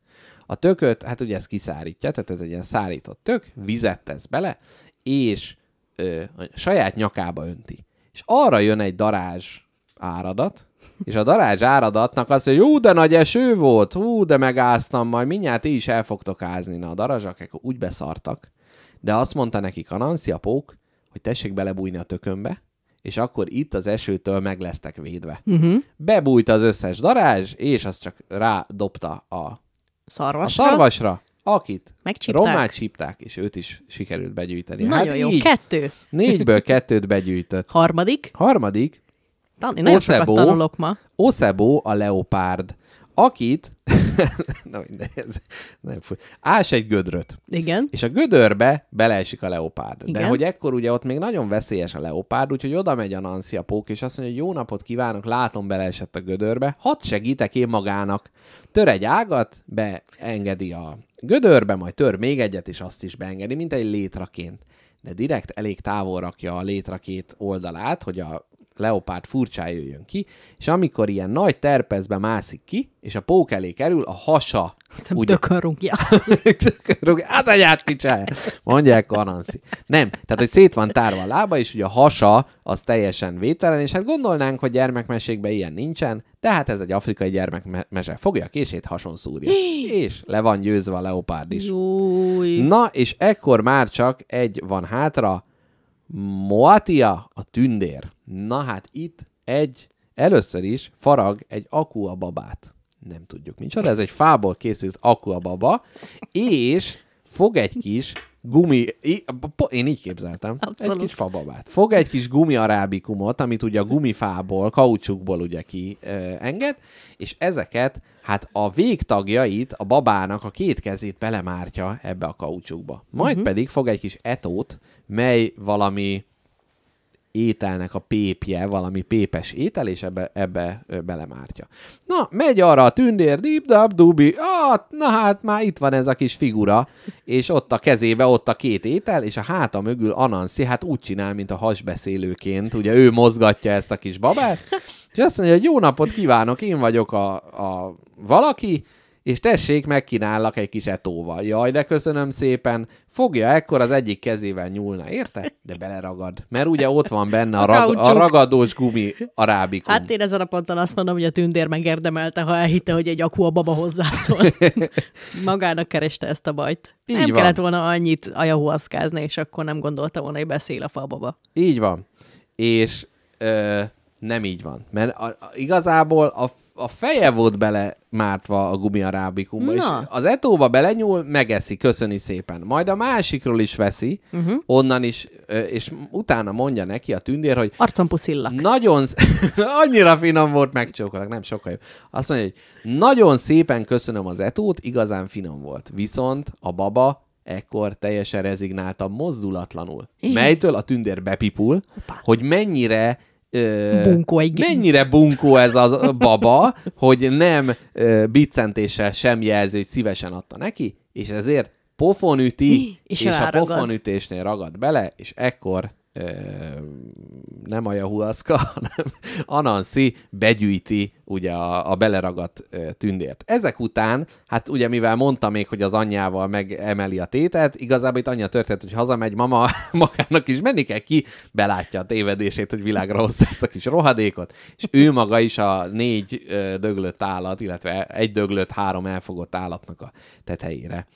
A tököt, hát ugye ez kiszárítja, tehát ez egy ilyen szárított tök, vizet tesz bele, és ö, a saját nyakába önti. És arra jön egy darázs áradat, és a darázs áradatnak azt mondja, jó, de nagy eső volt, hú, de megáztam, majd mindjárt ti is el fogtok ázni. Na, a darazsak ekkor úgy beszartak, de azt mondta nekik a Nancy a pók, hogy tessék belebújni a tökönbe, és akkor itt az esőtől meg lesztek védve. Uh-huh. Bebújt az összes darázs, és azt csak rádobta a, a Szarvasra. szarvasra, akit Megcsípták. rommá csípták, és őt is sikerült begyűjteni. Nagyon hát jó. így, Kettő. négyből kettőt begyűjtött. Harmadik. Harmadik, nagyon sokat Oszebó. tanulok ma. Oszebó a leopárd, akit, na mindegy, ez nem fúj, ás egy gödröt, Igen. és a gödörbe beleesik a leopárd. De Igen. hogy ekkor ugye ott még nagyon veszélyes a leopárd, úgyhogy oda megy a Nancy a pók, és azt mondja, hogy jó napot kívánok, látom beleesett a gödörbe, hadd segítek én magának. Tör egy ágat, beengedi a gödörbe, majd tör még egyet, és azt is beengedi, mint egy létraként. de direkt elég távol rakja a létra két oldalát, hogy a leopárd furcsán jöjjön ki, és amikor ilyen nagy terpezbe mászik ki, és a pók elé kerül, a hasa Aztán ugye, tökön rúgja. az anyát kicsája, mondják Anansi. Nem, tehát, hogy szét van tárva a lába, és ugye a hasa az teljesen vételen, és hát gondolnánk, hogy gyermekmesékben ilyen nincsen, de hát ez egy afrikai gyermekmese. Fogja a kését, hason szúrja. és le van győzve a leopárd is. Júj. Na, és ekkor már csak egy van hátra, Moatia, a tündér. Na hát itt egy, először is farag egy akua babát. Nem tudjuk micsoda, ez egy fából készült akua baba, és fog egy kis gumi, én így képzeltem, Abszolút. egy kis fababát. Fog egy kis gumi arábikumot, amit ugye a gumifából, kaucsukból ugye ki ö, enged, és ezeket, hát a végtagjait, a babának a két kezét belemártja ebbe a kaucsukba. Majd uh-huh. pedig fog egy kis etót, mely valami ételnek a pépje, valami pépes étel, és ebbe, ebbe belemártja. Na, megy arra a tündér, dip dab dubi, ah, na hát már itt van ez a kis figura, és ott a kezébe ott a két étel, és a háta mögül Anansi, hát úgy csinál, mint a hasbeszélőként, ugye ő mozgatja ezt a kis babát, és azt mondja, hogy jó napot kívánok, én vagyok a, a valaki, és tessék, megkínállak egy kis etóval. Jaj, de köszönöm szépen. Fogja ekkor az egyik kezével nyúlna, érte? De beleragad. Mert ugye ott van benne a, A rag, a ragadós gumi arábikum. Hát én ezen a ponton azt mondom, hogy a tündér megérdemelte, ha elhitte, hogy egy akua baba hozzászól. Magának kereste ezt a bajt. Így nem van. kellett volna annyit ajahuaszkázni, és akkor nem gondolta volna, hogy beszél a fababa. Így van. És ö, nem így van. Mert a, a, igazából a, a feje volt bele mártva a gumiarábikumba, és az etóba belenyúl, megeszi, köszöni szépen. Majd a másikról is veszi, uh-huh. onnan is, és utána mondja neki a tündér, hogy Arcon puszillak. nagyon, annyira finom volt, megcsókolok, nem sokkal jobb. Azt mondja, hogy nagyon szépen köszönöm az etót, igazán finom volt. Viszont a baba ekkor teljesen rezignáltan, mozdulatlanul. Melytől a tündér bepipul, Hoppá. hogy mennyire Bunkó egy- mennyire bunkó ez a baba, hogy nem ö, biccentéssel sem jelzi, hogy szívesen adta neki, és ezért pofon üti, És és, a pofonütésnél ragad bele, és ekkor ö, nem a jahuaszka, hanem Anansi begyűjti ugye a, a beleragadt tündért. Ezek után, hát ugye mivel mondta még, hogy az anyjával megemeli a tétet, igazából itt anyja történt, hogy hazamegy, mama magának is menni kell ki, belátja a tévedését, hogy világra hozta ezt a kis rohadékot, és ő maga is a négy döglött állat, illetve egy döglött három elfogott állatnak a tetejére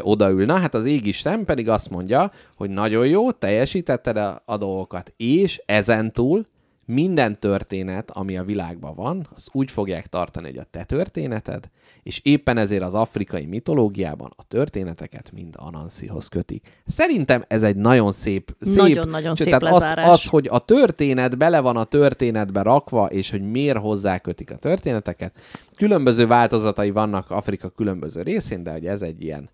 odaül. Na hát az égisten pedig azt mondja, hogy nagyon jó, teljesítetted a dolgokat, és ezentúl minden történet, ami a világban van, az úgy fogják tartani, hogy a te történeted, és éppen ezért az afrikai mitológiában a történeteket mind Anansihoz kötik. Szerintem ez egy nagyon szép, szép Nagyon-nagyon szép tehát az, lezárás. az, hogy a történet bele van a történetbe rakva, és hogy miért hozzákötik a történeteket. Különböző változatai vannak Afrika különböző részén, de hogy ez egy ilyen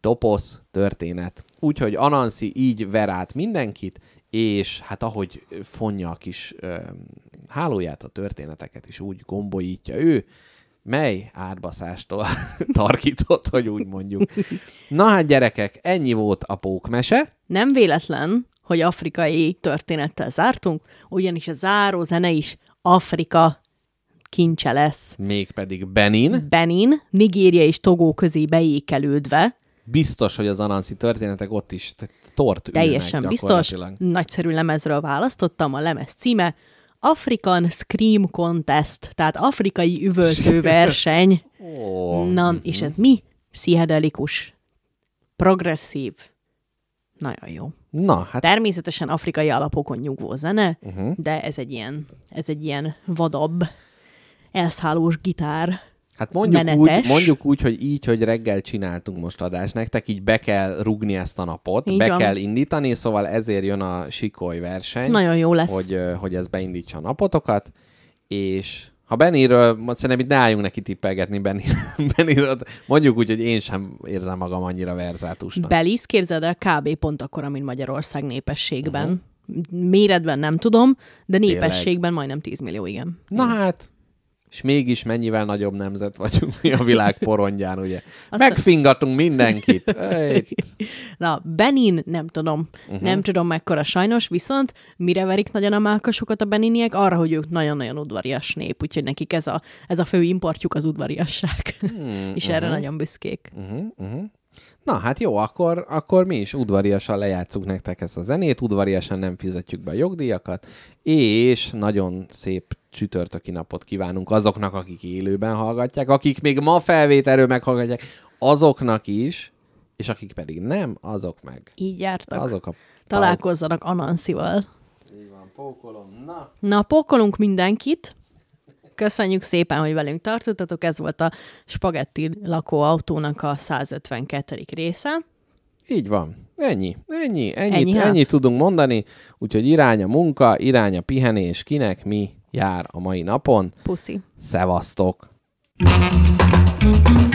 toposz történet. Úgyhogy Anansi így ver át mindenkit, és hát ahogy fonja a kis ö, hálóját, a történeteket is úgy gombolítja ő, mely átbaszástól tarkított, hogy úgy mondjuk. Na hát gyerekek, ennyi volt a pókmese. Nem véletlen, hogy afrikai történettel zártunk, ugyanis a záró zene is Afrika kincse lesz. Mégpedig Benin. Benin, Nigéria és Togó közé beékelődve, Biztos, hogy az Anansi történetek ott is tort ülnek teljesen biztos, nagyszerű lemezről választottam, a lemez címe African Scream Contest, tehát afrikai üvöltő verseny. Ó, Na, és ez mi? Pszichedelikus, progresszív, nagyon jó. Na, hát Természetesen afrikai alapokon nyugvó zene, uh-huh. de ez egy ilyen, ez egy ilyen vadabb, elszállós gitár. Hát mondjuk menetes. úgy, mondjuk úgy, hogy így, hogy reggel csináltunk most adást, nektek így be kell rugni ezt a napot, Így be van. kell indítani, szóval ezért jön a sikoly verseny, Nagyon jó lesz. hogy, hogy ez beindítsa a napotokat, és ha Bennyről, szerintem itt ne álljunk neki tippelgetni Benny, Bennyről, mondjuk úgy, hogy én sem érzem magam annyira verzátusnak. Belize, képzeld el, kb. pont akkora, mint Magyarország népességben. Uh-huh. Méretben nem tudom, de népességben majdnem 10 millió, igen. Na hát, És mégis mennyivel nagyobb nemzet vagyunk mi a világ porondján, ugye? Azt- Megfingatunk mindenkit. Na, Benin, nem tudom. Uh-huh. Nem tudom mekkora sajnos, viszont mire verik nagyon a mákasokat a beniniek? Arra, hogy ők nagyon-nagyon udvarias nép, úgyhogy nekik ez a, ez a fő importjuk az udvariasság. Hmm, És erre nagyon büszkék. Na hát jó, akkor, akkor mi is udvariasan lejátszunk nektek ezt a zenét, udvariasan nem fizetjük be a jogdíjakat, és nagyon szép csütörtöki napot kívánunk azoknak, akik élőben hallgatják, akik még ma felvételről meghallgatják, azoknak is, és akik pedig nem, azok meg. Így jártak. Azok a Találkozzanak Ananszival. Így van, pókolom. Na. Na, pókolunk mindenkit. Köszönjük szépen, hogy velünk tartottatok. Ez volt a Spagetti lakóautónak a 152. része. Így van. Ennyi. Ennyi. Ennyit, Ennyi, hát. ennyit tudunk mondani. Úgyhogy irány a munka, irány a pihenés, kinek mi jár a mai napon. Puszi. Szevasztok! Thank